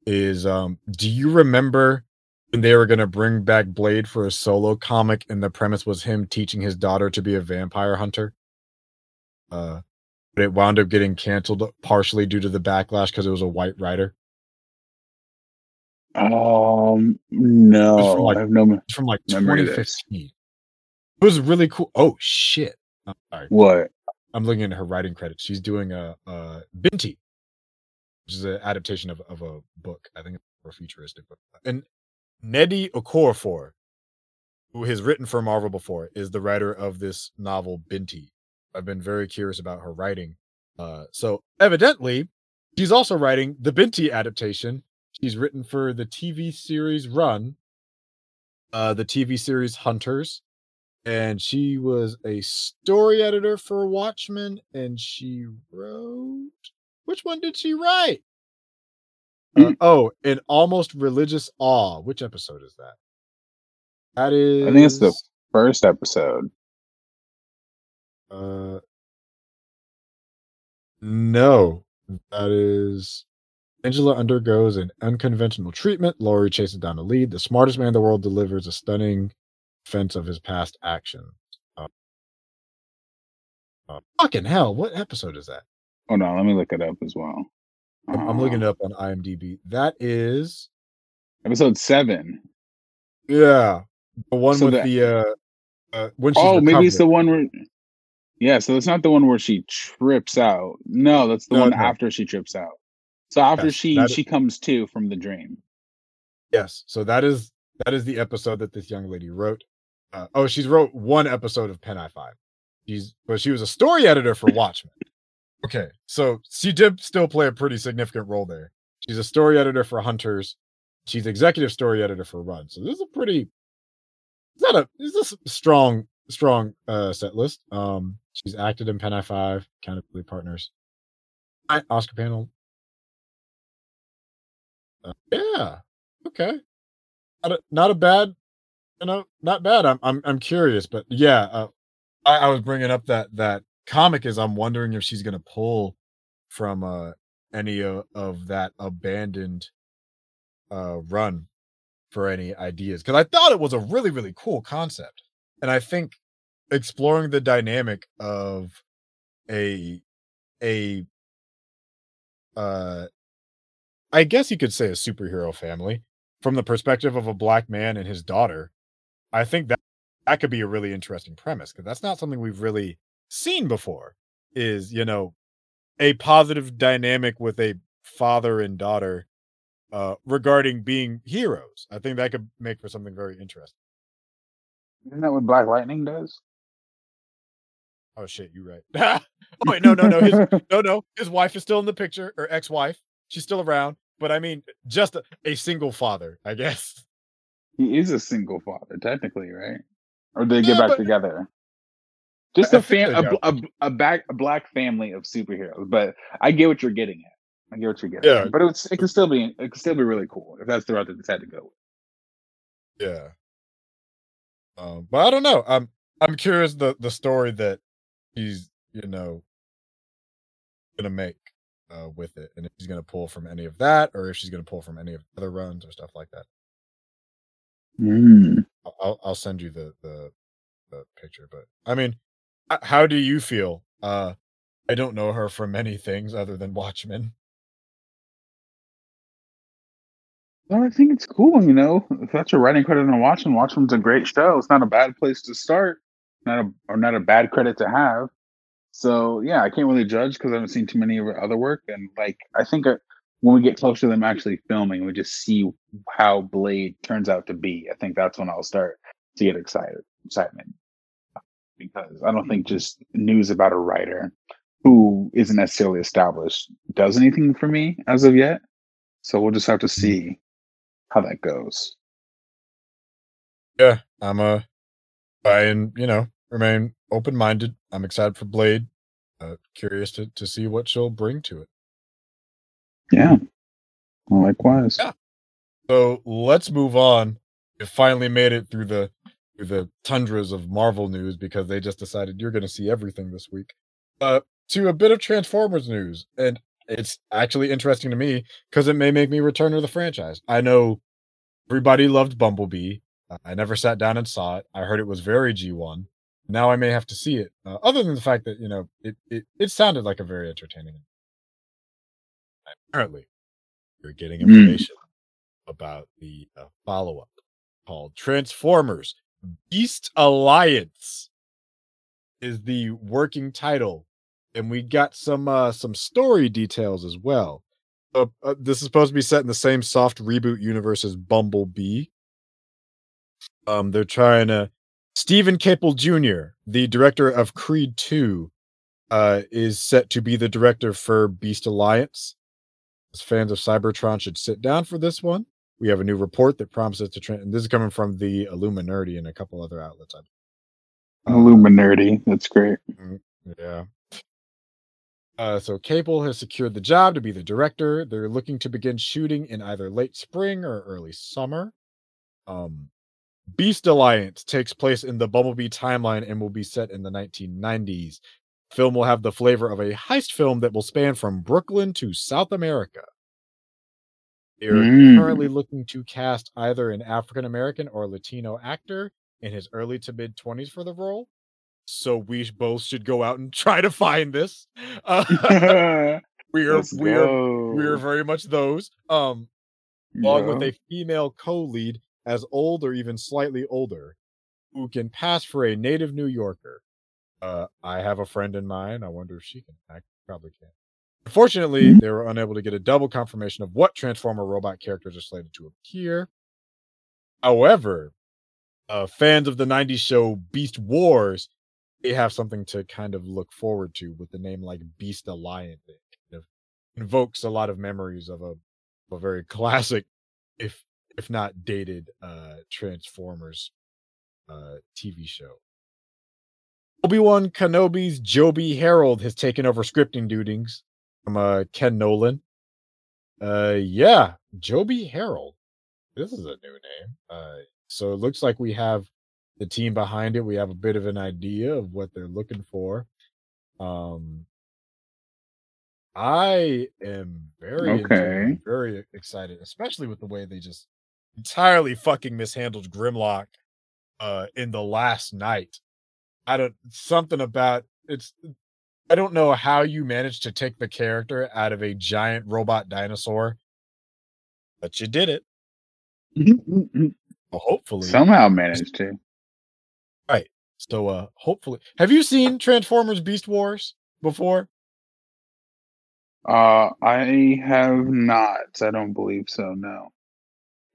[SPEAKER 1] is um do you remember when they were going to bring back Blade for a solo comic and the premise was him teaching his daughter to be a vampire hunter? Uh but it wound up getting canceled partially due to the backlash because it was a white writer.
[SPEAKER 2] Um, no,
[SPEAKER 1] like-
[SPEAKER 2] I have no.
[SPEAKER 1] It's from like
[SPEAKER 2] Memory
[SPEAKER 1] 2015. It was really cool. Oh shit! I'm sorry.
[SPEAKER 2] What?
[SPEAKER 1] I'm looking at her writing credits. She's doing a, a Binti, which is an adaptation of, of a book. I think a futuristic book. And Nnedi Okorafor, who has written for Marvel before, is the writer of this novel Binti. I've been very curious about her writing. Uh, so evidently, she's also writing the Binti adaptation. She's written for the TV series Run, uh, the TV series Hunters, and she was a story editor for Watchmen, and she wrote Which one did she write? Uh,
[SPEAKER 2] Mm.
[SPEAKER 1] oh, in almost religious awe. Which episode is that? That is.
[SPEAKER 2] I think it's the first episode.
[SPEAKER 1] Uh, no, that is. Angela undergoes an unconventional treatment. Laurie chases down a lead. The smartest man in the world delivers a stunning defense of his past actions. Uh, uh, fucking hell! What episode is that?
[SPEAKER 2] Hold on, let me look it up as well.
[SPEAKER 1] I'm, I'm looking it up on IMDb. That is,
[SPEAKER 2] episode seven.
[SPEAKER 1] yeah, the one
[SPEAKER 2] So
[SPEAKER 1] with
[SPEAKER 2] the-
[SPEAKER 1] the uh, uh when she's
[SPEAKER 2] Oh, maybe it's the one where. Yeah, so it's not the one where she trips out. No, that's the
[SPEAKER 1] No,
[SPEAKER 2] one
[SPEAKER 1] no.
[SPEAKER 2] after she trips out. So after
[SPEAKER 1] Yes,
[SPEAKER 2] she
[SPEAKER 1] that-
[SPEAKER 2] she comes to from the dream.
[SPEAKER 1] Yes. So that is that is the episode that this young lady wrote. Uh, oh, she's wrote one episode of Pen I Five. She's but she was a story editor for Watchmen. Okay, so she did still play a pretty significant role there. She's a story editor for Hunters. She's executive story editor for Run. So this is a pretty. It's not a. This is a strong, strong uh set list. Um, she's acted in Pen I Five, Accountability Partners, Oscar panel. Uh, yeah. Okay not a, not a bad you know not bad. I'm i'm, I'm curious but yeah uh, I, I was bringing up that that comic is i'm wondering if she's gonna pull from uh any of, that abandoned uh run for any ideas because i thought it was a really really cool concept and i think exploring the dynamic of a a uh i guess you could say a superhero family from the perspective of a black man and his daughter, I think that that could be a really interesting premise because that's not something we've really seen before. Is you know a positive dynamic with a father and daughter uh, regarding being heroes. I think that could make for something very interesting.
[SPEAKER 2] Isn't that what Black Lightning does?
[SPEAKER 1] Oh shit, you right. oh wait, no, no, no, his, no, no. His wife is still in the picture, or ex-wife. She's still around, but I mean, just a, a single father, I guess.
[SPEAKER 2] He is a single father, technically, right? Or did they
[SPEAKER 1] Yeah,
[SPEAKER 2] get back
[SPEAKER 1] but-
[SPEAKER 2] together? Just
[SPEAKER 1] I
[SPEAKER 2] a fam, a, a, a back, a black family of superheroes. But I get what you're getting at. I get what you're getting.
[SPEAKER 1] Yeah.
[SPEAKER 2] at. But it's it can still be it can still be really cool if that's the route that they had to go. with.
[SPEAKER 1] Yeah. Um, but I don't know. I'm I'm curious the the story that he's you know gonna make uh with it, and if he's gonna pull from any of that, or if she's gonna pull from any of the other runs or stuff like that.
[SPEAKER 2] Mm.
[SPEAKER 1] I'll I'll, send you the, the the picture. But I mean, how do you feel? Uh, I don't know her from many things other than Watchmen.
[SPEAKER 2] Well, I think it's cool, you know. If that's your writing credit on Watchmen, Watchmen's a great show. It's not a bad place to start, not a or not a bad credit to have. So yeah, I can't really judge because I haven't seen too many of her other work, and like I think when we get closer to them actually filming, we just see how Blade turns out to be. I think that's when I'll start to get excited, excitement, because I don't think just news about a writer who isn't necessarily established does anything for me as of yet. So we'll just have to see how that goes.
[SPEAKER 1] Yeah, I'm a I and you know remain open minded. I'm excited for Blade. Uh, curious to to see what she'll bring to it.
[SPEAKER 2] Yeah. Likewise.
[SPEAKER 1] Yeah. So let's move on. We finally made it through the through the tundras of Marvel news because they just decided you're going to see everything this week. Uh, to a bit of Transformers news, and it's actually interesting to me because it may make me return to the franchise. I know everybody loved Bumblebee. I never sat down and saw it. I heard it was very G1. Now I may have to see it. Uh, other than the fact that you know it it it sounded like a very entertaining. Apparently, you're getting
[SPEAKER 2] Mm.
[SPEAKER 1] information about the uh, follow up called Transformers Beast Alliance is the working title and we got some uh some story details as well. Uh, uh, this is supposed to be set in the same soft reboot universe as Bumblebee. Um they're trying to Steven Caple Jr., the director of Creed 2, uh, is set to be the director for Beast Alliance. As fans of Cybertron should sit down for this one. We have a new report that promises to. Tra- and this is coming from the Illuminerdi and a couple other outlets. Uh,
[SPEAKER 2] Illuminati. That's great.
[SPEAKER 1] yeah. Uh, so Caple has secured the job to be the director. They're looking to begin shooting in either late spring or early summer. Um, Beast Alliance takes place in the Bumblebee timeline and will be set in the 1990s. Film will have the flavor of a heist film that will span from Brooklyn to South America. They're
[SPEAKER 2] Mm.
[SPEAKER 1] currently looking to cast either an African American or Latino actor in his early to mid 20s for the role. So we both should go out and try to find this. Uh, we are we are we are very much those. Um, along with a female co-lead as old or even slightly older who can pass for a native New Yorker. Uh, I have a friend in mind. I wonder if she can. I probably can. Unfortunately,
[SPEAKER 2] Mhm.
[SPEAKER 1] they were unable to get a double confirmation of what Transformer robot characters are slated to appear. However, uh, fans of the 90s show Beast Wars, they have something to kind of look forward to with the name like Beast Alliance. It kind of invokes a lot of memories of a, a very classic, if if not dated, uh, Transformers uh, TV show. Obi-Wan Kenobi's Joby Harold has taken over scripting duties from uh, Ken Nolan. Uh, yeah, Joby Harold. This is a new name. Uh, so it looks like we have the team behind it. We have a bit of an idea of what they're looking for. Um, I am very
[SPEAKER 2] Okay.
[SPEAKER 1] very excited, especially with the way they just entirely fucking mishandled Grimlock uh in the Last Knight. I don't something about it's I don't know how you managed to take the character out of a giant robot dinosaur, but you did it. Well, hopefully.
[SPEAKER 2] Somehow managed to. Right.
[SPEAKER 1] So uh hopefully. Have you seen Transformers Beast Wars before?
[SPEAKER 2] Uh, I have not. I don't believe so. No.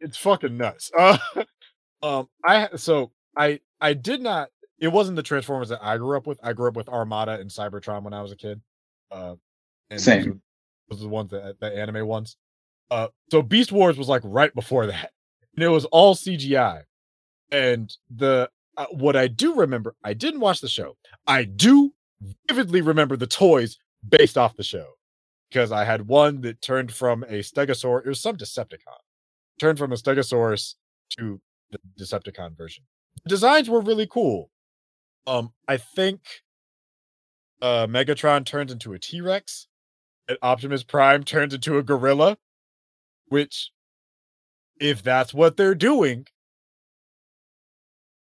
[SPEAKER 1] It's fucking nuts. Uh um I so I I did not it wasn't the Transformers that I grew up with. I grew up with Armada and Cybertron when I was a kid. Uh and those
[SPEAKER 2] Same.
[SPEAKER 1] were- Those are the ones that the anime ones. Uh so Beast Wars was like right before that. And it was all CGI. And the uh, what I do remember, I didn't watch the show. I do vividly remember the toys based off the show because I had one that turned from a Stegosaurus. It was some Decepticon, turned from a Stegosaurus to the Decepticon version. The designs were really cool. Um, I think uh Megatron turns into a T Rex, and Optimus Prime turns into a gorilla. Which, if that's what they're doing,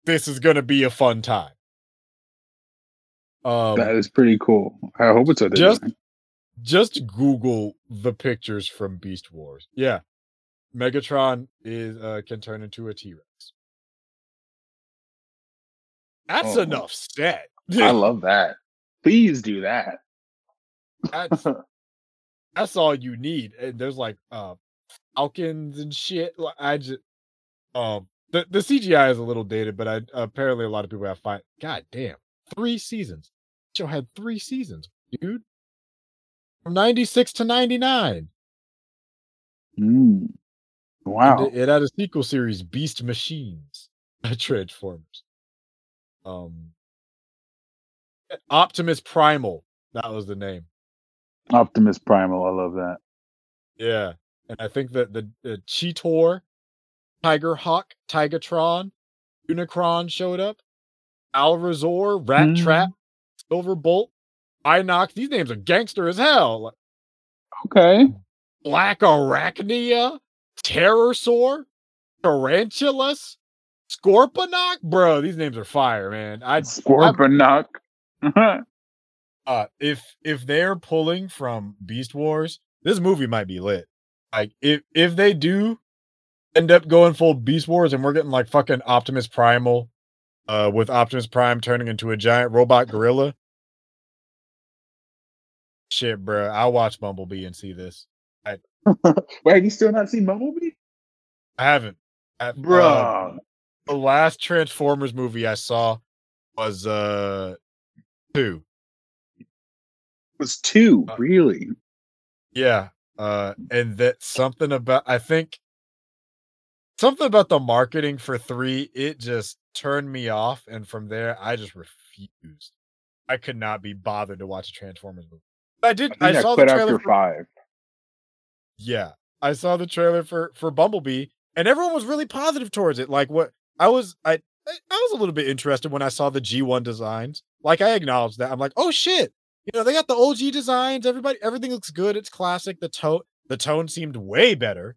[SPEAKER 1] this is gonna be a fun time. Um,
[SPEAKER 2] that is pretty cool. I hope it's a
[SPEAKER 1] just-
[SPEAKER 2] doing.
[SPEAKER 1] just Google the pictures from Beast Wars. Yeah, Megatron is uh, can turn into a T Rex. That's
[SPEAKER 2] Oh.
[SPEAKER 1] enough said.
[SPEAKER 2] I love that. Please do that.
[SPEAKER 1] that's that's all you need. And there's like uh falcons and shit. Like, I just um the, the CGI is a little dated, but I apparently a lot of people have fine. God damn, three seasons. Show had three seasons, dude. From ninety six to ninety nine.
[SPEAKER 2] Mm. Wow.
[SPEAKER 1] It, it had a sequel series, Beast Machines, Transformers. Um, Optimus Primal, that was the name.
[SPEAKER 2] Optimus Primal. I love that.
[SPEAKER 1] Yeah, and I think that the, the Cheetor, Tiger Hawk, Tigatron, Unicron showed up. Airazor, Rat
[SPEAKER 2] Hmm.
[SPEAKER 1] Trap, Silver Bolt, Inox. These names are gangster as hell.
[SPEAKER 2] Okay.
[SPEAKER 1] Black Arachnia, Terrorsaur, Tarantulas, Scorponok. Bro, these names are fire, man. I
[SPEAKER 2] Scorponok.
[SPEAKER 1] uh if if they're pulling from Beast Wars, this movie might be lit. Like if if they do end up going full Beast Wars and we're getting like fucking Optimus Primal, uh with Optimus Prime turning into a giant robot gorilla. Shit, bro. I'll watch Bumblebee and see this.
[SPEAKER 2] Wait, have you still not seen Bumblebee?
[SPEAKER 1] I haven't. I- uh. The last Transformers movie I saw was uh two.
[SPEAKER 2] it was two.
[SPEAKER 1] uh,
[SPEAKER 2] Really?
[SPEAKER 1] Yeah. Uh and that something about I think something about the marketing for three, it just turned me off. And from there I just refused. I could not be bothered to watch a Transformers movie. I did.
[SPEAKER 2] I,
[SPEAKER 1] I, saw the trailer. For,
[SPEAKER 2] five.
[SPEAKER 1] yeah, I saw the trailer for for Bumblebee, and everyone was really positive towards it. Like what I was, I I was a little bit interested when I saw the G1 designs. Like I acknowledged that. I'm like, oh shit, you know, they got the OG designs. Everybody, everything looks good. It's classic. The tone, the tone seemed way better.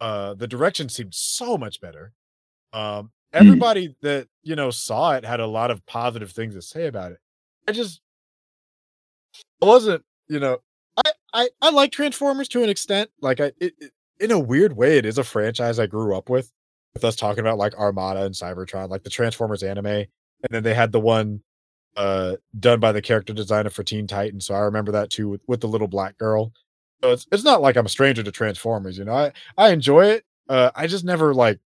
[SPEAKER 1] Uh, the direction seemed so much better. Um, everybody that you know saw it had a lot of positive things to say about it. I just I wasn't, you know, I I I like Transformers to an extent. Like I, it, it, in a weird way, it is a franchise I grew up with. With us talking about like Armada and Cybertron, like the Transformers anime, and then they had the one uh done by the character designer for Teen Titans. So I remember that too with, with the little black girl. So it's it's not like I'm a stranger to Transformers, you know. I I enjoy it. Uh I just never like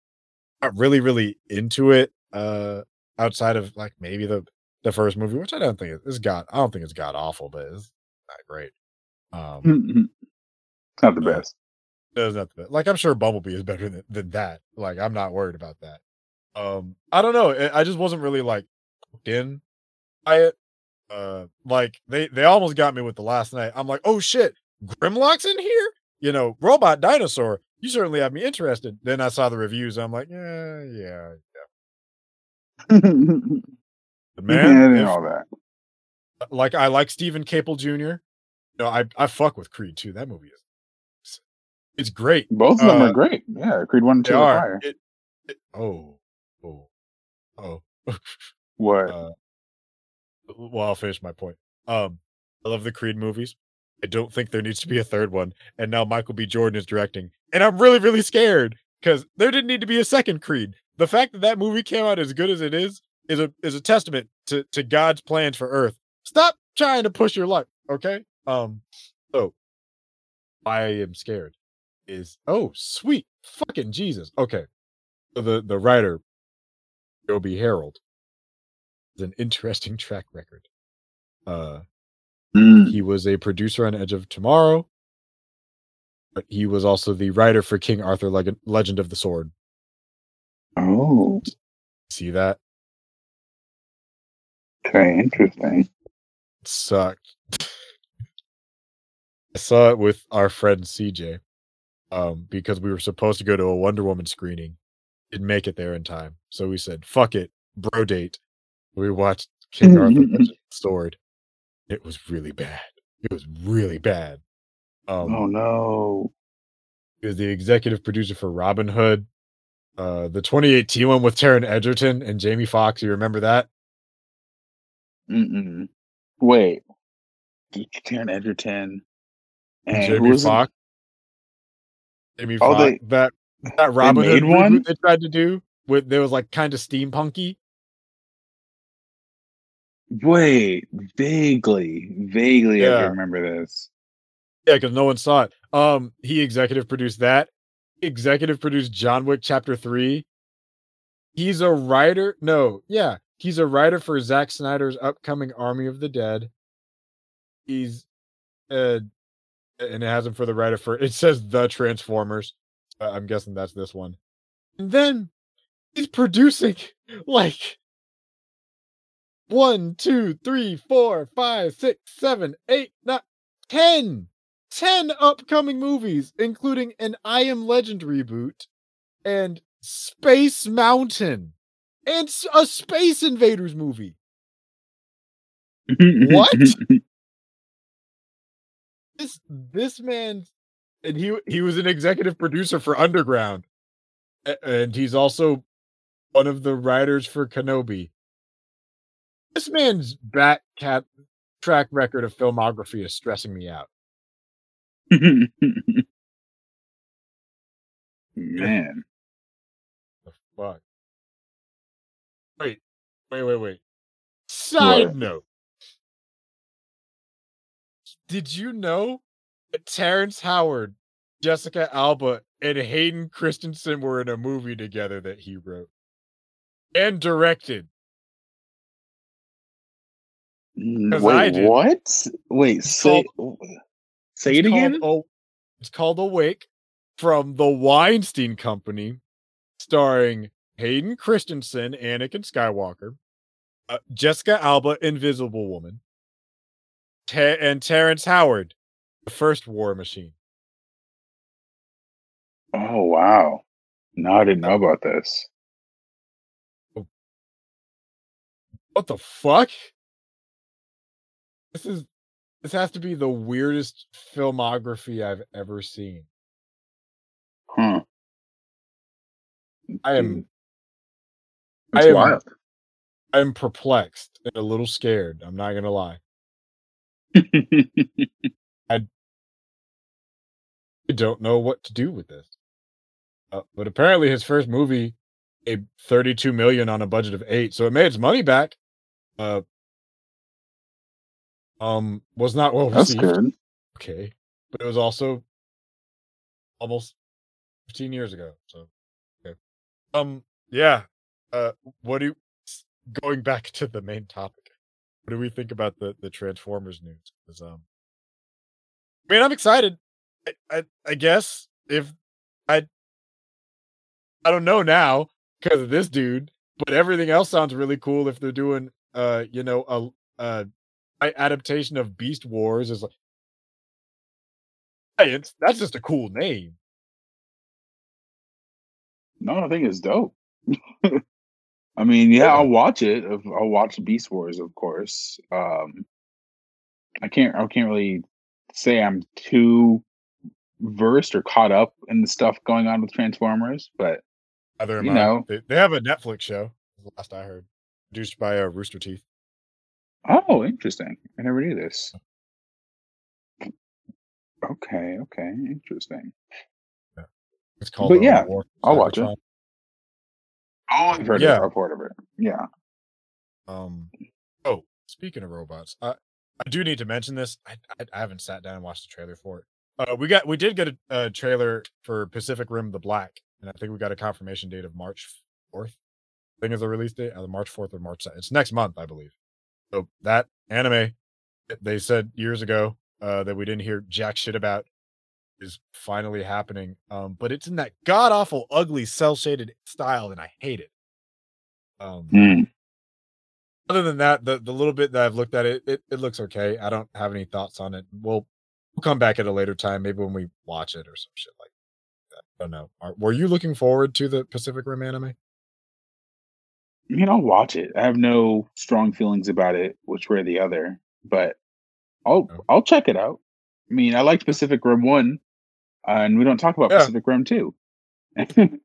[SPEAKER 1] got really, really into it. Uh outside of like maybe the the first movie, which I don't think it's got I don't think it's got awful, but it's not great. Um
[SPEAKER 2] Not the
[SPEAKER 1] Yeah.
[SPEAKER 2] Best.
[SPEAKER 1] it's not the best. like I'm sure Bumblebee is better than, than that. Like I'm not worried about that. Um I don't know. I I just wasn't really like hooked in by it. Uh like they they almost got me with the Last Knight. I'm like, oh shit, Grimlock's in here? You know, robot dinosaur. You certainly have me interested. Then I saw the reviews. I'm like, yeah, yeah, yeah. But
[SPEAKER 2] Man,
[SPEAKER 1] if-
[SPEAKER 2] all that.
[SPEAKER 1] like I like Steven Caple Jr. No, I I fuck with Creed too. That movie is it's great.
[SPEAKER 2] Both of them
[SPEAKER 1] uh,
[SPEAKER 2] are great. Yeah, Creed one and two are
[SPEAKER 1] are.
[SPEAKER 2] fire.
[SPEAKER 1] It, it, oh, oh, oh.
[SPEAKER 2] What?
[SPEAKER 1] Uh, well, I'll finish my point. Um, I love the Creed movies. I don't think there needs to be a third one. And now Michael B. Jordan is directing, and I'm really, really scared because there didn't need to be a second Creed. The fact that that movie came out as good as it is is a is a testament to to God's plans for Earth. Stop trying to push your luck, okay? Um, so I am scared. Is oh sweet fucking Jesus. Okay, so the the writer Joby Harold is an interesting track record. Uh,
[SPEAKER 2] Mm.
[SPEAKER 1] he was a producer on Edge of Tomorrow, but he was also the writer for King Arthur Leg- Legend of the Sword.
[SPEAKER 2] Oh,
[SPEAKER 1] See that?
[SPEAKER 2] okay, interesting.
[SPEAKER 1] It sucked. I saw it with our friend CJ um, because we were supposed to go to a Wonder Woman screening. Didn't make it there in time. So we said, fuck it, bro date. We watched King Arthur Sword. It was really bad. It was really bad. Um,
[SPEAKER 2] oh no.
[SPEAKER 1] He was the executive producer for Robin Hood. Uh, the 2018 one with Taron Egerton and Jamie Foxx. You remember that?
[SPEAKER 2] Mm-mm. Wait. Karen Edgerton. And who
[SPEAKER 1] Jamie
[SPEAKER 2] was it?
[SPEAKER 1] mean,
[SPEAKER 2] Oh, they-
[SPEAKER 1] that that Robin Hood
[SPEAKER 2] one?
[SPEAKER 1] they tried to do with there was like kind of steampunky.
[SPEAKER 2] Wait, vaguely, vaguely, I
[SPEAKER 1] Yeah.
[SPEAKER 2] can remember this.
[SPEAKER 1] Yeah, because no one saw it. Um, he executive produced that. Executive produced John Wick Chapter Three. He's a writer. No, yeah, he's a writer for Zack Snyder's upcoming Army of the Dead. He's, uh, and it has him for the writer for. It says the Transformers. Uh, I'm guessing that's this one. And then he's producing like one, two, three, four, five, six, seven, eight, nine, ten. 10 upcoming movies, including an I Am Legend reboot and Space Mountain and a Space Invaders movie. What? This this man and he he was an executive producer for Underground. And he's also one of the writers for Kenobi. This man's back cat track record of filmography is stressing me out.
[SPEAKER 2] Man.
[SPEAKER 1] The fuck? Wait, wait, wait, wait. Side
[SPEAKER 2] What?
[SPEAKER 1] note. Did you know that Terrence Howard, Jessica Alba, and Hayden Christensen were in a movie together that he wrote and directed?
[SPEAKER 2] Mm, Wait, what? Wait,
[SPEAKER 1] It's
[SPEAKER 2] say say it
[SPEAKER 1] called
[SPEAKER 2] again.
[SPEAKER 1] O- it's called Awake from the Weinstein Company, starring Hayden Christensen, Anakin Skywalker, uh, Jessica Alba, Invisible Woman, Ter- and Terrence Howard, the first War Machine.
[SPEAKER 2] Oh wow. No, I didn't know about this. Oh.
[SPEAKER 1] What the fuck? This is this has to be the weirdest filmography I've ever seen.
[SPEAKER 2] Huh.
[SPEAKER 1] I am
[SPEAKER 2] It's
[SPEAKER 1] I am-
[SPEAKER 2] wild.
[SPEAKER 1] I am perplexed and a little scared. I'm not gonna lie. I don't know what to do with this. Uh, but apparently, his first movie made 32 million on a budget of eight, so it made its money back. Uh, um, was not well
[SPEAKER 2] That's
[SPEAKER 1] received.
[SPEAKER 2] good.
[SPEAKER 1] Okay, but it was also almost 15 years ago. So, okay. Um, yeah. Uh, what do you, going back to the main topic? What do we think about the the Transformers news? 'Cause, um, I mean, I'm excited. I, I, I guess if I, I don't know now because of this dude, but everything else sounds really cool. If they're doing, uh, you know, a, a adaptation of Beast Wars is like, hey, it's that's just a cool name.
[SPEAKER 2] No, I think it's dope. I mean, yeah,
[SPEAKER 1] Yeah.
[SPEAKER 2] I'll watch it. I'll watch Beast Wars, of course. Um, I can't. I can't really say I'm too versed or caught up in the stuff going on with Transformers, but
[SPEAKER 1] Other
[SPEAKER 2] You know.
[SPEAKER 1] they, they have a Netflix show. the Last I heard, produced by uh, Rooster Teeth.
[SPEAKER 2] oh, interesting. I never knew this. Okay, okay, interesting.
[SPEAKER 1] It's called.
[SPEAKER 2] But
[SPEAKER 1] uh,
[SPEAKER 2] yeah,
[SPEAKER 1] War
[SPEAKER 2] I'll watch it.
[SPEAKER 1] Cybertron.
[SPEAKER 2] Oh, I've heard
[SPEAKER 1] Yeah.
[SPEAKER 2] of it. Of it. Yeah.
[SPEAKER 1] Um. Oh, speaking of robots, I I do need to mention this. I I, I haven't sat down and watched the trailer for it. Uh, we got we did get a, a trailer for Pacific Rim: The Black, and I think we got a confirmation date of March fourth. I think is the release date, either March fourth or March. 2nd. It's next month, I believe. So that anime, they said years ago uh, that we didn't hear jack shit about, is finally happening. Um, but it's in that god awful, ugly, cell shaded style, and I hate it. Um,
[SPEAKER 2] Mm.
[SPEAKER 1] other than that, the the little bit that I've looked at it, it, it looks okay. I don't have any thoughts on it. We'll we'll come back at a later time, maybe when we watch it or some shit like that. I don't know. Are, were you looking forward to the Pacific Rim anime?
[SPEAKER 2] I mean, I'll watch it. I have no strong feelings about it, which way or the other, but I'll
[SPEAKER 1] Oh.
[SPEAKER 2] I'll check it out. I mean, I liked Pacific Rim one, uh, and we don't talk about
[SPEAKER 1] Yeah.
[SPEAKER 2] Pacific Rim two. and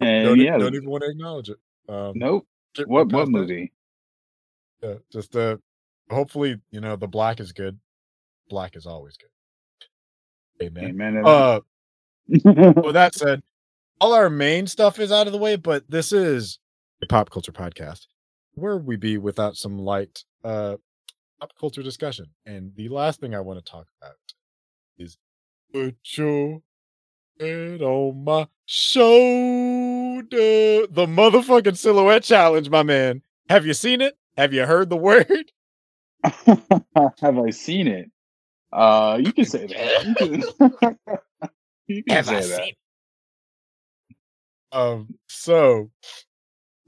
[SPEAKER 1] Don't,
[SPEAKER 2] yeah,
[SPEAKER 1] don't even want to acknowledge it. Um,
[SPEAKER 2] nope. What what movie?
[SPEAKER 1] Yeah, just uh, hopefully you know the black is good. Black is always good. Amen.
[SPEAKER 2] Amen.
[SPEAKER 1] Uh, with that said, all our main stuff is out of the way, but this is a pop culture podcast. Where would we be without some light uh pop culture discussion? And the last thing I want to talk about is put your head on my shoulder. The motherfucking silhouette challenge, my man. Have you seen it? Have you heard the word?
[SPEAKER 2] have I seen it? Uh, you can say that. You can, you can say that.
[SPEAKER 1] Um, so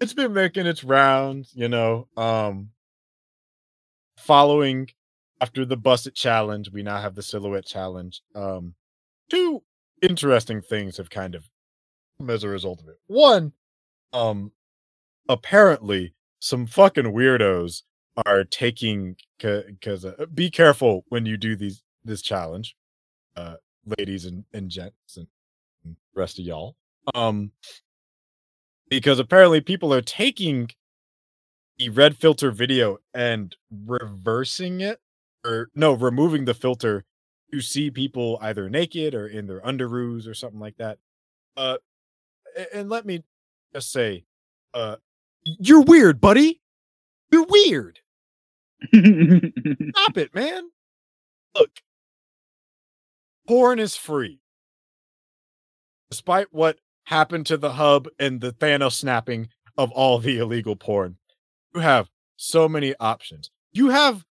[SPEAKER 1] it's been making its rounds, you know. Um, following after the busted challenge, we now have the silhouette challenge. Um, two interesting things have kind of come as a result of it. One, um, apparently some fucking weirdos are taking because uh, be careful when you do these this challenge, uh, ladies and, and gents and, rest of y'all. Um, because apparently people are taking the red filter video and reversing it, or no, removing the filter to see people either naked or in their underoos or something like that. Uh, and let me just say, uh, you're weird, buddy. You're weird. Stop it, man. Look, porn is free. Despite what happened to the hub and the Thanos snapping of all the illegal porn, you have so many options. You have,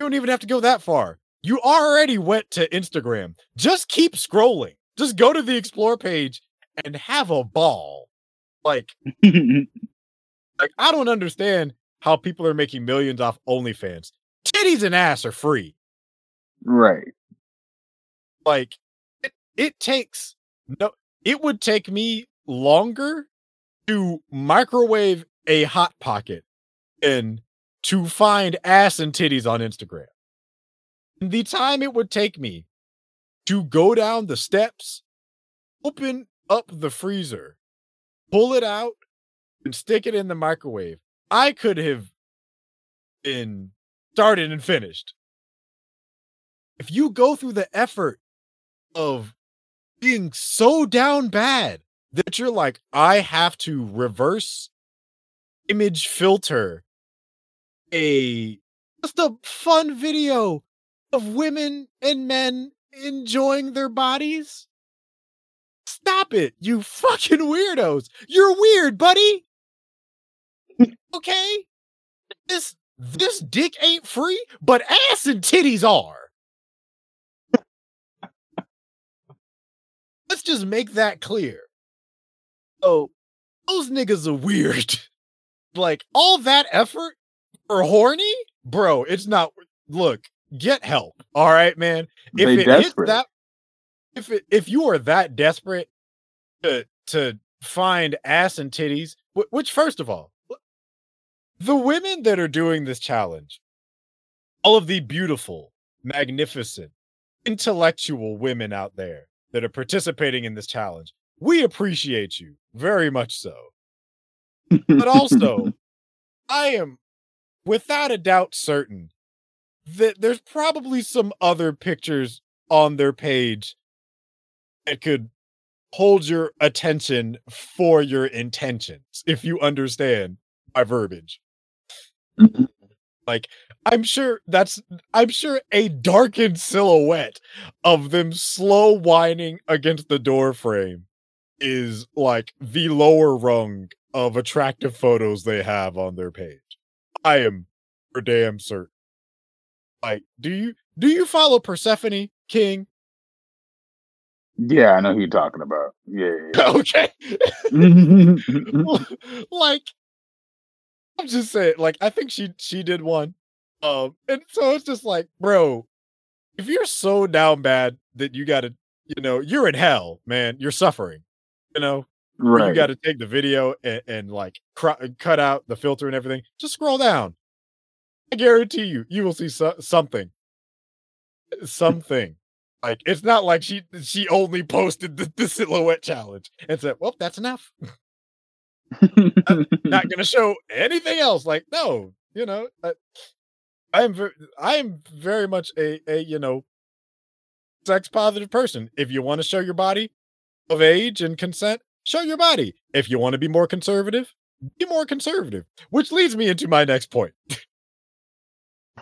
[SPEAKER 1] you don't even have to go that far. You already went to Instagram. Just keep scrolling. Just go to the explore page and have a ball. Like, like I don't understand how people are making millions off OnlyFans. titties and ass are free.
[SPEAKER 2] Right.
[SPEAKER 1] Like it, it takes no it would take me longer to microwave a hot pocket and to find ass and titties on Instagram. The time it would take me to go down the steps, open up the freezer, pull it out, and stick it in the microwave, I could have been started and finished. If you go through the effort of being so down bad that you're like, I have to reverse image filter a just a fun video of women and men enjoying their bodies. Stop it, you fucking weirdos. You're weird, buddy. okay? This this dick ain't free, but ass and titties are. Let's just make that clear. Oh, those niggas are weird. like all that effort for horny, bro. It's not. Look, get help. All right, man. If
[SPEAKER 2] They
[SPEAKER 1] it
[SPEAKER 2] desperate.
[SPEAKER 1] that, if it, if you are that desperate to to find ass and titties, which first of all, the women that are doing this challenge, all of the beautiful, magnificent, intellectual women out there that are participating in this challenge, we appreciate you very much so. But also, I am without a doubt certain that there's probably some other pictures on their page that could hold your attention for your intentions, if you understand my verbiage.
[SPEAKER 2] Mhm.
[SPEAKER 1] Like, I'm sure that's I'm sure a darkened silhouette of them slow whining against the door frame is like the lower rung of attractive photos they have on their page. I am for damn certain. Like, do you do you follow Persephone King?
[SPEAKER 2] yeah, I know who you're talking about. Yeah. yeah,
[SPEAKER 1] okay. like I'm just saying, like I think she she did one. Um and so it's just like, bro, if you're so down bad that you gotta, you know, you're in hell, man. You're suffering. You know,
[SPEAKER 2] right.
[SPEAKER 1] you gotta take the video and, and like cr- cut out the filter and everything. Just scroll down. I guarantee you, you will see so- something. Something. Like it's not like she she only posted the, the silhouette challenge and said, "Well, that's enough." I'm not gonna show anything else. Like, no, you know, I, I am very, I am very much a a you know, sex positive person. If you want to show your body of age and consent, show your body. If you want to be more conservative, be more conservative. Which leads me into my next point.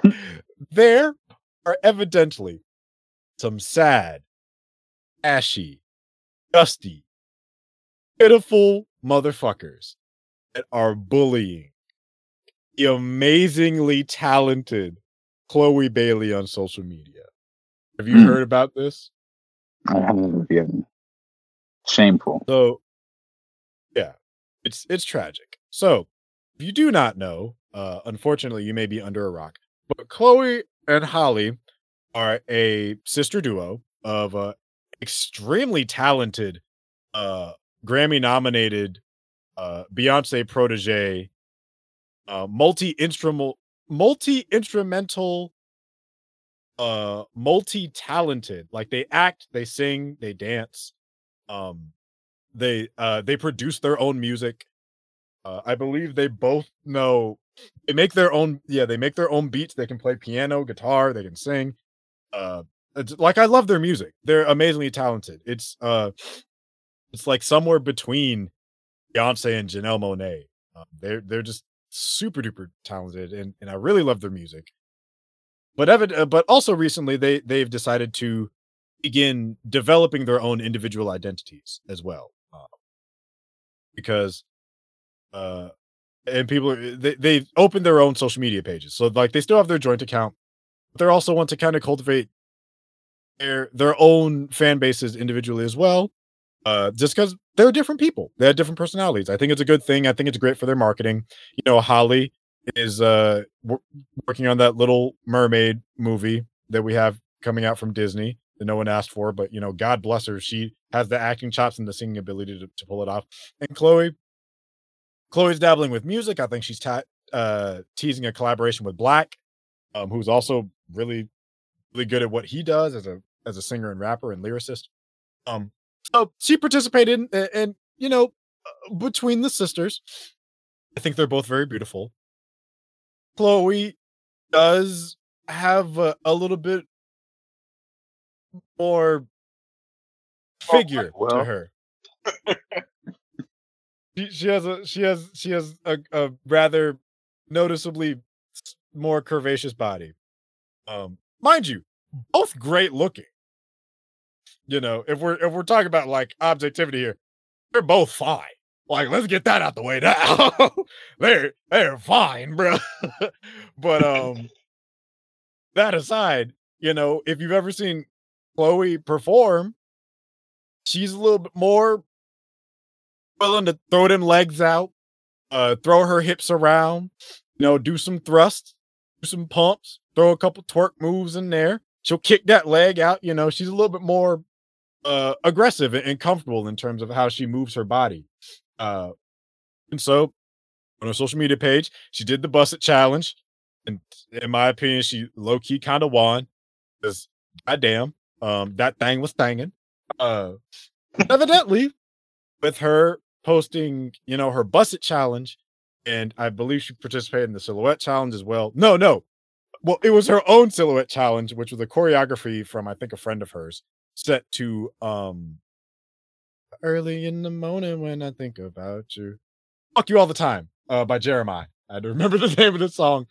[SPEAKER 1] there are evidently some sad, ashy, dusty, pitiful motherfuckers that are bullying the amazingly talented Chloe Bailey on social media. Have you
[SPEAKER 2] Hmm.
[SPEAKER 1] heard about this?
[SPEAKER 2] I haven't. Shameful.
[SPEAKER 1] So, it's it's tragic. So, if you do not know, uh, unfortunately, you may be under a rock. But Chloe and Halle are a sister duo of uh, extremely talented, uh, Grammy nominated, uh, Beyonce protege, uh, multi instrumental, multi instrumental, uh, multi talented. Like they act, they sing, they dance. Um, they uh they produce their own music. Uh, I believe they both know they make their own yeah they make their own beats. They can play piano guitar they can sing uh like i love their music. They're amazingly talented. It's uh it's like somewhere between beyonce and Janelle Monáe um, they're they're just super duper talented and and i really love their music. But evid- uh, but also recently they they've decided to begin developing their own individual identities as well because uh and people are, they, they've opened their own social media pages so like they still have their joint account but they also want to kind of cultivate their their own fan bases individually as well uh just because they're different people they have different personalities i think it's a good thing i think it's great for their marketing you know Halle is uh wor- working on that Little Mermaid movie that we have coming out from Disney that no one asked for, but you know, God bless her, she has the acting chops and the singing ability to, to pull it off. And Chloe, Chloe's dabbling with music. I think she's ta- uh, teasing a collaboration with Black, um, who's also really, really good at what he does as a as a singer and rapper and lyricist. Um, so she participated, in, and, you know, uh, between the sisters, I think they're both very beautiful. Chloe does have a, a little bit more figure
[SPEAKER 2] well.
[SPEAKER 1] to her. she, she has a she has she has a, a rather noticeably more curvaceous body. Um, mind you, both great looking. You know, if we're if we're talking about like objectivity here, they're both fine. Like, let's get that out the way now. they're they're fine, bro. but um, that aside, you know, if you've ever seen Chloe perform, she's a little bit more willing to throw them legs out, uh, throw her hips around, you know, do some thrusts, do some pumps, throw a couple twerk moves in there. She'll kick that leg out. You know, she's a little bit more uh, aggressive and- comfortable in terms of how she moves her body. Uh, and so on her social media page, she did the Buss It Challenge. And in my opinion, she low key kind of won because goddamn, um, that thing was thanging. Uh, evidently, with her posting, you know, her Buss It Challenge, and I believe she participated in the Silhouette Challenge as well. No, no. Well, it was her own Silhouette Challenge, which was a choreography from, I think, a friend of hers set to um early in the morning when I think about you. Fuck you all the time, uh, by Jeremih. I had to remember the name of the song.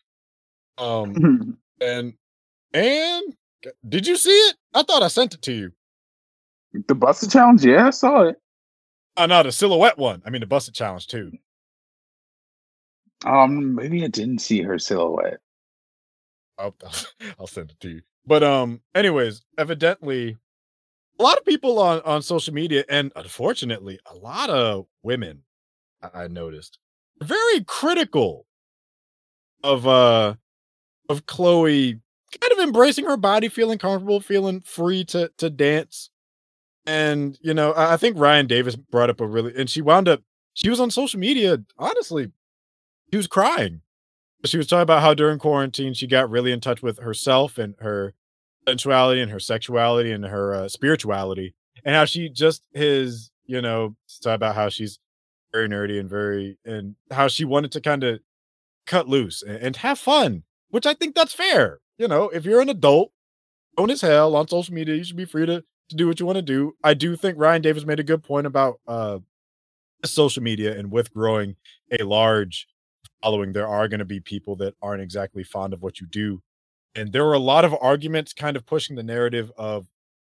[SPEAKER 1] Um, and and did you see it? I thought I sent it to you.
[SPEAKER 2] the Buster Challenge, yeah, I saw it.
[SPEAKER 1] Oh no, the silhouette one. I mean the busted challenge too.
[SPEAKER 2] Um, maybe I didn't see her silhouette.
[SPEAKER 1] I'll, I'll send it to you. But um, anyways, evidently, a lot of people on on social media, and unfortunately, a lot of women, I, I noticed, are very critical of uh of Chloe kind of embracing her body, feeling comfortable, feeling free to to dance. And you know, I, think Ryan Davis brought up a really, and she wound up. She was on social media. Honestly, she was crying she was talking about how during quarantine she got really in touch with herself and her sensuality and her sexuality and her uh, spirituality and how she just is you know talk about how she's very nerdy and very and how she wanted to kind of cut loose and, and have fun which i think that's fair you know if you're an adult own as hell on social media you should be free to, to do what you want to do i do think ryan davis made a good point about uh social media and with growing a large following, there are going to be people that aren't exactly fond of what you do. And there were a lot of arguments kind of pushing the narrative of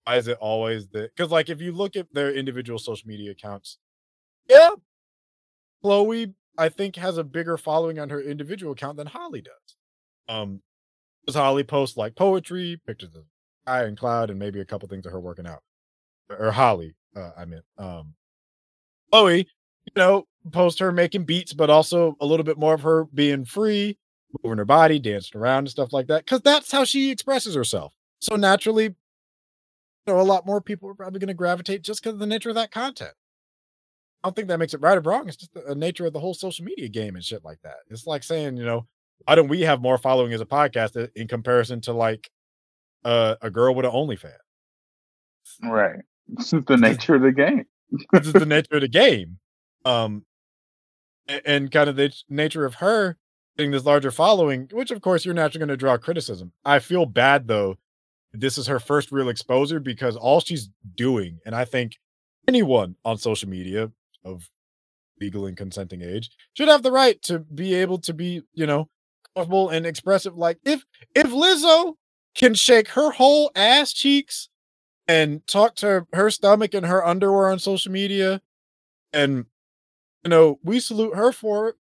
[SPEAKER 1] why is it always that? Because, like, if you look at their individual social media accounts, yeah, Chloe, I think, has a bigger following on her individual account than Halle does. Um, because Halle post like poetry, pictures of sky and cloud, and maybe a couple things of her working out. Or Halle, uh, I meant. Um, Chloe, you know, post her making beats, but also a little bit more of her being free, moving her body, dancing around and stuff like that, because that's how she expresses herself. So naturally, you know, a lot more people are probably going to gravitate just because of the nature of that content. I don't think that makes it right or wrong. It's just the the nature of the whole social media game and shit like that. It's like saying, you know, why don't we have more following as a podcast in comparison to like uh, a girl with an OnlyFans?
[SPEAKER 2] Right. This is the nature of the game.
[SPEAKER 1] this is the nature of the game. Um, and kind of the nature of her getting this larger following, which of course you're naturally going to draw criticism. I feel bad though. This is her first real exposure because all she's doing, and I think anyone on social media of legal and consenting age should have the right to be able to be, you know, comfortable and expressive. Like if if Lizzo can shake her whole ass cheeks and talk to her stomach and her underwear on social media and you know we salute her for it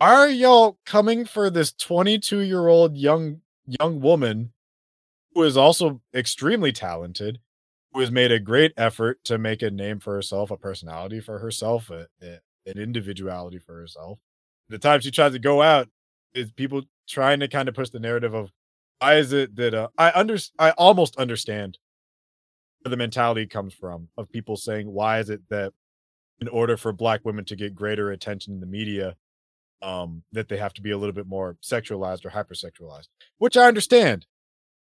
[SPEAKER 1] are y'all coming for this 22 year old young young woman who is also extremely talented who has made a great effort to make a name for herself a personality for herself a, a- an individuality for herself the time she tries to go out is people trying to kind of push the narrative of why is it that uh, I under I almost understand where the mentality comes from of people saying why is it that in order for black women to get greater attention in the media um that they have to be a little bit more sexualized or hypersexualized? Which i understand.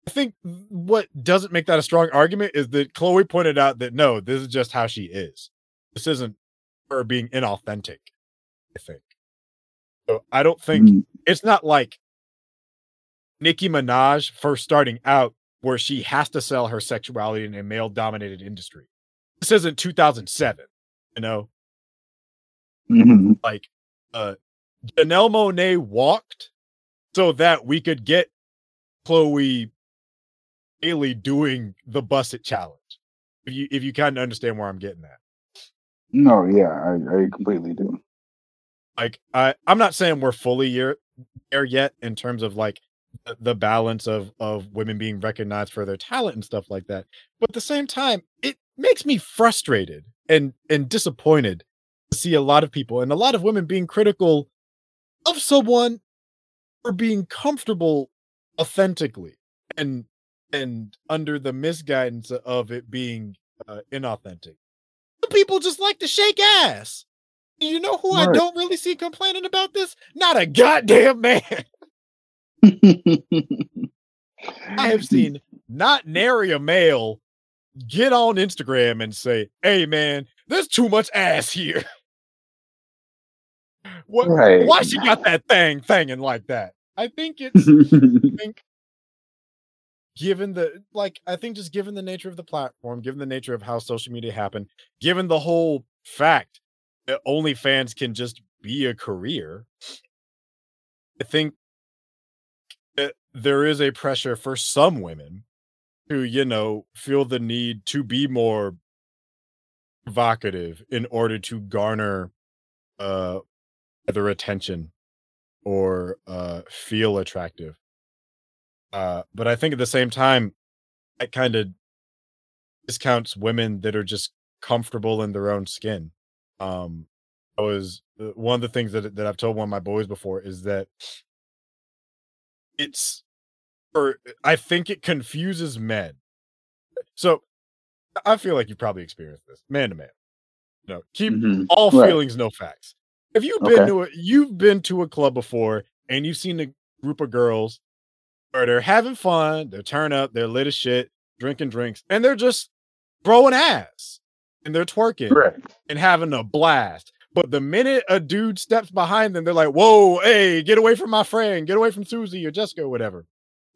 [SPEAKER 1] I think what doesn't make that a strong argument is that chloe pointed out that no this is just how she is. This isn't her being inauthentic i think so i don't think
[SPEAKER 2] Mm,
[SPEAKER 1] it's not like nicki minaj first starting out where she has to sell her sexuality in a male dominated industry this isn't 2007 you know
[SPEAKER 2] mhm.
[SPEAKER 1] like uh Janelle Monáe walked so that we could get Chloe Haley doing the buss it challenge. If you if you kind of understand where I'm getting at.
[SPEAKER 2] No, yeah, I, I completely do.
[SPEAKER 1] Like I I'm not saying we're fully here there yet in terms of like the, balance of of women being recognized for their talent and stuff like that. But at the same time, it makes me frustrated and and disappointed to see a lot of people and a lot of women being critical of someone for being comfortable authentically and and under the misguidance of it being uh, inauthentic. Some People just like to shake ass. You know who I don't really see complaining about this? Not a goddamn man. I have seen not nary a male get on Instagram and say, "Hey, man, there's too much ass here." what?
[SPEAKER 2] right.
[SPEAKER 1] Why she got that thing thinging like that? I think it's I think given the like I think just given the nature of the platform, given the nature of how social media happened, given the whole fact OnlyFans can just be a career, I think there is a pressure for some women who, you know, feel the need to be more provocative in order to garner uh either attention or uh feel attractive. Uh but I think at the same time it kind of discounts women that are just comfortable in their own skin. Um I was uh, one of the things that that I've told one of my boys before is that it's or I think it confuses men. So I feel like you probably experienced this, man to man. No, keep
[SPEAKER 2] Mhm.
[SPEAKER 1] all
[SPEAKER 2] Right.
[SPEAKER 1] feelings, no facts. If you've been
[SPEAKER 2] Okay.
[SPEAKER 1] to a you've been to a club before and you've seen a group of girls where they're having fun, they're turn up, they're lit as shit, drinking drinks, and they're just throwing ass and they're twerking
[SPEAKER 2] Right.
[SPEAKER 1] and having a blast. But the minute a dude steps behind them, they're like, whoa, hey, get away from my friend, get away from Susie or Jessica or whatever.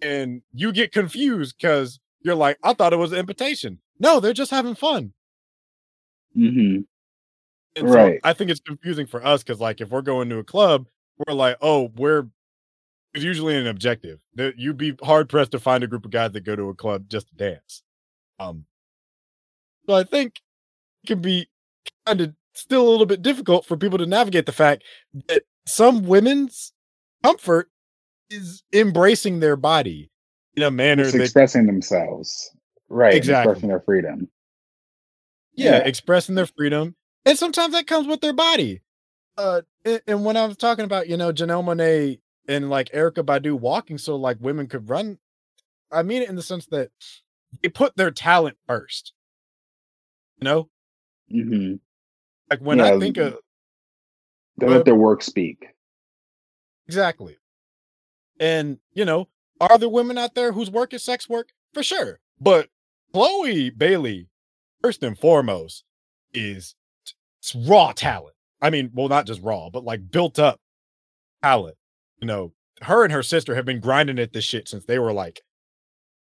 [SPEAKER 1] And you get confused because you're like, I thought it was an invitation. No, they're just having fun.
[SPEAKER 2] hmm
[SPEAKER 1] And so
[SPEAKER 2] Right.
[SPEAKER 1] I think it's confusing for us because, like, if we're going to a club, we're like, oh, we're it's usually an objective. That you'd be hard pressed to find a group of guys that go to a club just to dance. Um, so I think can be kind of still a little bit difficult for people to navigate the fact that some women's comfort is embracing their body in a manner that
[SPEAKER 2] expressing themselves. Right.
[SPEAKER 1] Exactly.
[SPEAKER 2] Expressing their freedom.
[SPEAKER 1] yeah,
[SPEAKER 2] Yeah.
[SPEAKER 1] expressing their freedom and sometimes that comes with their body uh and, and when i was talking about you know janelle monáe and like erykah badu walking so like women could run i mean it in the sense that they put their talent first you know
[SPEAKER 2] hmm
[SPEAKER 1] like when
[SPEAKER 2] Yeah,
[SPEAKER 1] i think of
[SPEAKER 2] They let their work speak.
[SPEAKER 1] exactly. And you know are there women out there whose work is sex work? For sure. But chloe bailey first and foremost is raw talent. I mean well not just raw but like built up talent. You know her and her sister have been grinding at this shit since they were like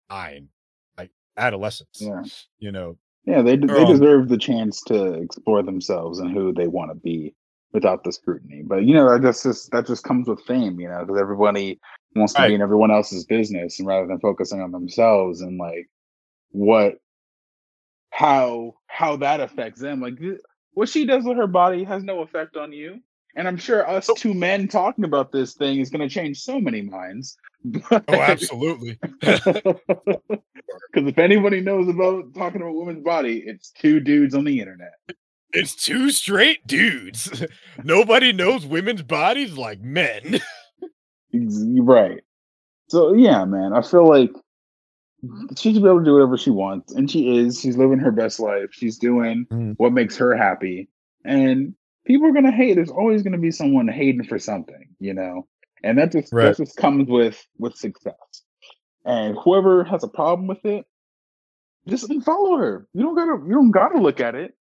[SPEAKER 1] nine like adolescents
[SPEAKER 2] Yeah.
[SPEAKER 1] you know
[SPEAKER 2] Yeah, they
[SPEAKER 1] They're um,
[SPEAKER 2] deserve the chance to explore themselves and who they want to be without the scrutiny. But you know, that just just that just comes with fame, you know, because everybody wants to
[SPEAKER 1] Right.
[SPEAKER 2] be in everyone else's business, and rather than focusing on themselves and like what how how that affects them, like what she does with her body has no effect on you. And I'm sure us two men talking about this thing is going to change so many minds. But
[SPEAKER 1] oh absolutely
[SPEAKER 2] Because if anybody knows about talking about women's body, it's two dudes on the internet.
[SPEAKER 1] it's two straight dudes. Nobody knows women's bodies like men.
[SPEAKER 2] right. So yeah, man, I feel like she should be able to do whatever she wants, and she is. She's living her best life. She's doing mm. what makes her happy, and people are gonna hate. There's always gonna be someone hating for something, you know, and that just right. that just comes with with success. And whoever has a problem with it, just follow her. You don't gotta you don't gotta look at it.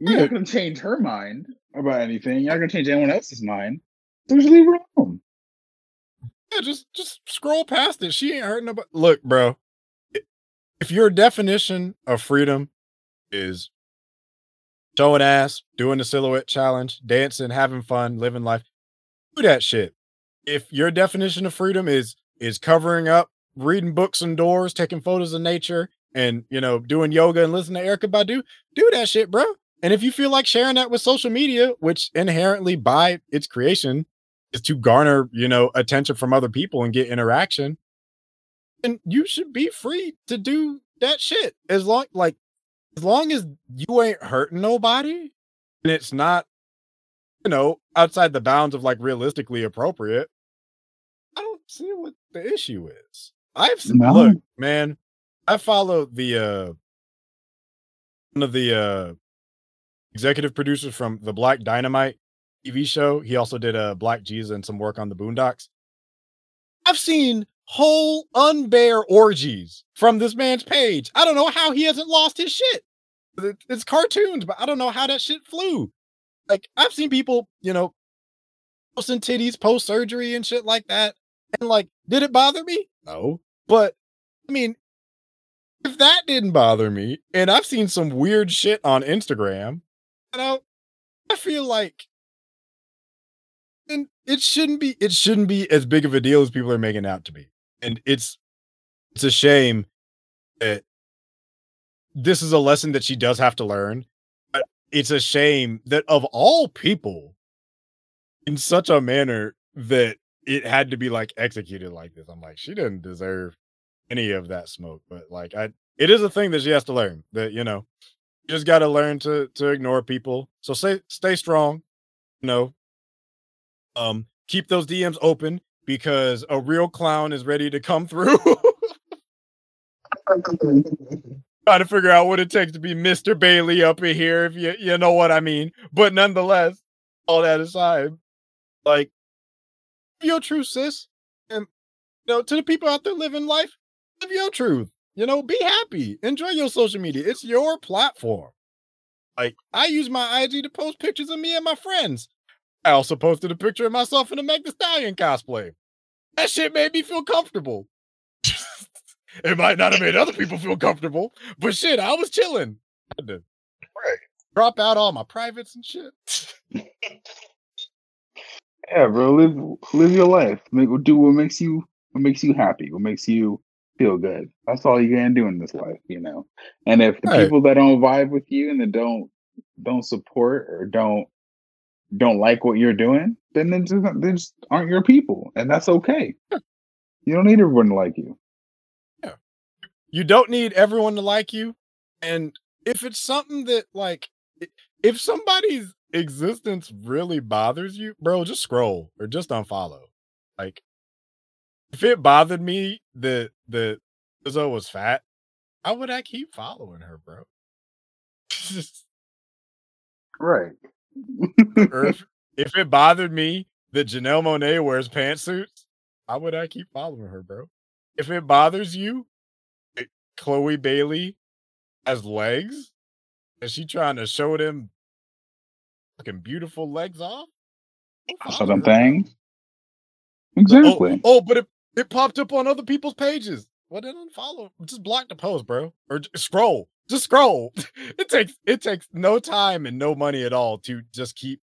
[SPEAKER 2] You're not gonna change her mind about anything. You're not gonna change anyone else's mind. So just leave her alone.
[SPEAKER 1] Yeah, just just scroll past it. She ain't hurting nobody. Look, bro. If your definition of freedom is showing ass, doing the silhouette challenge, dancing, having fun, living life, do that shit. If your definition of freedom is is covering up, reading books indoors, taking photos of nature, and you know, doing yoga and listening to Erykah Badu, do that shit, bro. And if you feel like sharing that with social media, which inherently by its creation is to garner, you know, attention from other people and get interaction, and you should be free to do that shit as long like as long as you ain't hurting nobody and it's not you know outside the bounds of like realistically appropriate i don't see what the issue is i've no. look man i follow the uh one of the uh executive producers from the black dynamite tv show he also did a uh, black jesus and some work on the boondocks i've seen whole unbear orgies from this man's page. I don't know how he hasn't lost his shit. It's cartoons, but I don't know how that shit flew. Like I've seen people, you know, posting titties post surgery and shit like that. And like, did it bother me? No. But I mean, if that didn't bother me, and I've seen some weird shit on Instagram, you know, I feel like and it shouldn't be it shouldn't be as big of a deal as people are making out to be and it's it's a shame that this is a lesson that she does have to learn. But it's a shame that of all people, in such a manner that it had to be like executed like this. I'm like, she didn't deserve any of that smoke. But like, I it is a thing that she has to learn that you know, you just got to learn to to ignore people. So stay stay strong. You know, um, keep those DMs open because a real clown is ready to come through. Trying to figure out what it takes to be Mr. Bailey up in here, if you you know what I mean. But nonetheless, all that aside, like your truth, sis. And you know, to the people out there living life, live your truth. You know, be happy. Enjoy your social media. It's your platform. Like I use my IG to post pictures of me and my friends. I also posted a picture of myself in a Meg Stallion cosplay. That shit made me feel comfortable. It might not have made other people feel comfortable, but shit, I was chilling. I had to right. drop out all my privates and shit.
[SPEAKER 2] yeah, bro, live live your life. Make do what makes you what makes you happy, what makes you feel good. That's all you can do in this life, you know. And if the right. people that don't vibe with you and that don't don't support or don't don't like what you're doing, then they just, they just aren't your people, and that's okay. You don't need everyone to like you.
[SPEAKER 1] You don't need everyone to like you, and if it's something that like, if somebody's existence really bothers you, bro, just scroll or just unfollow. Like, if it bothered me that that Lizzo was fat, how would I keep following her, bro?
[SPEAKER 2] right.
[SPEAKER 1] Earth, if it bothered me that Janelle Monáe wears pantsuits, how would I keep following her, bro? If it bothers you, Chloe Bailey has legs, is she trying to show them fucking beautiful legs off?
[SPEAKER 2] Show them things. Oh, exactly.
[SPEAKER 1] Oh, oh, but it, it popped up on other people's pages. What Well, then unfollow. Just block the post, bro, or scroll. Just scroll. It takes it takes no time and no money at all to just keep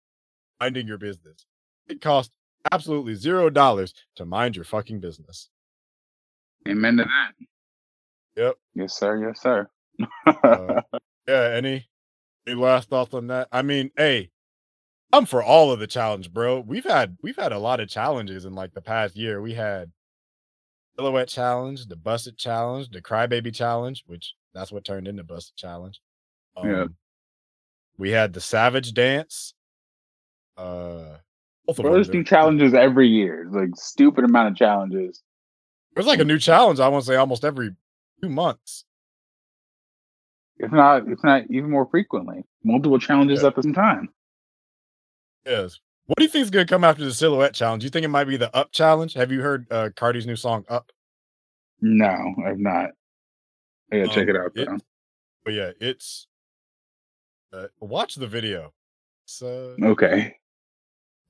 [SPEAKER 1] minding your business. It costs absolutely zero dollars to mind your fucking business.
[SPEAKER 2] Amen to that.
[SPEAKER 1] Yep.
[SPEAKER 2] Yes, sir. Yes, sir.
[SPEAKER 1] uh, yeah. Any any last thoughts on that? I mean, hey, I'm for all of the challenge, bro. We've had we've had a lot of challenges in like the past year. We had silhouette challenge, the busted challenge, the crybaby challenge, which that's what turned into busted challenge. Um, yeah. We had the Savage Dance. Uh,
[SPEAKER 2] Brothers
[SPEAKER 1] them.
[SPEAKER 2] do challenges every year, like stupid amount of challenges.
[SPEAKER 1] There's like a new challenge. I want to say almost every two months.
[SPEAKER 2] If not, if not even more frequently, multiple challenges
[SPEAKER 1] Yeah.
[SPEAKER 2] at the same time.
[SPEAKER 1] Yes. What do you think is going to come after the silhouette challenge? You think it might be the Up challenge? Have you heard uh, Cardi's new song Up?
[SPEAKER 2] No, I've not. I gotta check
[SPEAKER 1] Um,
[SPEAKER 2] it out
[SPEAKER 1] it-
[SPEAKER 2] though.
[SPEAKER 1] But yeah, it's. Uh, watch the video. It's uh,
[SPEAKER 2] Okay.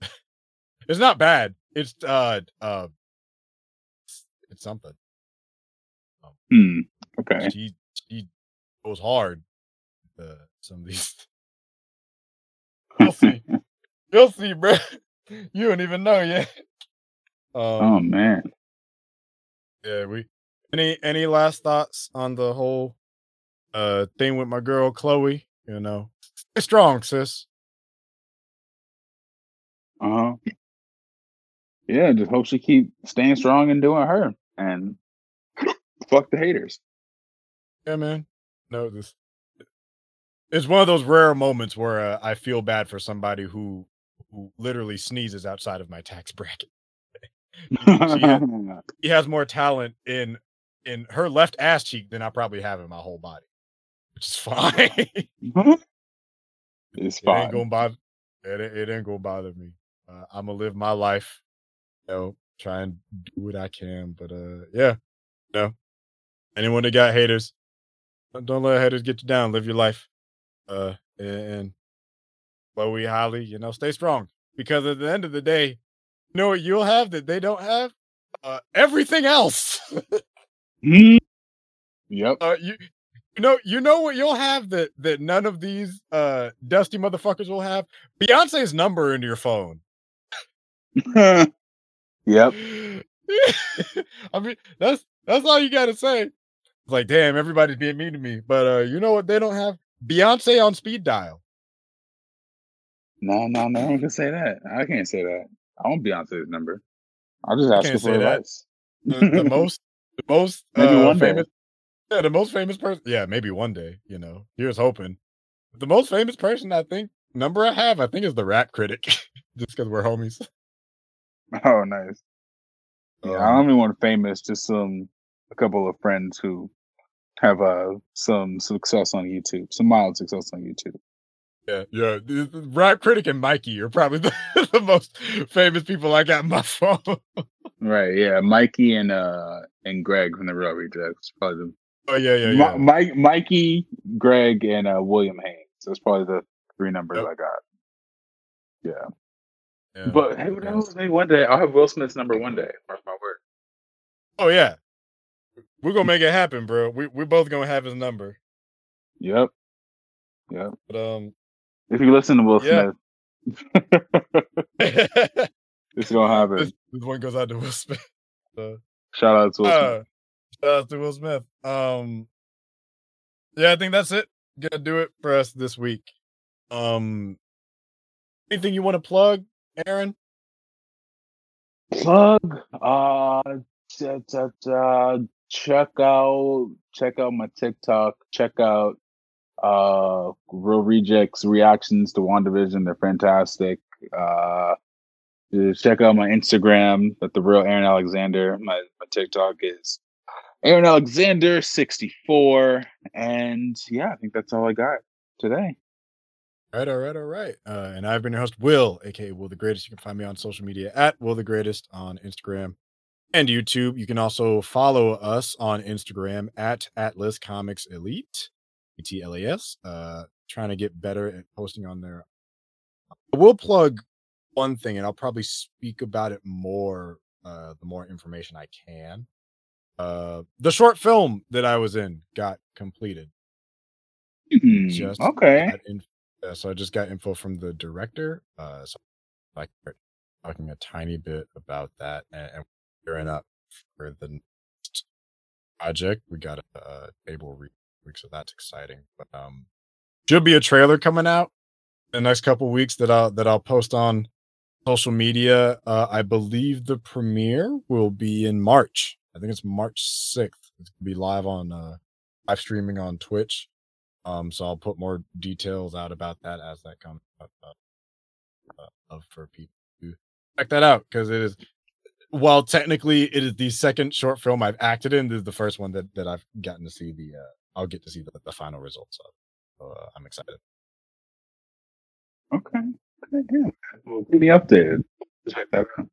[SPEAKER 1] it's not bad. It's uh uh, it's something.
[SPEAKER 2] Hmm. Okay.
[SPEAKER 1] She she goes hard. Uh, some of these. You'll see. You'll see, bro. You don't even know yet. Um,
[SPEAKER 2] Oh man.
[SPEAKER 1] Yeah, we any any last thoughts on the whole uh thing with my girl Chloe? You know, stay strong, sis.
[SPEAKER 2] Uh huh. Yeah, just hope she keep staying strong and doing her, and fuck the haters.
[SPEAKER 1] Yeah, man. No, this it's one of those rare moments where uh, I feel bad for somebody who who literally sneezes outside of my tax bracket. had- He has more talent in in her left ass cheek than I probably have in my whole body, which is fine.
[SPEAKER 2] it's fine.
[SPEAKER 1] it ain't gonna bother. It, ain't- it ain't gonna bother me. Uh, I'm gonna live my life. You know, try and do what I can. But uh, yeah, no. Anyone that got haters, don't- don't let haters get you down. Live your life. Uh, and, and we Halle, you know, stay strong because at the end of the day, you know what you'll have that they don't have? Uh, everything else.
[SPEAKER 2] Hmm. Yep.
[SPEAKER 1] uh, you, you know, you know what you'll have that that none of these uh dusty motherfuckers will have. Beyonce's number in your phone.
[SPEAKER 2] yep.
[SPEAKER 1] I mean, that's that's all you gotta say. Like, damn, everybody's being mean to me. But uh, you know what they don't have? Beyonce on speed dial.
[SPEAKER 2] No, no, no one can say that. I can't say that. I want Beyonce's number. I'll just ask her for
[SPEAKER 1] say that.
[SPEAKER 2] advice.
[SPEAKER 1] The, the most the most
[SPEAKER 2] Maybe
[SPEAKER 1] uh,
[SPEAKER 2] one day.
[SPEAKER 1] famous Yeah, the most famous person. Yeah, maybe one day, you know. Here's hoping. The most famous person I think number I have, I think is the rap critic. Just because we're homies.
[SPEAKER 2] Oh, nice. Yeah, I
[SPEAKER 1] Um,
[SPEAKER 2] don't even want famous. Just some a couple of friends who have uh some success on YouTube, some mild success on YouTube.
[SPEAKER 1] Yeah, yeah. Rap critic and Mikey are probably the, the most famous people I got in my phone.
[SPEAKER 2] Right? Yeah, Mikey and uh and Greg from the Reel Rejects. Probably the
[SPEAKER 1] oh yeah, yeah,
[SPEAKER 2] Mi-
[SPEAKER 1] yeah.
[SPEAKER 2] Mike, Mikey, Greg, and uh William Haynes. That's probably the three numbers
[SPEAKER 1] Yep.
[SPEAKER 2] I got. Yeah,
[SPEAKER 1] yeah.
[SPEAKER 2] but hey,
[SPEAKER 1] yes.
[SPEAKER 2] else? Maybe one day I'll have Will Smith's number one day. Mark my word.
[SPEAKER 1] Oh yeah, we're gonna make it happen, bro. We we're both gonna have his number.
[SPEAKER 2] Yep. Yep.
[SPEAKER 1] But um,
[SPEAKER 2] If you listen to Will
[SPEAKER 1] Yeah.
[SPEAKER 2] Smith, it's gonna happen.
[SPEAKER 1] this one goes out to Will Smith. So,
[SPEAKER 2] Shout out to Will Smith.
[SPEAKER 1] uh, shout out to Will Smith. Um, yeah, I think that's it. Gonna do it for us this week. Um, anything you want to plug, Aaron?
[SPEAKER 2] plug uh check out check out my tiktok check out uh reel rejects reactions to WandaVision. they're fantastic uh check out my instagram at the real aaron alexander my, my tiktok is aaron alexander 64 and yeah i think that's all i got today
[SPEAKER 1] All right, all right, all right. Uh, and I've been your host, Will, aka Will the Greatest. You can find me on social media at Will the Greatest on Instagram and YouTube. You can also follow us on Instagram at Atlas Comics Elite, E T L A S. Uh, trying to get better at posting on there. I will plug one thing, and I'll probably speak about it more uh, the more information I can. Uh, the short film that I was in got completed.
[SPEAKER 2] Hmm,
[SPEAKER 1] Just
[SPEAKER 2] okay
[SPEAKER 1] in- yeah, so I just got info from the director. Uh, so like talking a tiny bit about that and, and gearing up for the next project. We got a, a table re- week, so that's exciting. But um, should be a trailer coming out the next couple weeks that I'll that I'll post on social media. Uh, I believe the premiere will be in March. I think it's March sixth. It's gonna be live on uh, live streaming on Twitch. Um, so I'll put more details out about that as that comes up uh, uh, for people to check that out because it is while technically it is the second short film I've acted in, this is the first one that that I've gotten to see the uh, I'll get to see the, the final results of. So, uh, I'm excited.
[SPEAKER 2] Okay. Okay. Yeah. Well, keep me updated. Check that out.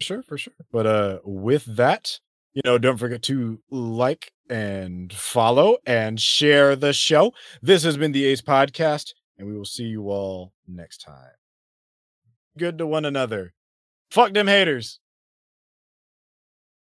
[SPEAKER 1] Sure, for sure. But uh with that, you know, don't forget to like and follow and share the show. This has been the Ace Podcast, and we will see you all next time. Good to one another. Fuck them haters.